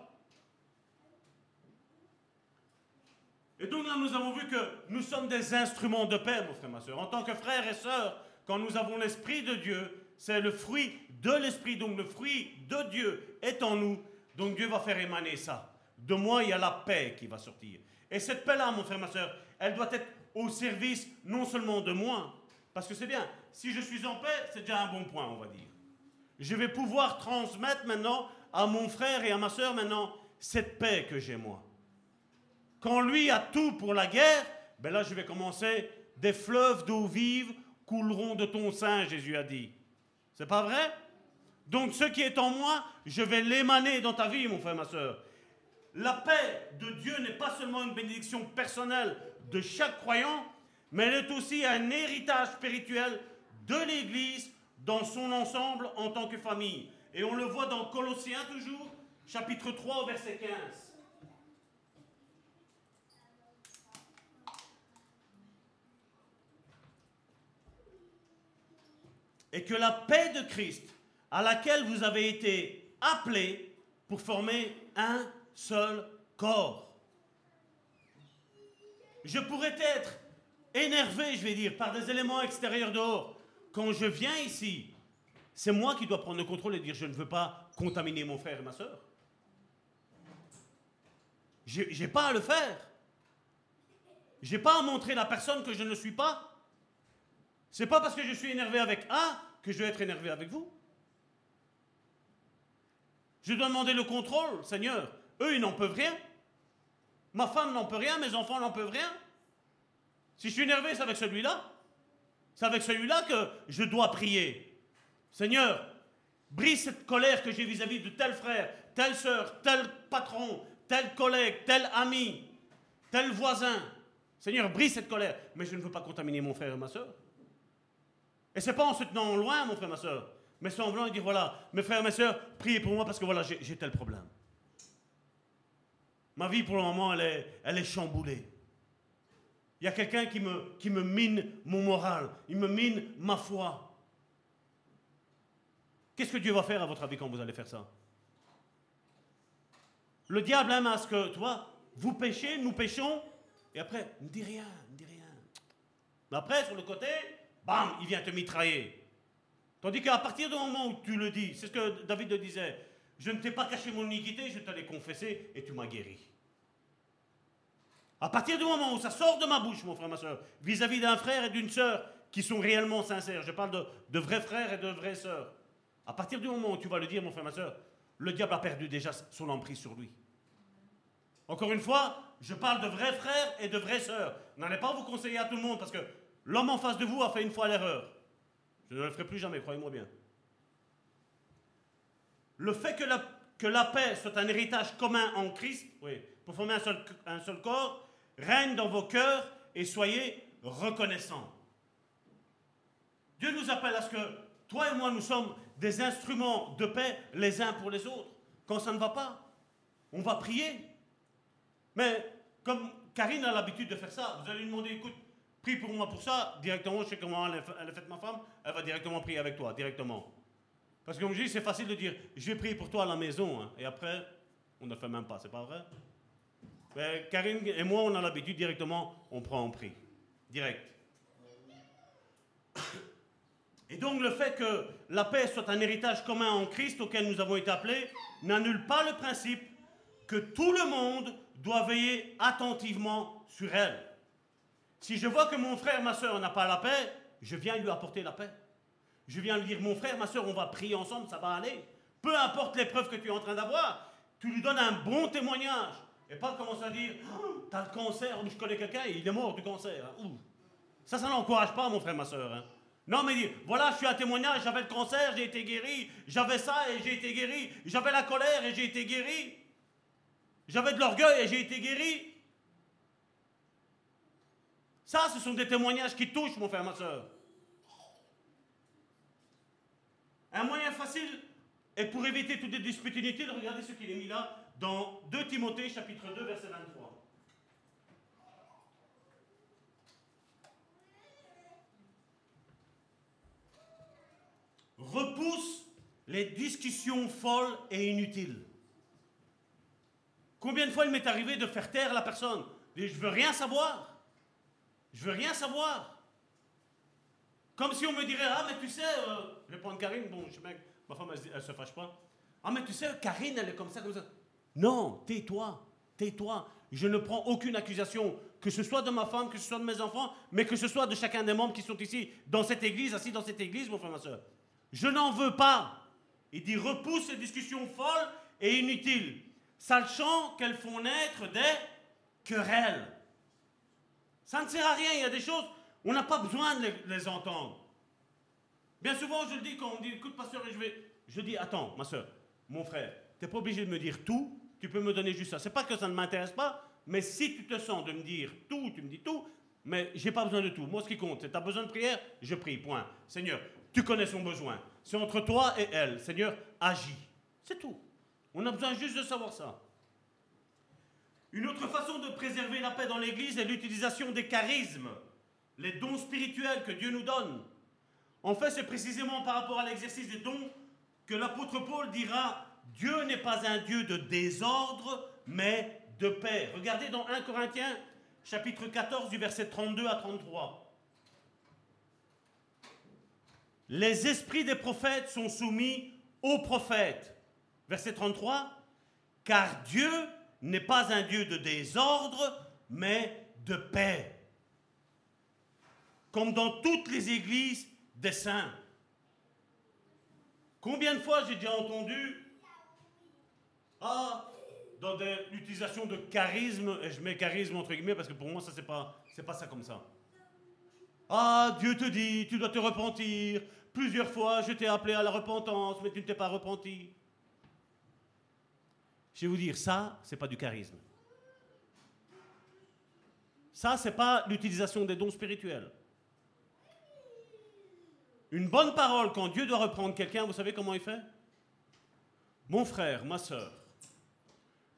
Et donc là, nous avons vu que nous sommes des instruments de paix, mon frère, ma soeur. En tant que frères et sœurs, quand nous avons l'Esprit de Dieu, c'est le fruit de l'Esprit. Donc le fruit de Dieu est en nous. Donc Dieu va faire émaner ça. De moi, il y a la paix qui va sortir. Et cette paix-là, mon frère, ma soeur, elle doit être au service non seulement de moi, parce que c'est bien, si je suis en paix, c'est déjà un bon point, on va dire. Je vais pouvoir transmettre maintenant à mon frère et à ma soeur maintenant cette paix que j'ai moi. Quand lui a tout pour la guerre, ben là je vais commencer, des fleuves d'eau vive couleront de ton sein, Jésus a dit. C'est pas vrai? Donc ce qui est en moi, je vais l'émaner dans ta vie, mon frère, ma soeur. La paix de Dieu n'est pas seulement une bénédiction personnelle de chaque croyant, mais elle est aussi un héritage spirituel de l'Église dans son ensemble en tant que famille. Et on le voit dans Colossiens toujours, chapitre 3, verset 15. Et que la paix de Christ, à laquelle vous avez été appelés pour former un seul corps. Je pourrais être énervé, je vais dire, par des éléments extérieurs dehors. Quand je viens ici, c'est moi qui dois prendre le contrôle et dire je ne veux pas contaminer mon frère et ma soeur. Je n'ai pas à le faire. J'ai pas à montrer la personne que je ne suis pas. C'est pas parce que je suis énervé avec A que je vais être énervé avec vous. Je dois demander le contrôle, Seigneur. Eux, ils n'en peuvent rien. Ma femme n'en peut rien, mes enfants n'en peuvent rien. Si je suis énervé, c'est avec celui-là. C'est avec celui-là que je dois prier. Seigneur, brise cette colère que j'ai vis-à-vis de tel frère, telle sœur, tel patron, tel collègue, tel ami, tel voisin. Seigneur, brise cette colère. Mais je ne veux pas contaminer mon frère et ma soeur. Et c'est pas en se tenant loin, mon frère ma soeur, mais venant et dire voilà, mes frères mes soeurs, priez pour moi parce que voilà, j'ai tel problème. Ma vie pour le moment, elle est, elle est chamboulée. Il y a quelqu'un qui me, qui me mine mon moral, il me mine ma foi. Qu'est-ce que Dieu va faire à votre avis quand vous allez faire ça? Le diable aime à ce que, toi, vous péchez, nous péchons, et après, ne dis rien, ne dis rien. Mais après, sur le côté, bam, il vient te mitrailler. Tandis qu'à partir du moment où tu le dis, c'est ce que David le disait, je ne t'ai pas caché mon iniquité, je te l'ai confessé et tu m'as guéri. À partir du moment où ça sort de ma bouche, mon frère, ma soeur, vis-à-vis d'un frère et d'une sœur qui sont réellement sincères, je parle de, vrais frères et de vraies sœurs, à partir du moment où tu vas le dire, mon frère, ma soeur, le diable a perdu déjà son emprise sur lui. Encore une fois, je parle de vrais frères et de vraies sœurs. N'allez pas vous conseiller à tout le monde parce que l'homme en face de vous a fait une fois l'erreur. Je ne le ferai plus jamais, croyez-moi bien. Le fait que la, paix soit un héritage commun en Christ, oui, pour former un seul, un seul corps, règne dans vos cœurs et soyez reconnaissants. Dieu nous appelle à ce que toi et moi, nous sommes des instruments de paix les uns pour les autres. Quand ça ne va pas, on va prier. Mais comme Karine a l'habitude de faire ça, vous allez lui demander, écoute, prie pour moi pour ça, directement, je sais comment elle a fait ma femme, elle va directement prier avec toi, directement. Parce que comme je dis, c'est facile de dire, je vais prier pour toi à la maison, hein, et après, on ne fait même pas, c'est pas vrai? Ben, Karine et moi, on a l'habitude directement, on prend en prix. Direct. Et donc le fait que la paix soit un héritage commun en Christ auquel nous avons été appelés n'annule pas le principe que tout le monde doit veiller attentivement sur elle. Si je vois que mon frère, ma soeur n'a pas la paix, je viens lui apporter la paix. Je viens lui dire, mon frère, ma soeur, on va prier ensemble, ça va aller. Peu importe l'épreuve que tu es en train d'avoir, tu lui donnes un bon témoignage. Et pas commencer à dire, oh, t'as le cancer, ou je connais quelqu'un il est mort du cancer. Hein. Ça, ça n'encourage pas, mon frère, ma soeur. Hein. Non, mais dit, voilà, je suis un témoignage, j'avais le cancer, j'ai été guéri, j'avais ça et j'ai été guéri, j'avais la colère et j'ai été guéri, j'avais de l'orgueil et j'ai été guéri. Ça, ce sont des témoignages qui touchent, mon frère, ma soeur. Un moyen facile, et pour éviter toutes les disputes inutiles, regardez ce qu'il est mis là, dans 2 Timothée chapitre 2, verset 23. repousse les discussions folles et inutiles. Combien de fois il m'est arrivé de faire taire la personne? Je veux rien savoir. Je veux rien savoir. Comme si on me dirait Ah, mais tu sais, euh, je vais prendre Karine, bon, je sais ma femme, elle, elle se fâche pas. Ah, mais tu sais, Karine, elle est comme ça, comme ça. Non, tais-toi, tais-toi. Je ne prends aucune accusation, que ce soit de ma femme, que ce soit de mes enfants, mais que ce soit de chacun des membres qui sont ici, dans cette église, assis dans cette église, mon frère, ma soeur. Je n'en veux pas. Il dit repousse ces discussions folles et inutiles, sachant qu'elles font naître des querelles. Ça ne sert à rien, il y a des choses, on n'a pas besoin de les, entendre. Bien souvent, je le dis quand on me dit écoute, pasteur, je vais. Je dis attends, ma soeur, mon frère, tu n'es pas obligé de me dire tout, tu peux me donner juste ça. C'est pas que ça ne m'intéresse pas, mais si tu te sens de me dire tout, tu me dis tout, mais j'ai pas besoin de tout. Moi, ce qui compte, c'est tu as besoin de prière, je prie, point. Seigneur, tu connais son besoin. C'est entre toi et elle. Seigneur, agis. C'est tout. On a besoin juste de savoir ça. Une autre façon de préserver la paix dans l'Église est l'utilisation des charismes, les dons spirituels que Dieu nous donne. En fait, c'est précisément par rapport à l'exercice des dons que l'apôtre Paul dira Dieu n'est pas un Dieu de désordre, mais de paix. Regardez dans 1 Corinthiens, chapitre 14, du verset 32 à 33. Les esprits des prophètes sont soumis aux prophètes. Verset 33. Car Dieu n'est pas un Dieu de désordre, mais de paix. Comme dans toutes les églises des saints. Combien de fois j'ai déjà entendu, ah, dans l'utilisation de charisme, et je mets charisme entre guillemets parce que pour moi ça c'est pas, pas ça comme ça. Ah, Dieu te dit, tu dois te repentir, Plusieurs fois, je t'ai appelé à la repentance, mais tu ne t'es pas repenti. Je vais vous dire, ça, c'est pas du charisme. Ça, c'est pas l'utilisation des dons spirituels. Une bonne parole, quand Dieu doit reprendre quelqu'un, vous savez comment il fait? Mon frère, ma soeur,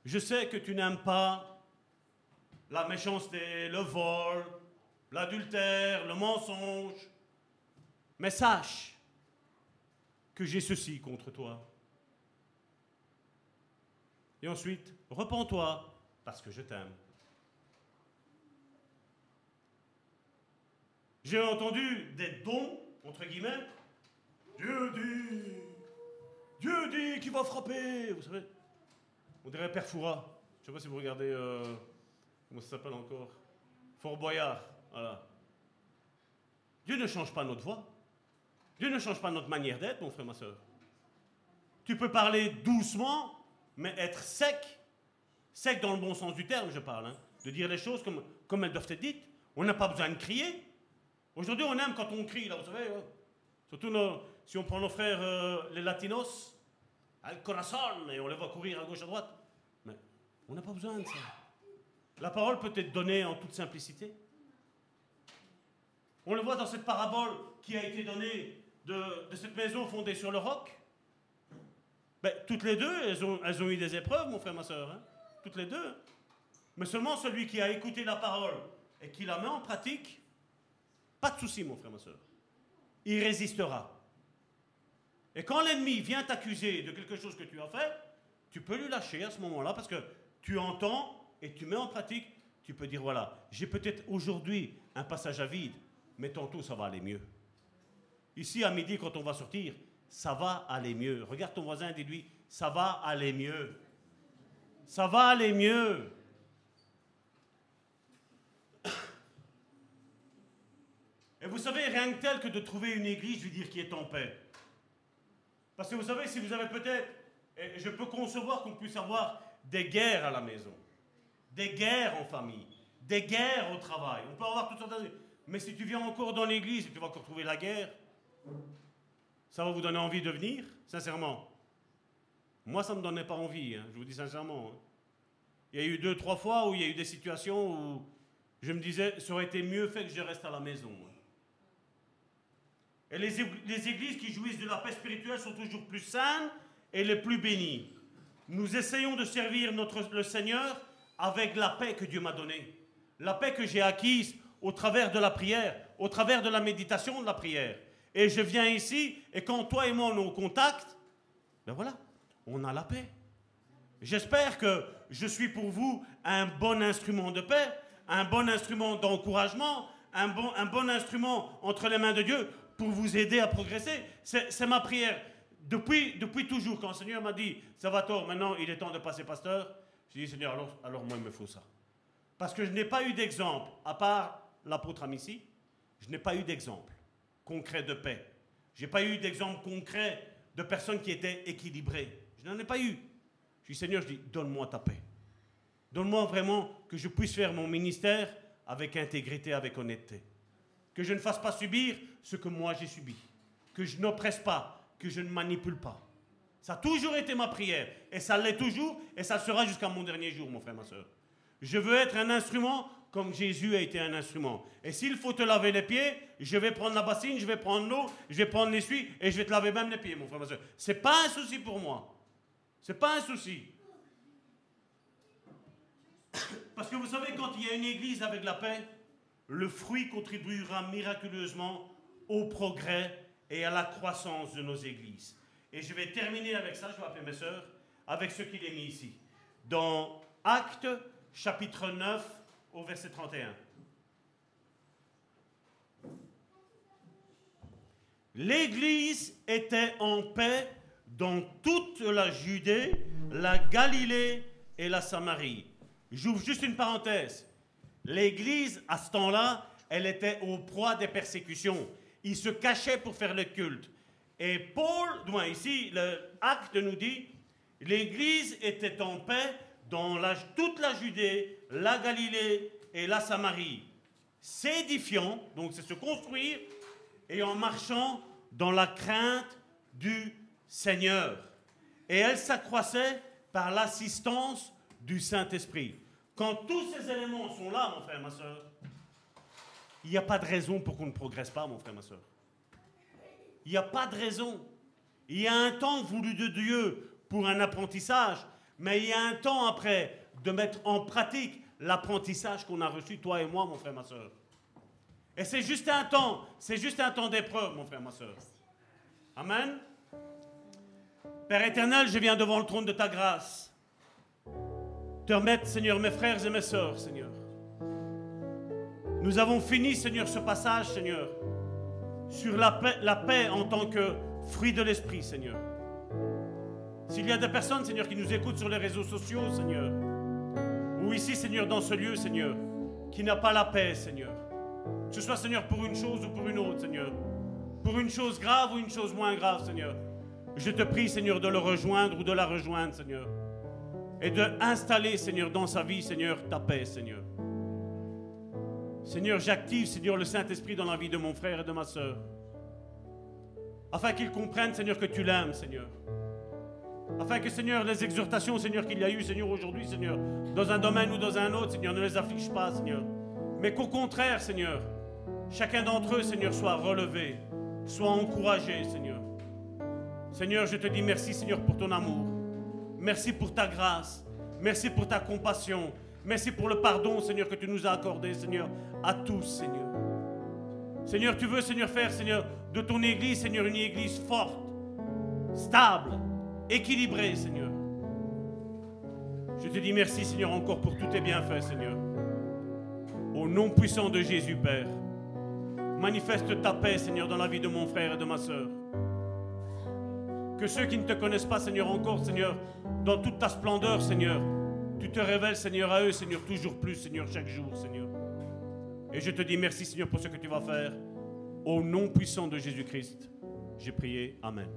je sais que tu n'aimes pas la méchanceté, le vol, l'adultère, le mensonge, mais sache que j'ai ceci contre toi. Et ensuite, repens-toi parce que je t'aime. J'ai entendu des dons, entre guillemets. Dieu dit, Dieu dit qu'il va frapper, vous savez. On dirait Père Foura. Je ne sais pas si vous regardez, euh, comment ça s'appelle encore Fort Boyard, voilà. Dieu ne change pas notre voix. Dieu ne change pas notre manière d'être, mon frère, ma soeur. Tu peux parler doucement, mais être sec, sec dans le bon sens du terme, je parle, hein, de dire les choses comme, comme elles doivent être dites. On n'a pas besoin de crier. Aujourd'hui, on aime quand on crie, là, vous savez. Hein. Surtout si on prend nos frères, euh, les latinos, al corazon, et on les voit courir à gauche, à droite. Mais on n'a pas besoin de ça. La parole peut être donnée en toute simplicité. On le voit dans cette parabole qui a été donnée de, cette maison fondée sur le roc ben, Toutes les deux, elles ont, eu des épreuves, mon frère, ma soeur. Hein. toutes les deux. Mais seulement celui qui a écouté la parole et qui la met en pratique, pas de souci, mon frère, ma soeur. Il résistera. Et quand l'ennemi vient t'accuser de quelque chose que tu as fait, tu peux lui lâcher à ce moment-là parce que tu entends et tu mets en pratique, tu peux dire voilà, j'ai peut-être aujourd'hui un passage à vide, mais tantôt ça va aller mieux. Ici à midi, quand on va sortir, ça va aller mieux. Regarde ton voisin, dis-lui, ça va aller mieux. Ça va aller mieux. Et vous savez, rien que tel que de trouver une église, je veux dire, qui est en paix. Parce que vous savez, si vous avez peut-être, je peux concevoir qu'on puisse avoir des guerres à la maison, des guerres en famille, des guerres au travail. On peut avoir toutes sortes de... Mais si tu viens encore dans l'église tu vas encore trouver la guerre, ça va vous donner envie de venir, sincèrement. Moi, ça ne me donnait pas envie, hein, je vous dis sincèrement. Il y a eu deux, trois fois où il y a eu des situations où je me disais, ça aurait été mieux fait que je reste à la maison. Hein. Et les, églises qui jouissent de la paix spirituelle sont toujours plus saines et les plus bénies. Nous essayons de servir le Seigneur avec la paix que Dieu m'a donnée. La paix que j'ai acquise au travers de la prière, au travers de la méditation de la prière. Et je viens ici, et quand toi et moi on est au contact, ben voilà, on a la paix. J'espère que je suis pour vous un bon instrument de paix, un bon instrument d'encouragement, un bon, instrument entre les mains de Dieu pour vous aider à progresser. C'est ma prière. Depuis, depuis toujours, quand le Seigneur m'a dit, ça va tort, maintenant il est temps de passer pasteur, j'ai dit, Seigneur, alors, alors moi il me faut ça. Parce que je n'ai pas eu d'exemple, à part l'apôtre Amici, je n'ai pas eu d'exemple concret de paix. Je n'ai pas eu d'exemple concret de personnes qui étaient équilibrées. Je n'en ai pas eu. Je dis, Seigneur, je dis, donne-moi ta paix. Donne-moi vraiment que je puisse faire mon ministère avec intégrité, avec honnêteté. Que je ne fasse pas subir ce que moi j'ai subi. Que je n'oppresse pas, que je ne manipule pas. Ça a toujours été ma prière. Et ça l'est toujours, et ça sera jusqu'à mon dernier jour, mon frère, ma soeur. Je veux être un instrument comme Jésus a été un instrument. Et s'il faut te laver les pieds, je vais prendre la bassine, je vais prendre l'eau, je vais prendre l'essuie et je vais te laver même les pieds, mon frère, ma soeur. C'est pas un souci pour moi. C'est pas un souci. Parce que vous savez, quand il y a une église avec la paix, le fruit contribuera miraculeusement au progrès et à la croissance de nos églises. Et je vais terminer avec ça, je vais appeler mes soeurs, avec ce qu'il est mis ici. Dans Actes, chapitre 9, au verset 31. L'Église était en paix dans toute la Judée, la Galilée et la Samarie. J'ouvre juste une parenthèse. L'Église, à ce temps-là, elle était au proie des persécutions. Ils se cachaient pour faire le culte. Et Paul, ici, l'acte nous dit, l'Église était en paix dans toute la Judée, la Galilée et la Samarie, s'édifiant, donc c'est se construire, et en marchant dans la crainte du Seigneur. Et elle s'accroissait par l'assistance du Saint-Esprit. Quand tous ces éléments sont là, mon frère, ma soeur, il n'y a pas de raison pour qu'on ne progresse pas, mon frère, ma soeur. Il n'y a pas de raison. Il y a un temps voulu de Dieu pour un apprentissage, mais il y a un temps après de mettre en pratique l'apprentissage qu'on a reçu, toi et moi, mon frère, ma soeur. Et c'est juste un temps, c'est juste un temps d'épreuve, mon frère, ma soeur. Amen. Père éternel, je viens devant le trône de ta grâce. Te remettre, Seigneur, mes frères et mes sœurs, Seigneur. Nous avons fini, Seigneur, ce passage, Seigneur, sur la paix, la paix en tant que fruit de l'esprit, Seigneur. S'il y a des personnes, Seigneur, qui nous écoutent sur les réseaux sociaux, Seigneur, ici, Seigneur, dans ce lieu, Seigneur, qui n'a pas la paix, Seigneur, que ce soit, Seigneur, pour une chose ou pour une autre, Seigneur, pour une chose grave ou une chose moins grave, Seigneur, je te prie, Seigneur, de le rejoindre ou de la rejoindre, Seigneur, et de installer, Seigneur, dans sa vie, Seigneur, ta paix, Seigneur. Seigneur, j'active, Seigneur, le Saint-Esprit dans la vie de mon frère et de ma soeur, afin qu'il comprenne, Seigneur, que tu l'aimes, Seigneur afin que, Seigneur, les exhortations, Seigneur, qu'il y a eu, Seigneur, aujourd'hui, Seigneur, dans un domaine ou dans un autre, Seigneur, ne les afflige pas, Seigneur. Mais qu'au contraire, Seigneur, chacun d'entre eux, Seigneur, soit relevé, soit encouragé, Seigneur. Seigneur, je te dis merci, Seigneur, pour ton amour. Merci pour ta grâce. Merci pour ta compassion. Merci pour le pardon, Seigneur, que tu nous as accordé, Seigneur, à tous, Seigneur. Seigneur, tu veux, Seigneur, faire, Seigneur, de ton Église, Seigneur, une Église forte, stable, équilibré, Seigneur. Je te dis merci, Seigneur, encore pour tous tes bienfaits, Seigneur. Au nom puissant de Jésus, Père, manifeste ta paix, Seigneur, dans la vie de mon frère et de ma soeur. Que ceux qui ne te connaissent pas, Seigneur, encore, Seigneur, dans toute ta splendeur, Seigneur, tu te révèles, Seigneur, à eux, Seigneur, toujours plus, Seigneur, chaque jour, Seigneur. Et je te dis merci, Seigneur, pour ce que tu vas faire. Au nom puissant de Jésus-Christ, j'ai prié. Amen.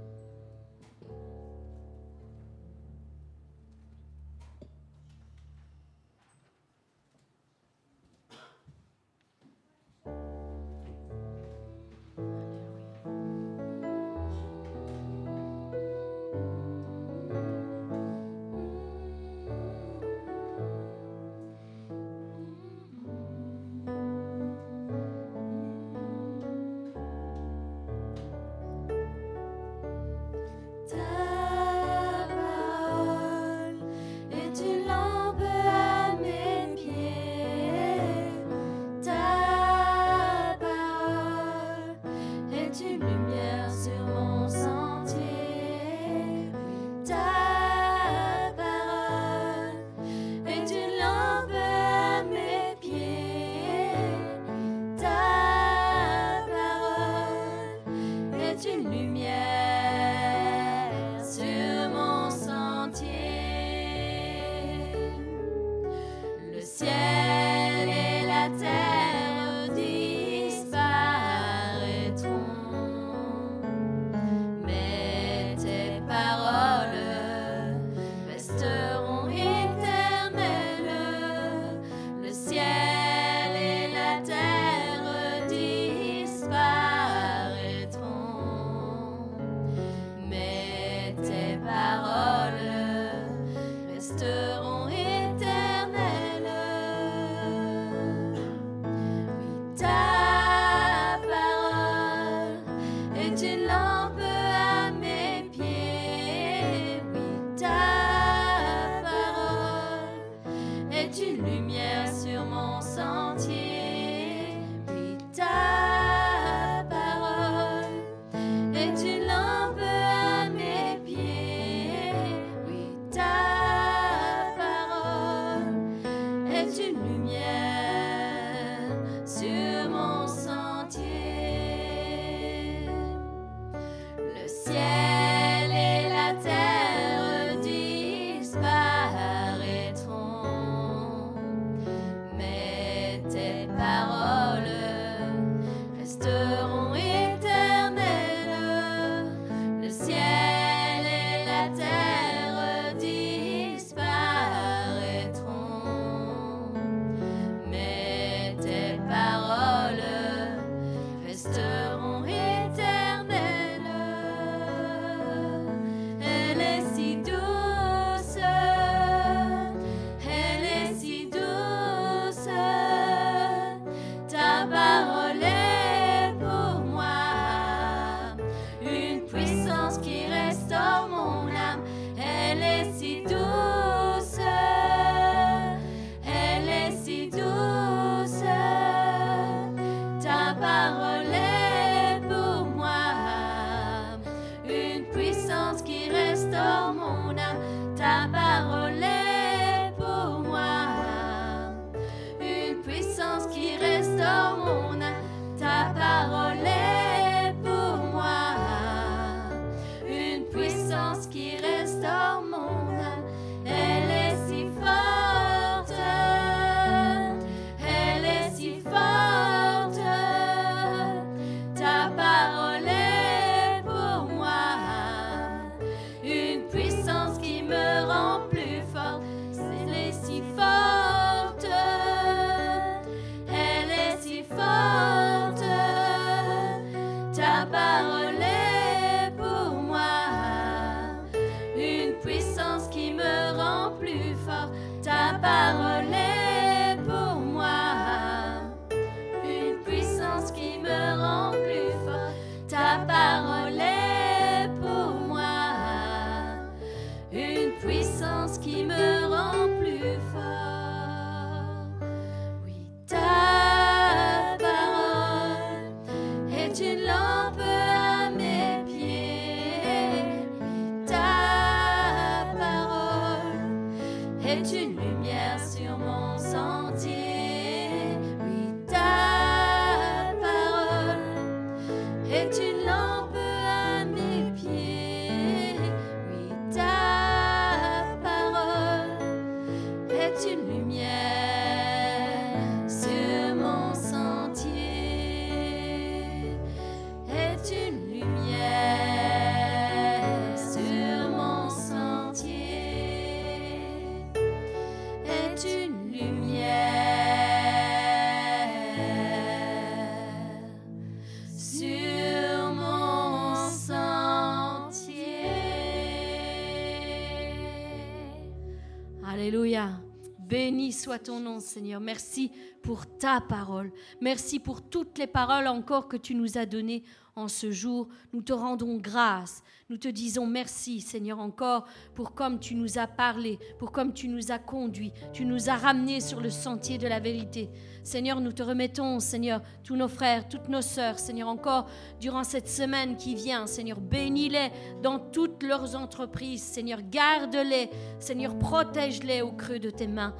Soit ton nom, Seigneur. Merci pour ta parole. Merci pour toutes les paroles encore que tu nous as données en ce jour. Nous te rendons grâce. Nous te disons merci, Seigneur, encore pour comme tu nous as parlé, pour comme tu nous as conduits, tu nous as ramenés sur le sentier de la vérité. Seigneur, nous te remettons, Seigneur, tous nos frères, toutes nos sœurs, Seigneur, encore durant cette semaine qui vient, Seigneur, bénis-les dans toutes leurs entreprises, Seigneur, garde-les, Seigneur, protège-les au creux de tes mains.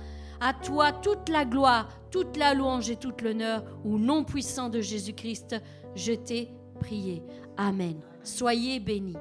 À toi toute la gloire, toute la louange et tout l'honneur, au nom puissant de Jésus-Christ, je t'ai prié. Amen. Soyez bénis.